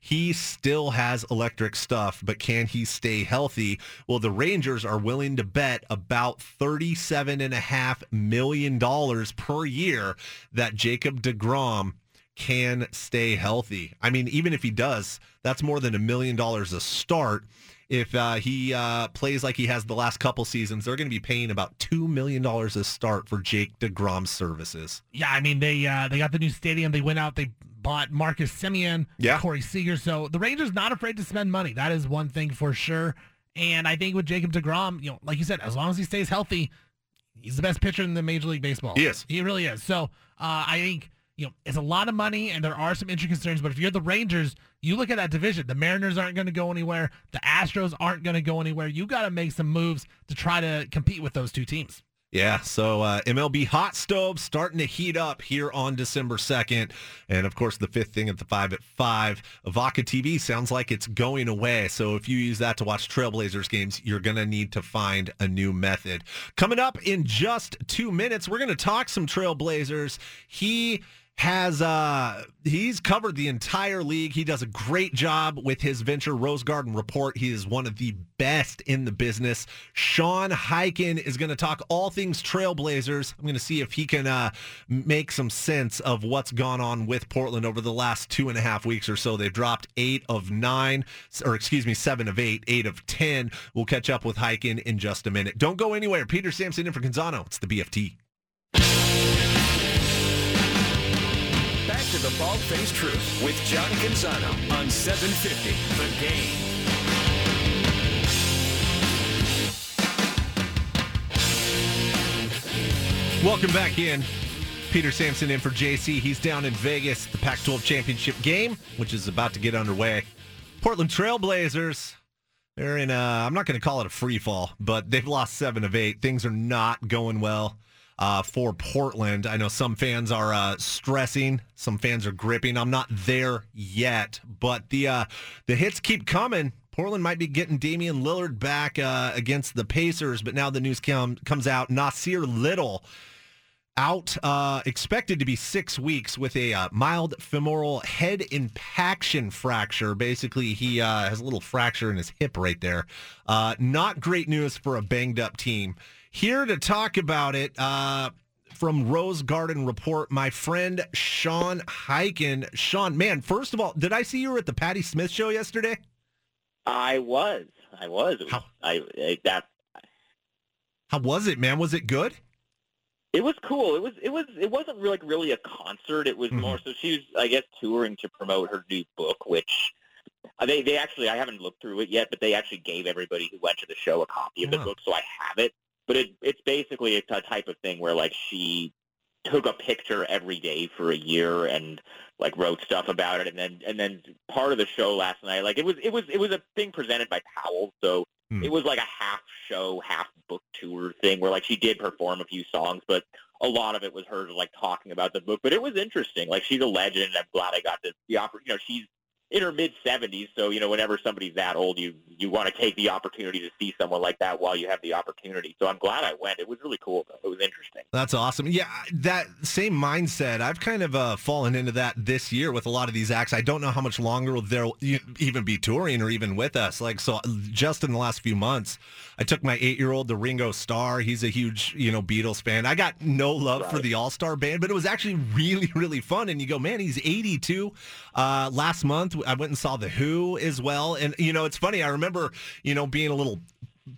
he still has electric stuff, but can he stay healthy? Well, the Rangers are willing to bet about $37.5 million per year that Jacob DeGrom can stay healthy. I mean, even if he does, that's more than a million dollars a start. If uh, he uh, plays like he has the last couple seasons, they're going to be paying about two million dollars a start for Jake Degrom's services. Yeah, I mean they uh, they got the new stadium. They went out. They bought Marcus Semien, yeah. Corey Seager. So the Rangers not afraid to spend money. That is one thing for sure. And I think with Jacob DeGrom, you know, like you said, as long as he stays healthy, he's the best pitcher in the Major League Baseball. He is. He really is. So uh, I think you know it's a lot of money, and there are some injury concerns. But if you're the Rangers, you look at that division. The Mariners aren't going to go anywhere. The Astros aren't going to go anywhere. You got to make some moves to try to compete with those two teams. Yeah, so uh, MLB hot stove starting to heat up here on December 2nd. And of course, the fifth thing at the 5 at 5. Vaca TV sounds like it's going away. So if you use that to watch Trailblazers games, you're going to need to find a new method. Coming up in just two minutes, we're going to talk some Trailblazers. He has uh he's covered the entire league. He does a great job with his venture Rose Garden Report. He is one of the best in the business. Sean Highkin is going to talk all things Trailblazers. I'm going to see if he can uh, make some sense of what's gone on with Portland over the last two and a half weeks or so. They've dropped eight of nine, or excuse me, seven of eight, eight of ten. We'll catch up with Highkin in just a minute. Don't go anywhere. Peter Sampson in for Canzano. It's the BFT. To the Bald Faced Truth with John Canzano on 750 The Game. Welcome back in. Peter Sampson in for JC. He's down in Vegas, the Pac 12 championship game, which is about to get underway. Portland Trailblazers, they're in a, I'm not going to call it a free fall, but they've lost seven of eight. Things are not going well uh, for Portland. I know some fans are uh, stressing, some fans are gripping. I'm not there yet, but the uh, the hits keep coming. Portland might be getting Damian Lillard back uh, against the Pacers, but now the news com- comes out. Nassir Little out, uh, expected to be six weeks with a uh, mild femoral head impaction fracture. Basically, he has a little fracture in his hip right there. Not great news for a banged up team. Here to talk about it uh, from Rose Garden Report, my friend Sean Highkin. Sean, man, first of all, did I see you were at the Patti Smith show yesterday? I was. I was. was how, I, I, that. How was it, man? Was it good? It was cool. It was. It was. It wasn't really like really a concert. It was mm-hmm. more so. She was, I guess, touring to promote her new book, which uh, they they actually I haven't looked through it yet, but they actually gave everybody who went to the show a copy of the book, so I have it but it, it's basically a type of thing where like she took a picture every day for a year and like wrote stuff about it. And then and then part of the show last night like it was it was it was a thing presented by Powell. So hmm. it was like a half show half book tour thing where like she did perform a few songs but a lot of it was her like talking about the book. But it was interesting. Like she's a legend. And I'm glad I got the the offer you know she's in her mid 70s. So, you know, whenever somebody's that old, you you want to take the opportunity to see someone like that while you have the opportunity. So I'm glad I went. It was really cool, though. It was interesting. That's awesome. Yeah, that same mindset. I've kind of uh, fallen into that this year with a lot of these acts. I don't know how much longer they'll even be touring or even with us. Like, so just in the last few months, I took my eight year old to Ringo Starr. He's a huge, you know, Beatles fan. I got no love right. for the All Star band, but it was actually really, really fun. And you go, man, he's 82. Uh, last month, I went and saw The Who as well. And, you know, it's funny. I remember, you know, being a little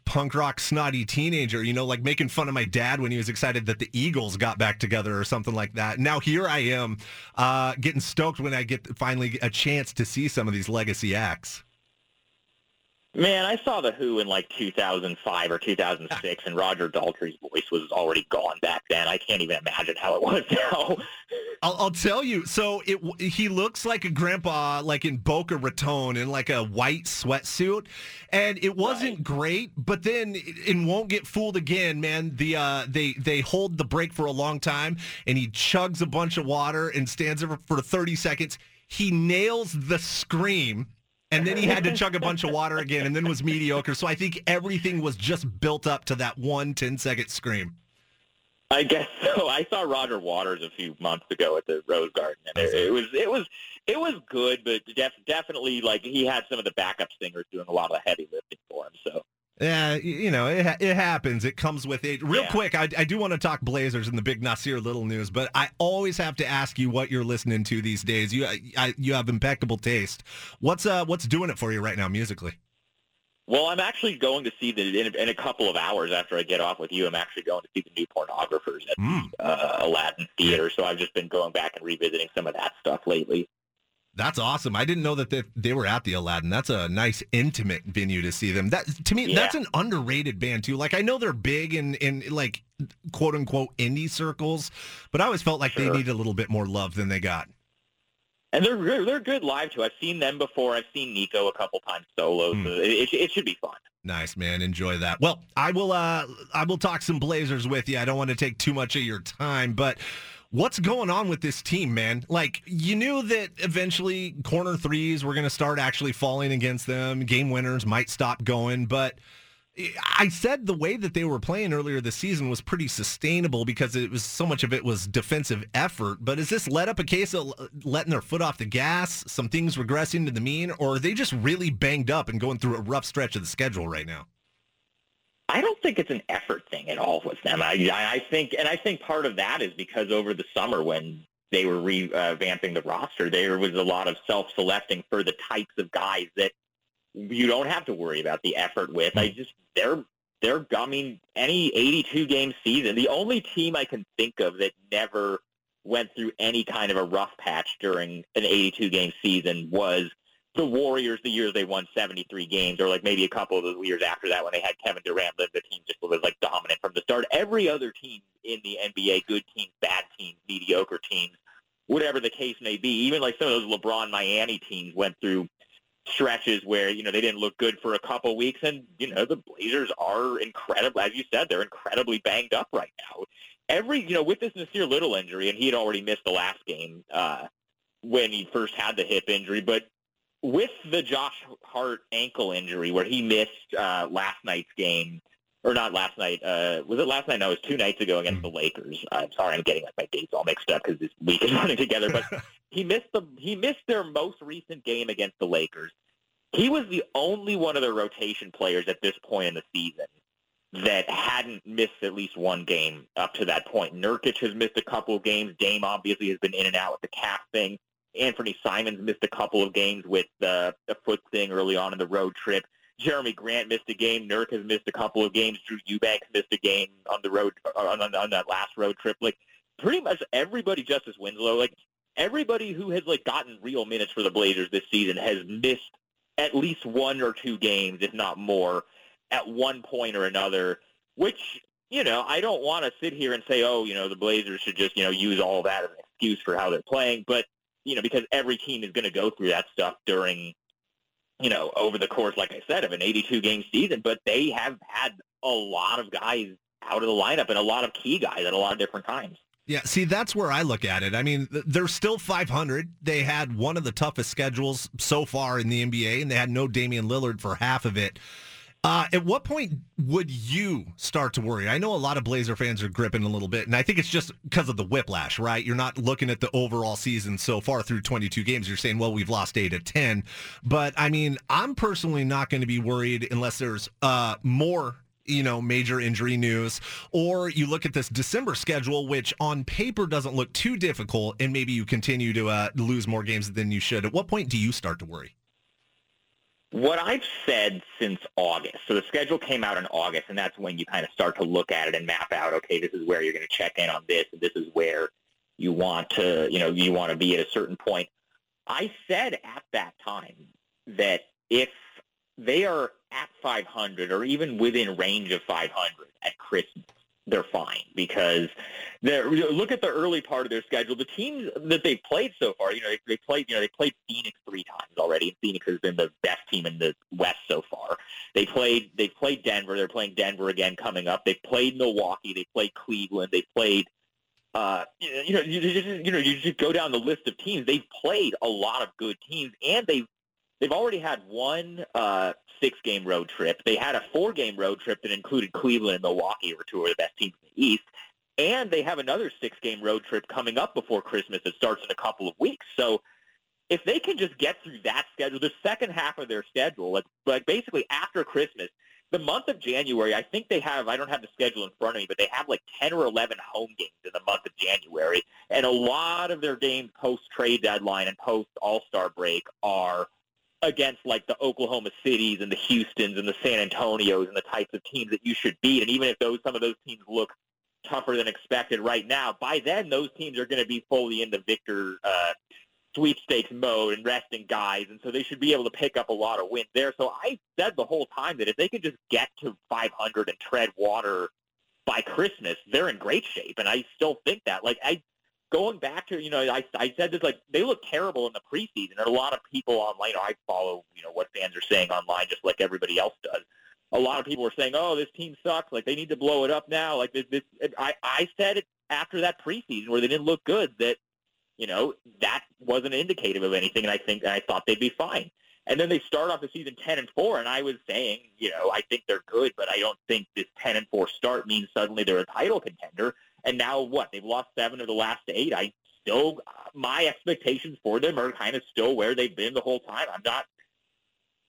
punk rock snotty teenager, you know, like making fun of my dad when he was excited that the Eagles got back together or something like that. Now here I am uh, getting stoked when I get finally a chance to see some of these legacy acts. Man, I saw The Who in like 2005 or 2006, and Roger Daltrey's voice was already gone back then. I can't even imagine how it was (laughs) now. I'll, I'll tell you. So it he looks like a grandpa, like in Boca Raton, in like a white sweatsuit, and it wasn't right. great. But then it, won't get fooled again, man. The uh, they they hold the break for a long time, and he chugs a bunch of water and stands there for thirty seconds. He nails the scream. And then he had to chug a bunch of water again and then was mediocre. So I think everything was just built up to that one 10 second scream. I guess so. I saw Roger Waters a few months ago at the Rose Garden, and it, it was it was it was good, but def, definitely like he had some of the backup singers doing a lot of the heavy lifting for him. So yeah, you know, it, it happens. It comes with it. Real yeah. quick, I, I do want to talk Blazers and the big Nassir Little news, but I always have to ask you what you're listening to these days. You I, you have impeccable taste. What's uh what's doing it for you right now musically? Well, I'm actually going to see the in, in, a couple of hours after I get off with you. I'm actually going to see the new pornographers at mm. uh, Aladdin Theater. So I've just been going back and revisiting some of that stuff lately. That's awesome. I didn't know that they, they were at the Aladdin. That's a nice intimate venue to see them. That to me, yeah. that's an underrated band too. Like I know they're big in in like quote unquote indie circles, but I always felt like sure. they needed a little bit more love than they got. And they're they're good live too. I've seen them before. I've seen Neko a couple times solo. Mm. So it, it, it should be fun. Nice man, enjoy that. Well, I will uh I will talk some Blazers with you. I don't want to take too much of your time, but what's going on with this team, man? Like you knew that eventually corner threes were going to start actually falling against them. Game winners might stop going, but I said the way that they were playing earlier this season was pretty sustainable because it was so much of it was defensive effort. But is this led up a case of letting their foot off the gas, some things regressing to the mean, or are they just really banged up and going through a rough stretch of the schedule right now? I don't think it's an effort thing at all with them. I, I think, and I think part of that is because over the summer when they were uh, revamping the roster, there was a lot of self-selecting for the types of guys that you don't have to worry about the effort with. I just they're they're I mean any 82 game season. The only team I can think of that never went through any kind of a rough patch during an 82 game season was the Warriors the years they won 73 games, or like maybe a couple of the years after that when they had Kevin Durant, the team just was like dominant from the start. Every other team in the NBA, good teams, bad teams, mediocre teams, whatever the case may be, even like some of those LeBron Miami teams went through stretches where you know they didn't look good for a couple weeks, and you know the Blazers are incredible, as you said, they're incredibly banged up right now. Every you know with this Nassir Little injury, and he had already missed the last game uh, when he first had the hip injury, but with the Josh Hart ankle injury, where he missed uh, last night's game, or not last night. Uh, was it last night? No, it was two nights ago against the Lakers. I'm sorry, I'm getting like my dates all mixed up because this week is (laughs) running together. But (laughs) he missed the he missed their most recent game against the Lakers. He was the only one of the rotation players at this point in the season that hadn't missed at least one game up to that point. Nurkic has missed a couple of games. Dame obviously has been in and out with the calf thing. Anfernee Simons missed a couple of games with uh, a foot thing early on in the road trip. Jerami Grant missed a game. Nurk has missed a couple of games. Drew Eubanks missed a game on the road on, on, on that last road trip. Like pretty much everybody, Justice Winslow, like everybody who has like gotten real minutes for the Blazers this season has missed at least one or two games, if not more, at one point or another. Which you know, I don't want to sit here and say, oh, you know, the Blazers should just you know use all that as an excuse for how they're playing, but you know, because every team is going to go through that stuff during you know, over the course, like I said, of an 82 game season, but they have had a lot of guys out of the lineup and a lot of key guys at a lot of different times. Yeah, see, that's where I look at it. I mean, they're still 500. They had one of the toughest schedules so far in the NBA, and they had no Damian Lillard for half of it. Uh, at what point would you start to worry? I know a lot of Blazer fans are gripping a little bit, and I think it's just because of the whiplash, right? You're not looking at the overall season so far through 22 games. You're saying, well, we've lost eight of 10. But I mean, I'm personally not going to be worried unless there's uh, more you know, major injury news, or you look at this December schedule, which on paper doesn't look too difficult, and maybe you continue to uh, lose more games than you should. At what point do you start to worry? What I've said since August, so the schedule came out in August, and that's when you kind of start to look at it and map out, okay, this is where you're going to check in on this, and this is where you want to, you know, you want to be at a certain point. I said at that time that if they are at 500 or even within range of 500 at Christmas, they're fine because they're look at the early part of their schedule. The teams that they've played so far, you know, they, they played you know they played Phoenix three times already. Phoenix has been the best team in the West so far. They played they played Denver. They're playing Denver again coming up. They played Milwaukee. They played Cleveland. They played. Uh, you know, you just, you know, you just go down the list of teams. They've played a lot of good teams, and they've they've already had one uh, six-game road trip. They had a four-game road trip that included Cleveland and Milwaukee, were two of the best teams in the East. And they have another six-game road trip coming up before Christmas that starts in a couple of weeks. So if they can just get through that schedule, the second half of their schedule, like, like basically after Christmas, the month of January, I think they have, I don't have the schedule in front of me, but they have like 10 or 11 home games in the month of January. And a lot of their games post-trade deadline and post-All-Star break are – against like the Oklahoma Cities and the Houstons and the San Antonios and the types of teams that you should beat. And even if those some of those teams look tougher than expected right now, by then those teams are going to be fully in the victor uh, sweepstakes mode and resting guys, and so they should be able to pick up a lot of wins there. So I said the whole time that if they could just get to 500 and tread water by Christmas, they're in great shape, and I still think that. Like I going back to, you know, I, I said this, like, they look terrible in the preseason. And a lot of people online, I follow, you know, what fans are saying online just like everybody else does. A lot of people are saying, oh, this team sucks. Like, they need to blow it up now. Like, this, this I, I said it after that preseason where they didn't look good that, you know, that wasn't indicative of anything. And I think, and I thought they'd be fine. And then they start off the season 10 and 4, and I was saying, you know, I think they're good, but I don't think this 10 and 4 start means suddenly they're a title contender. And now what? They've lost seven of the last eight. I still, my expectations for them are kind of still where they've been the whole time. I'm not,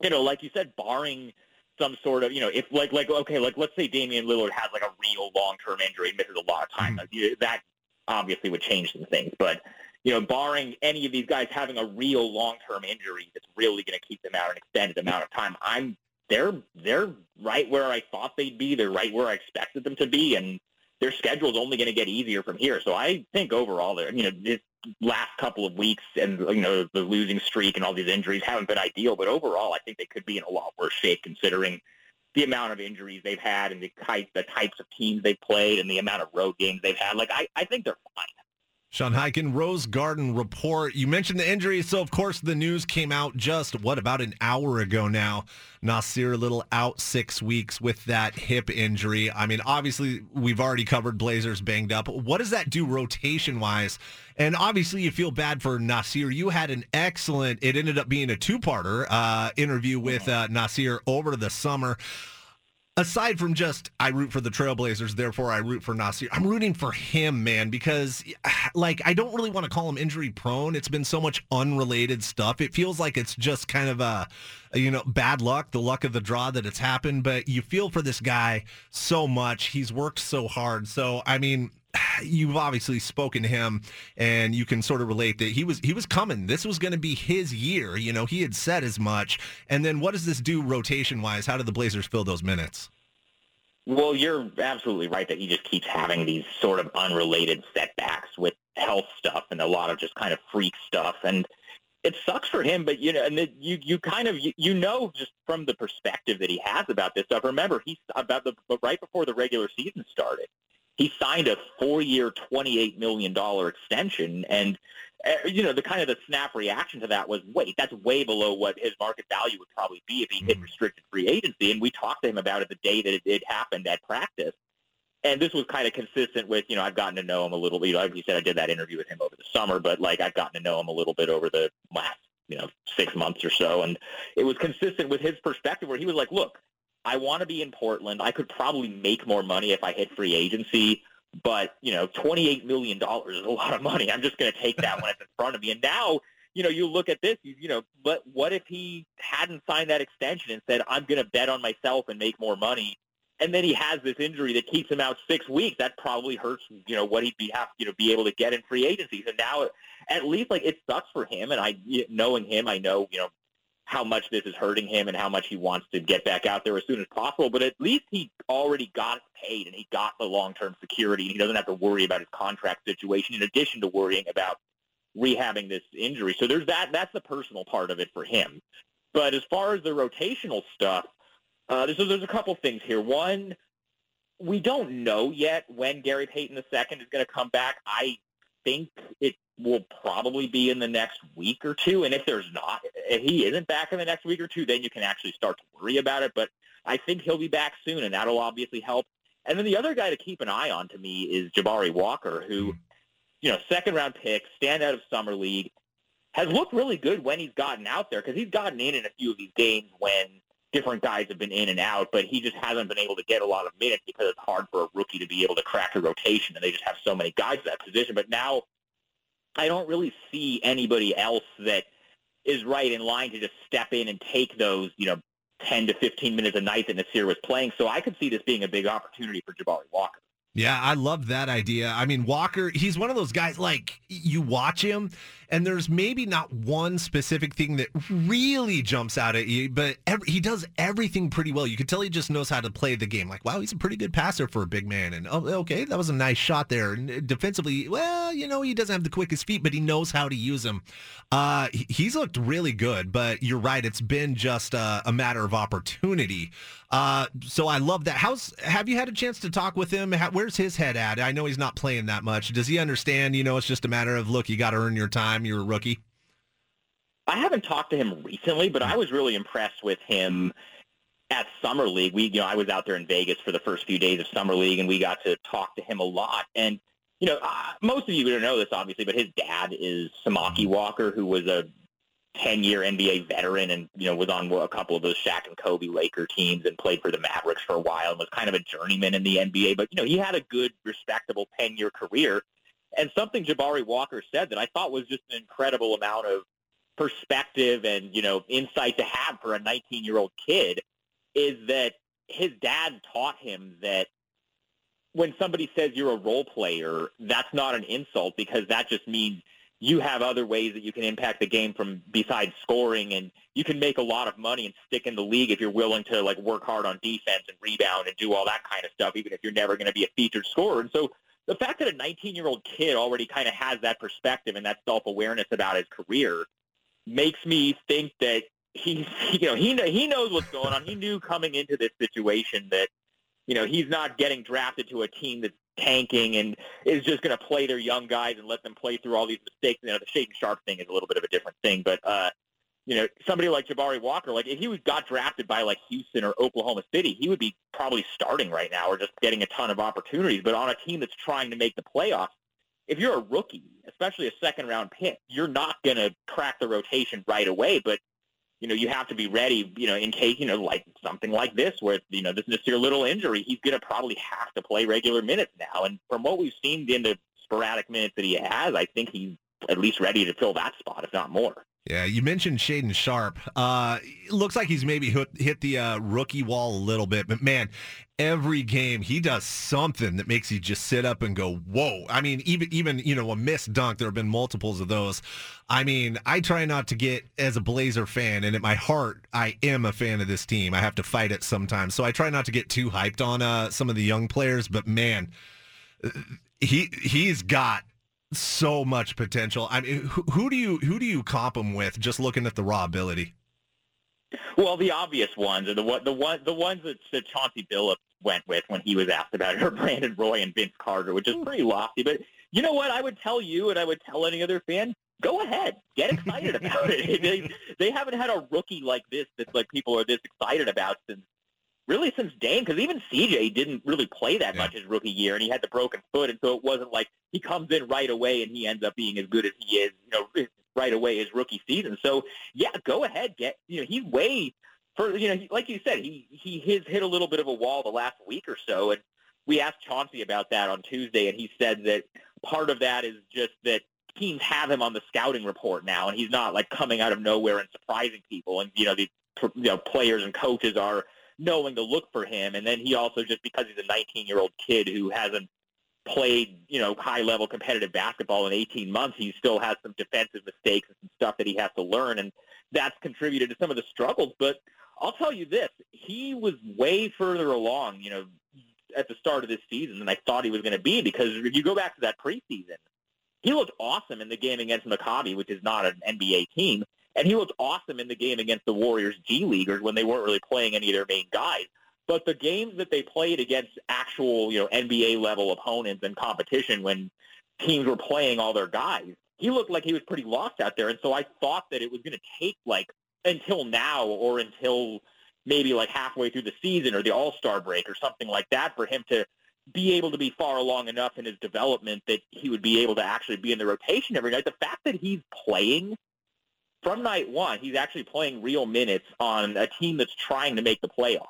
you know, like you said, barring some sort of, you know, if like, like, okay, like let's say Damian Lillard has like a real long-term injury, misses a lot of time. Mm-hmm. That obviously would change some things, but you know, barring any of these guys having a real long-term injury that's really going to keep them out an extended amount of time, I'm they're they're right where I thought they'd be. They're right where I expected them to be, and their schedule is only going to get easier from here. So I think overall, they're, you know, this last couple of weeks and you know the losing streak and all these injuries haven't been ideal, but overall, I think they could be in a lot worse shape considering the amount of injuries they've had and the type the types of teams they've played and the amount of road games they've had. Like I, I think they're fine. Sean Highkin, Rose Garden report. You mentioned the injury, so of course the news came out just what about an hour ago now. Nassir Little out six weeks with that hip injury. I mean, obviously we've already covered Blazers banged up. What does that do rotation wise? And obviously you feel bad for Nassir. You had an excellent. It ended up being a two parter uh, interview with uh, Nassir over the summer aside from just I root for the Trailblazers, therefore I root for Nassir. I'm rooting for him, man, because (sighs) like I don't really want to call him injury prone. It's been so much unrelated stuff. It feels like it's just kind of a you know bad luck, the luck of the draw that it's happened. But you feel for this guy so much. He's worked so hard. So I mean, you've obviously spoken to him and you can sort of relate that he was he was coming. This was going to be his year you know he had said as much. And then what does this do rotation wise how do the blazers fill those minutes? Well you're absolutely right that he just keeps having these sort of unrelated setbacks with health stuff and a lot of just kind of freak stuff. And it sucks for him but you know and it, you you kind of you, you know just from the perspective that he has about this stuff remember he's about the right before the regular season started he signed a four-year, $28 million extension. And, uh, you know, the kind of the snap reaction to that was, wait, that's way below what his market value would probably be if he hit mm-hmm. restricted free agency. And we talked to him about it the day that it, it happened at practice. And this was kind of consistent with, you know, I've gotten to know him a little bit. Like you said, I did that interview with him over the summer, but like I've gotten to know him a little bit over the last, you know, six months or so. And it was consistent with his perspective where he was like, look, I want to be in Portland. I could probably make more money if I hit free agency, but you know, twenty-eight million dollars is a lot of money. I'm just going to take that when it's in front of me. And now, you know, you look at this. You, you know, but what if he hadn't signed that extension and said, "I'm going to bet on myself and make more money"? And then he has this injury that keeps him out six weeks. That probably hurts, you know, what he'd be have, you know, be able to get in free agency. So now, at least, like it sucks for him. And I, knowing him, I know, you know, how much this is hurting him and how much he wants to get back out there as soon as possible. But at least he already got paid and he got the long-term security and he doesn't have to worry about his contract situation in addition to worrying about rehabbing this injury. So there's that. That's the personal part of it for him. But as far as the rotational stuff, uh, there's, there's a couple things here. One, we don't know yet when Gary Payton II is going to come back. I think it will probably be in the next week or two. And if there's not, if he isn't back in the next week or two, then you can actually start to worry about it. But I think he'll be back soon, and that'll obviously help. And then the other guy to keep an eye on to me is Jabari Walker, who, hmm. you know, second round pick, standout of summer league, has looked really good when he's gotten out there because he's gotten in in a few of these games when different guys have been in and out, but he just hasn't been able to get a lot of minutes because it's hard for a rookie to be able to crack a rotation, and they just have so many guys at that position. But now I don't really see anybody else that is right in line to just step in and take those, you know, 10 to 15 minutes a night that Nassir was playing. So I could see this being a big opportunity for Jabari Walker. Yeah, I love that idea. I mean, Walker, he's one of those guys like you watch him and there's maybe not one specific thing that really jumps out at you, but every, he does everything pretty well. You can tell he just knows how to play the game. Like, wow, he's a pretty good passer for a big man. And oh, okay, that was a nice shot there. And defensively, well, you know, he doesn't have the quickest feet, but he knows how to use them. Uh, he's looked really good, but you're right. It's been just a, a matter of opportunity. Uh, so I love that. How's have you had a chance to talk with him? How, where's his head at? I know he's not playing that much. Does he understand? You know, it's just a matter of look, you got to earn your time. You're a rookie. I haven't talked to him recently, but I was really impressed with him at summer league. We, you know, I was out there in Vegas for the first few days of summer league, and we got to talk to him a lot. And you know, uh, most of you don't know this obviously, but his dad is Samaki Walker, who was a 10-year NBA veteran and, you know, was on a couple of those Shaq and Kobe Laker teams and played for the Mavericks for a while and was kind of a journeyman in the NBA. But, you know, he had a good, respectable 10-year career. And something Jabari Walker said that I thought was just an incredible amount of perspective and, you know, insight to have for a 19-year-old kid is that his dad taught him that when somebody says you're a role player, that's not an insult because that just means – you have other ways that you can impact the game from besides scoring and you can make a lot of money and stick in the league if you're willing to like work hard on defense and rebound and do all that kind of stuff even if you're never going to be a featured scorer. And so the fact that a 19 year old kid already kind of has that perspective and that self awareness about his career makes me think that he's (laughs) you know he he knows what's going on he knew coming into this situation that you know he's not getting drafted to a team that's tanking and is just going to play their young guys and let them play through all these mistakes. You know, the Shaedon Sharpe thing is a little bit of a different thing, but uh, you know, somebody like Jabari Walker, like if he got drafted by like Houston or Oklahoma City, he would be probably starting right now or just getting a ton of opportunities. But on a team that's trying to make the playoffs, if you're a rookie, especially a second round pick, you're not going to crack the rotation right away. But you know, you have to be ready, you know, in case, you know, like something like this where, you know, this Nassir Little injury, he's going to probably have to play regular minutes now. And from what we've seen in the sporadic minutes that he has, I think he's at least ready to fill that spot, if not more. Yeah, you mentioned Shaedon Sharpe. Uh, looks like he's maybe hit, hit the uh, rookie wall a little bit, but man, every game he does something that makes you just sit up and go, "Whoa!" I mean, even even you know a missed dunk. There have been multiples of those. I mean, I try not to get as a Blazer fan, and at my heart, I am a fan of this team. I have to fight it sometimes, so I try not to get too hyped on uh, some of the young players. But man, he he's got so much potential. I mean, who, who do you who do you comp him with? Just looking at the raw ability. Well, the obvious ones are the one the one the ones that, that Chauncey Billups went with when he was asked about her, (laughs) Brandon Roy and Vince Carter, which is pretty lofty. But you know what? I would tell you, and I would tell any other fan, go ahead, get excited about (laughs) it. (laughs) they, they haven't had a rookie like this that like people are this excited about since really since Dame, because even CJ didn't really play that yeah. much his rookie year, and he had the broken foot, and so it wasn't like he comes in right away and he ends up being as good as he is, you know, eh, right away his rookie season. So yeah, go ahead, get you know he's way for you know like you said he he has hit a little bit of a wall the last week or so, and we asked Chauncey about that on Tuesday, and he said that part of that is just that teams have him on the scouting report now, and he's not like coming out of nowhere and surprising people, and you know the you know players and coaches are knowing to look for him. And then he also just because he's a 19 year old kid who hasn't played, you know, high level competitive basketball in 18 months, he still has some defensive mistakes and some stuff that he has to learn. And that's contributed to some of the struggles. But I'll tell you this, he was way further along, you know, at the start of this season than I thought he was going to be because if you go back to that preseason, he looked awesome in the game against Maccabi, which is not an NBA team. And he looked awesome in the game against the Warriors G Leaguers when they weren't really playing any of their main guys. But the games that they played against actual, you know, NBA level opponents and competition when teams were playing all their guys, he looked like he was pretty lost out there. And so I thought that it was going to take like until now or until maybe like halfway through the season or the All-Star break or something like that for him to be able to be far along enough in his development that he would be able to actually be in the rotation every night. The fact that he's playing from night one, he's actually playing real minutes on a team that's trying to make the playoff.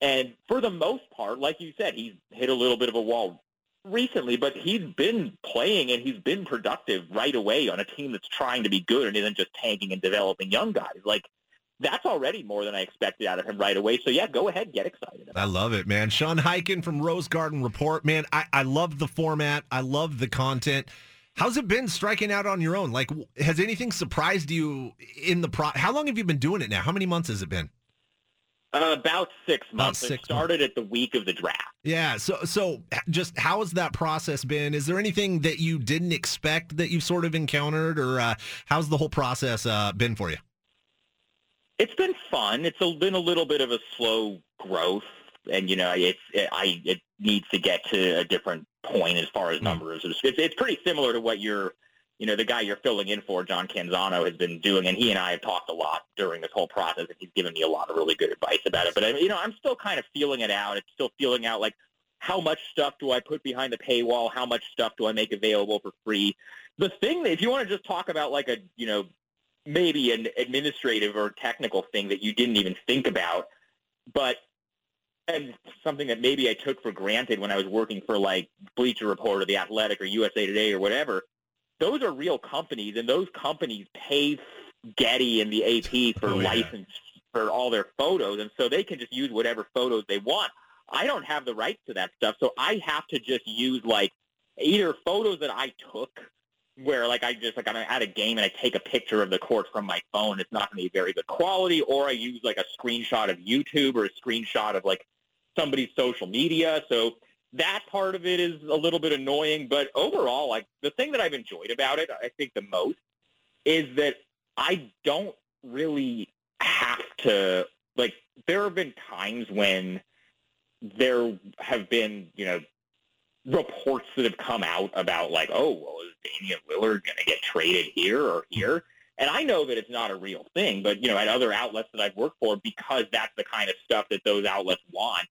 And for the most part, like you said, he's hit a little bit of a wall recently, but he's been playing and he's been productive right away on a team that's trying to be good and isn't just tanking and developing young guys. Like that's already more than I expected out of him right away. So yeah, go ahead, get excited. I love it, man. Sean Highkin from Rose Garden Report, man. I, I love the format. I love the content. How's it been striking out on your own? Like, has anything surprised you in the pro? How long have you been doing it now? How many months has it been? Uh, about six months. About six it started months. at the week of the draft. Yeah. So, so just how has that process been? Is there anything that you didn't expect that you've sort of encountered, or uh, how's the whole process uh, been for you? It's been fun. It's a, been a little bit of a slow growth, and you know, it's it, I it needs to get to a different point as far as hmm. numbers. It's, it's pretty similar to what you're, you know, the guy you're filling in for, John Canzano, has been doing, and he and I have talked a lot during this whole process, and he's given me a lot of really good advice about it. But I, you know, I'm still kind of feeling it out. It's still feeling out like how much stuff do I put behind the paywall? How much stuff do I make available for free? The thing that if you want to just talk about like a, you know, maybe an administrative or technical thing that you didn't even think about, but and something that maybe I took for granted when I was working for like Bleacher Report or The Athletic or USA Today or whatever. Those are real companies, and those companies pay Getty and the AP for oh, yeah. license for all their photos, and so they can just use whatever photos they want. I don't have the rights to that stuff, so I have to just use like either photos that I took where like I just like I'm at a game and I take a picture of the court from my phone. It's not going to be very good quality, or I use like a screenshot of YouTube or a screenshot of like somebody's social media. So that part of it is a little bit annoying, but overall, like the thing that I've enjoyed about it, I think the most is that I don't really have to like. There have been times when there have been, you know, reports that have come out about like, oh, well, is Damian Lillard going to get traded here or here? And I know that it's not a real thing, but you know, at other outlets that I've worked for, because that's the kind of stuff that those outlets want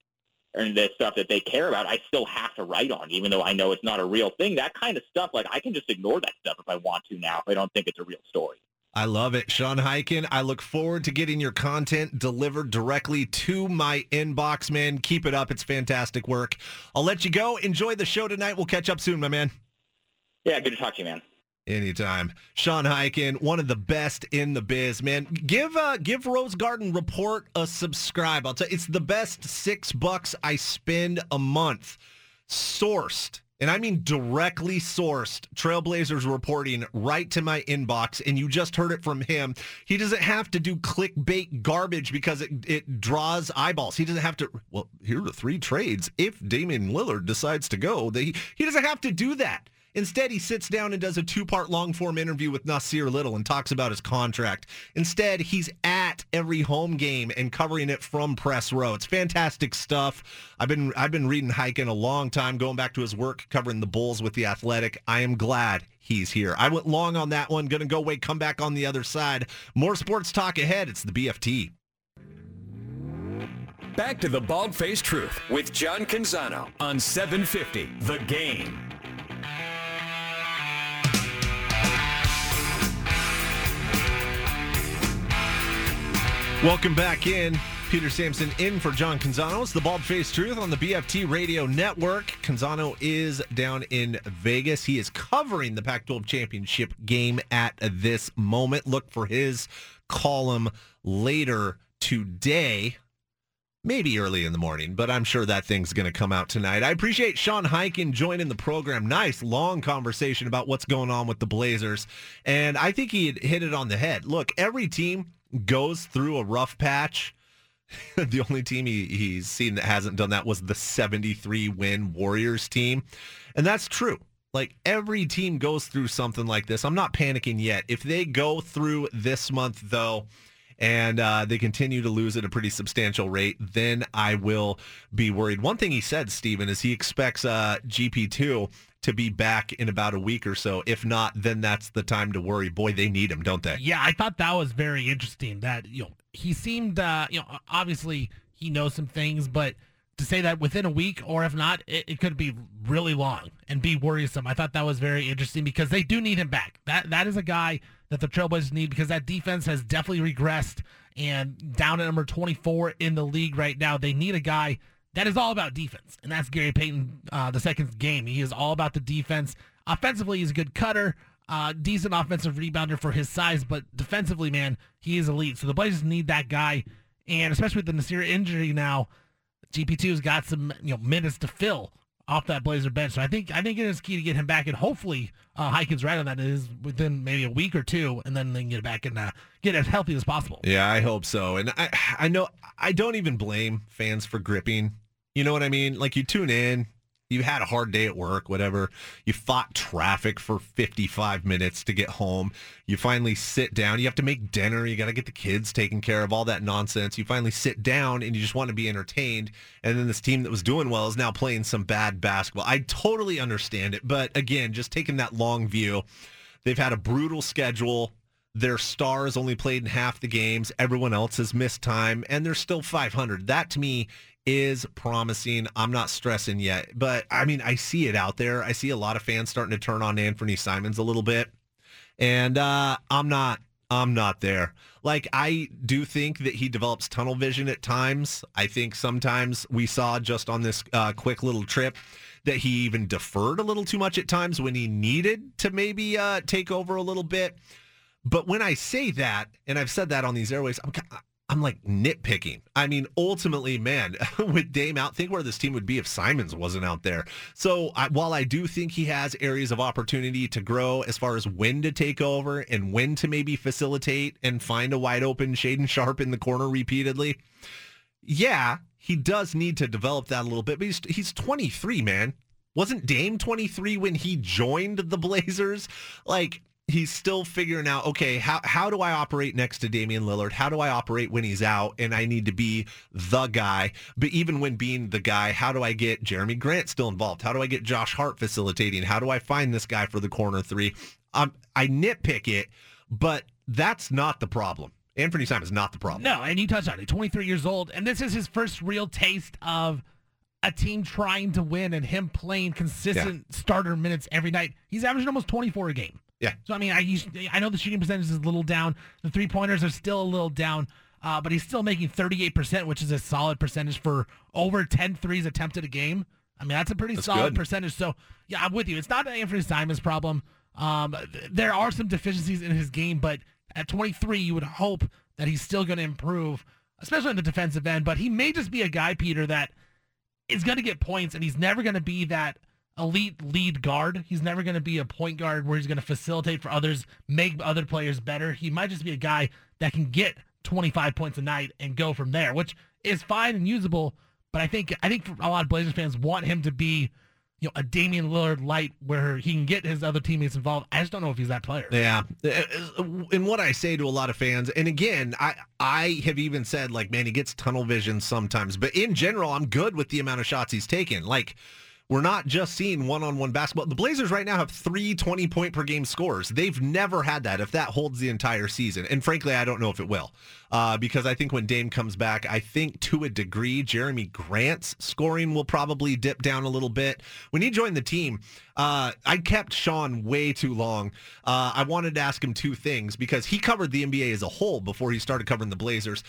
and the stuff that they care about, I still have to write on, even though I know it's not a real thing. That kind of stuff, like I can just ignore that stuff if I want to now, if I don't think it's a real story. I love it. Sean Highkin, I look forward to getting your content delivered directly to my inbox, man. Keep it up. It's fantastic work. I'll let you go. Enjoy the show tonight. We'll catch up soon, my man. Yeah, good to talk to you, man. Anytime. Sean Highkin, one of the best in the biz, man. Give uh give Rose Garden Report a subscribe. I'll tell you, it's the best six bucks I spend a month. Sourced and I mean directly sourced Trailblazers reporting right to my inbox, and you just heard it from him. He doesn't have to do clickbait garbage because it, it draws eyeballs. He doesn't have to, well, here are three trades. If Damian Lillard decides to go, they, he doesn't have to do that. Instead, he sits down and does a two-part long-form interview with Nassir Little and talks about his contract. Instead, he's at every home game and covering it from press row. It's fantastic stuff. I've been I've been reading Highkin a long time, going back to his work covering the Bulls with the Athletic. I am glad he's here. I went long on that one. To go wait, come back on the other side. More sports talk ahead. It's the BFT. Back to the Bald Faced Truth with John Canzano on 750 The Game. Welcome back in. Peter Sampson in for John Canzano. It's the Bald Faced Truth on the BFT Radio Network. Canzano is down in Vegas. He is covering the Pac 12 championship game at this moment. Look for his column later today. Maybe early in the morning, but I'm sure that thing's going to come out tonight. I appreciate Sean Highkin joining the program. Nice long conversation about what's going on with the Blazers. And I think he hit it on the head. Look, every team goes through a rough patch. (laughs) the only team he, he's seen that hasn't done that was the 73 win Warriors team. And that's true. Like every team goes through something like this. I'm not panicking yet. If they go through this month, though, and uh, they continue to lose at a pretty substantial rate, then I will be worried. One thing he said, Stephen, is he expects uh, GP2 to be back in about a week or so. If not, then that's the time to worry. Boy, they need him, don't they? Yeah, I thought that was very interesting. That you know he seemed, uh, you know, obviously he knows some things, but to say that within a week or if not, it, it, could be really long and be worrisome. I thought that was very interesting because they do need him back. That that is a guy that the Trailblazers need because that defense has definitely regressed and down at number 24 in the league right now. They need a guy that is all about defense, and that's Gary Payton. Uh, the second game, he is all about the defense. Offensively, he's a good cutter. Uh, decent offensive rebounder for his size, but defensively, man, he is elite. So the Blazers need that guy, and especially with the Nassir injury now, GP2's got some you know minutes to fill off that Blazer bench. So I think I think it is key to get him back, and hopefully uh, Highkin's right on that. It is within maybe a week or two, and then they can get back and uh, get as healthy as possible. Yeah, I hope so. And I I know I don't even blame fans for gripping. You know what I mean? Like you tune in, you had a hard day at work, whatever. You fought traffic for 55 minutes to get home. You finally sit down. You have to make dinner. You got to get the kids taken care of, all that nonsense. You finally sit down and you just want to be entertained. And then this team that was doing well is now playing some bad basketball. I totally understand it. But again, just taking that long view, they've had a brutal schedule. Their stars only played in half the games. Everyone else has missed time, and they're still 500. That to me is promising. I'm not stressing yet, but I mean, I see it out there. I see a lot of fans starting to turn on Anfernee Simons a little bit, and uh, I'm not. I'm not there. Like I do think that he develops tunnel vision at times. I think sometimes we saw just on this uh, quick little trip that he even deferred a little too much at times when he needed to maybe uh, take over a little bit. But when I say that, and I've said that on these airways, I'm, I'm like nitpicking. I mean, ultimately, man, (laughs) with Dame out, think where this team would be if Simons wasn't out there. So I, while I do think he has areas of opportunity to grow as far as when to take over and when to maybe facilitate and find a wide open Shaedon Sharpe in the corner repeatedly, yeah, he does need to develop that a little bit. But he's he's 23, man. Wasn't Dame 23 when he joined the Blazers? Like he's still figuring out, okay, how, how do I operate next to Damian Lillard? How do I operate when he's out and I need to be the guy? But even when being the guy, how do I get Jerami Grant still involved? How do I get Josh Hart facilitating? How do I find this guy for the corner three? Um, I nitpick it, but that's not the problem. Anfernee Simon is not the problem. No, and you touched on it. 23 years old, and this is his first real taste of a team trying to win and him playing consistent yeah. starter minutes every night. He's averaging almost 24 a game. Yeah. So I mean, I used, I know the shooting percentage is a little down. The three pointers are still a little down, uh, but he's still making 38 percent, which is a solid percentage for over 10 threes attempted a game. I mean, that's a pretty that's solid good. percentage. So yeah, I'm with you. It's not an Anfernee Simons problem. Um, there are some deficiencies in his game, but at 23, you would hope that he's still going to improve, especially in the defensive end. But he may just be a guy, Peter, that is going to get points, and he's never going to be that elite lead guard. He's never going to be a point guard where he's going to facilitate for others, make other players better. He might just be a guy that can get 25 points a night and go from there, which is fine and usable. But I think I think a lot of Blazers fans want him to be, you know, a Damian Lillard light where he can get his other teammates involved. I just don't know if he's that player. Yeah, uh, uh, and what I say to a lot of fans, and again, I I have even said like, man, he gets tunnel vision sometimes, but in general, I'm good with the amount of shots he's taken. Like we're not just seeing one-on-one basketball. The Blazers right now have three 20-point per game scores. They've never had that if that holds the entire season. And frankly, I don't know if it will. Uh, because I think when Dame comes back, I think to a degree, Jerami Grant's scoring will probably dip down a little bit. When he joined the team, uh, I kept Sean way too long. Uh, I wanted to ask him two things because he covered the NBA as a whole before he started covering the Blazers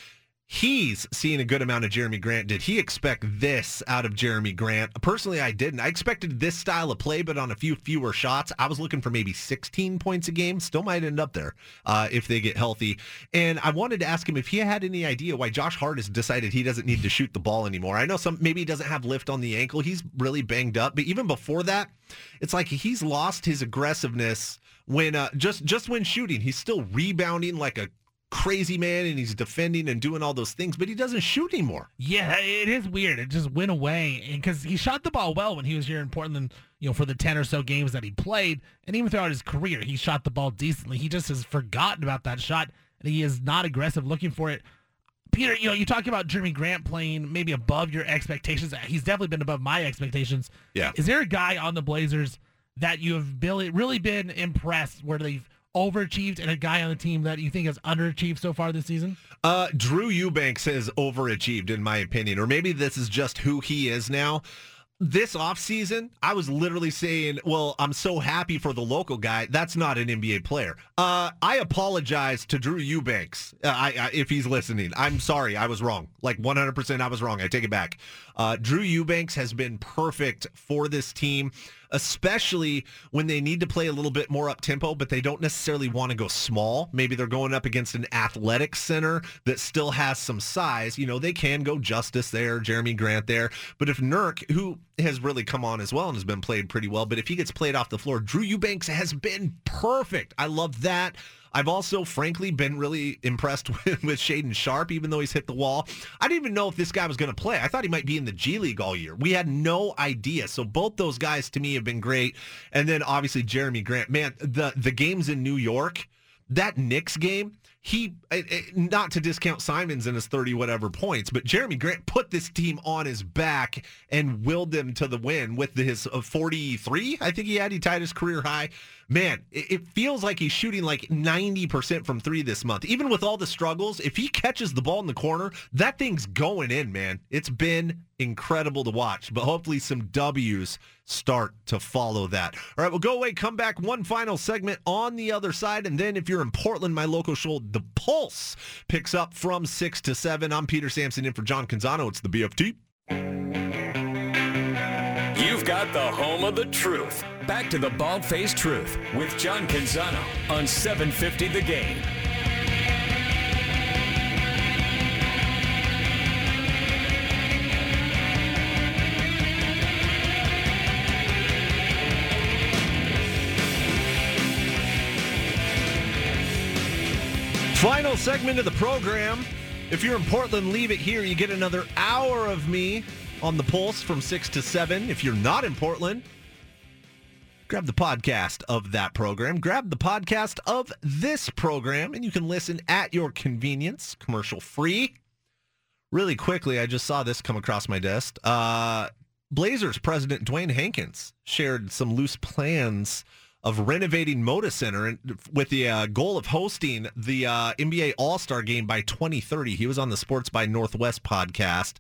he's seeing a good amount of Jerami Grant. Did he expect this out of Jerami Grant? Personally, I didn't. I expected this style of play, but on a few fewer shots. I was looking for maybe 16 points a game. Still might end up there uh, if they get healthy. And I wanted to ask him if he had any idea why Josh Hart has decided he doesn't need to shoot the ball anymore. I know some maybe he doesn't have lift on the ankle. He's really banged up, but even before that, it's like he's lost his aggressiveness when uh, just just when shooting. He's still rebounding like a crazy man and he's defending and doing all those things, but he doesn't shoot anymore. Yeah, it is weird. It just went away because he shot the ball well when he was here in Portland. You know, for the ten or so games that he played, and even throughout his career, he shot the ball decently. He just has forgotten about that shot, and he is not aggressive looking for it. Peter, you know, you talk about Jerami Grant playing maybe above your expectations. He's definitely been above my expectations. Yeah. Is there a guy on the Blazers that you have really, really been impressed where they've overachieved and a guy on the team that you think has underachieved so far this season? Uh, Drew Eubanks has overachieved, in my opinion, or maybe this is just who he is now this offseason, I was literally saying, well, I'm so happy for the local guy. That's not an NBA player. Uh, I apologize to Drew Eubanks uh, I, I, if he's listening. I'm sorry. I was wrong. Like 100% I was wrong. I take it back. Uh, Drew Eubanks has been perfect for this team especially when they need to play a little bit more up tempo, but they don't necessarily want to go small. Maybe they're going up against an athletic center that still has some size. You know, they can go Justice there, Jerami Grant there. But if Nurk, who has really come on as well and has been played pretty well, but if he gets played off the floor, Drew Eubanks has been perfect. I love that. I've also, frankly, been really impressed (laughs) with, with Shaedon Sharpe, even though he's hit the wall. I didn't even know if this guy was going to play. I thought he might be in the G League all year. We had no idea. So both those guys to me have been great. And then obviously Jerami Grant. Man, the the games in New York, that Knicks game, he eh, eh, not to discount Simons and his 30 whatever points, but Jerami Grant put this team on his back and willed them to the win with his uh, 43. I think he had he tied his career high. Man, it feels like he's shooting like 90% from 3 this month. Even with all the struggles, if he catches the ball in the corner, that thing's going in, man. It's been incredible to watch, but hopefully some W's start to follow that. All right, we'll go away, come back one final segment on the other side and then if you're in Portland, my local show the Pulse picks up from 6 to 7. I'm Peter Sampson in for John Canzano. It's the BFT. You've got the home of the truth. Back to the Bald Faced Truth with John Canzano on 750 The Game. Final segment of the program. If you're in Portland, leave it here. You get another hour of me on the pulse from 6 to 7. If you're not in Portland, grab the podcast of that program. Grab the podcast of this program, and you can listen at your convenience, commercial free. Really quickly, I just saw this come across my desk. Uh, Blazers president Dewayne Hankins shared some loose plans of renovating Moda Center and with the uh, goal of hosting the uh, NBA All Star Game by 2030. He was on the Sports by Northwest podcast.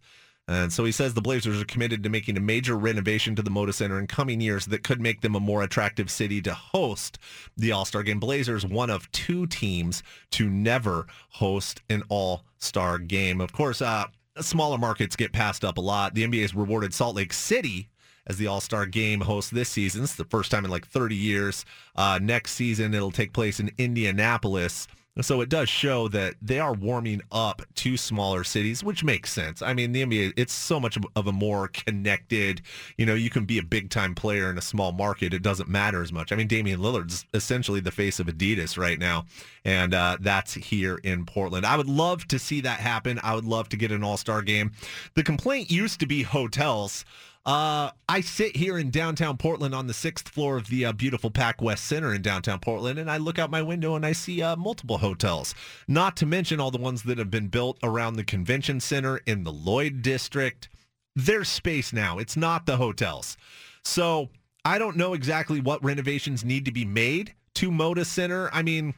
And so he says the Blazers are committed to making a major renovation to the Moda Center in coming years that could make them a more attractive city to host the All-Star Game. Blazers, one of two teams to never host an All-Star Game. Of course, uh, smaller markets get passed up a lot. The NBA has rewarded Salt Lake City as the All Star Game host this season. It's the first time in like 30 years. Uh, next season, it'll take place in Indianapolis. So it does show that they are warming up to smaller cities, which makes sense. I mean, the NBA, it's so much of a more connected, you know, you can be a big time player in a small market. It doesn't matter as much. I mean, Damian Lillard's essentially the face of Adidas right now. And uh, that's here in Portland. I would love to see that happen. I would love to get an all-star game. The complaint used to be hotels. Uh, I sit here in downtown Portland on the sixth floor of the uh, beautiful Pac West Center in downtown Portland, and I look out my window and I see uh, multiple hotels. Not to mention all the ones that have been built around the convention center in the Lloyd District. There's space now. It's not the hotels. So I don't know exactly what renovations need to be made to Moda Center. I mean,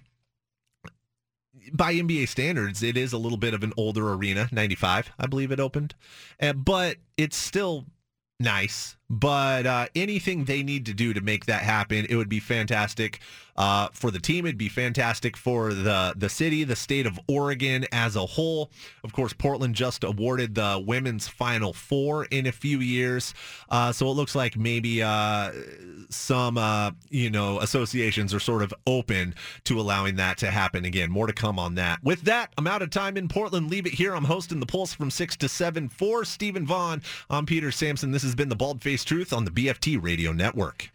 by NBA standards, it is a little bit of an older arena, 95, I believe it opened. Uh, but it's still nice, but uh, anything they need to do to make that happen, it would be fantastic uh, for the team. It'd be fantastic for the the city, the state of Oregon as a whole. Of course, Portland just awarded the women's Final Four in a few years, uh, so it looks like maybe uh, some uh, you know associations are sort of open to allowing that to happen again. More to come on that. With that, I'm out of time in Portland. Leave it here. I'm hosting the Pulse from six to seven for Stephen Vaughn. I'm Peter Sampson. This has been the Bald Faced Truth on the BFT Radio Network.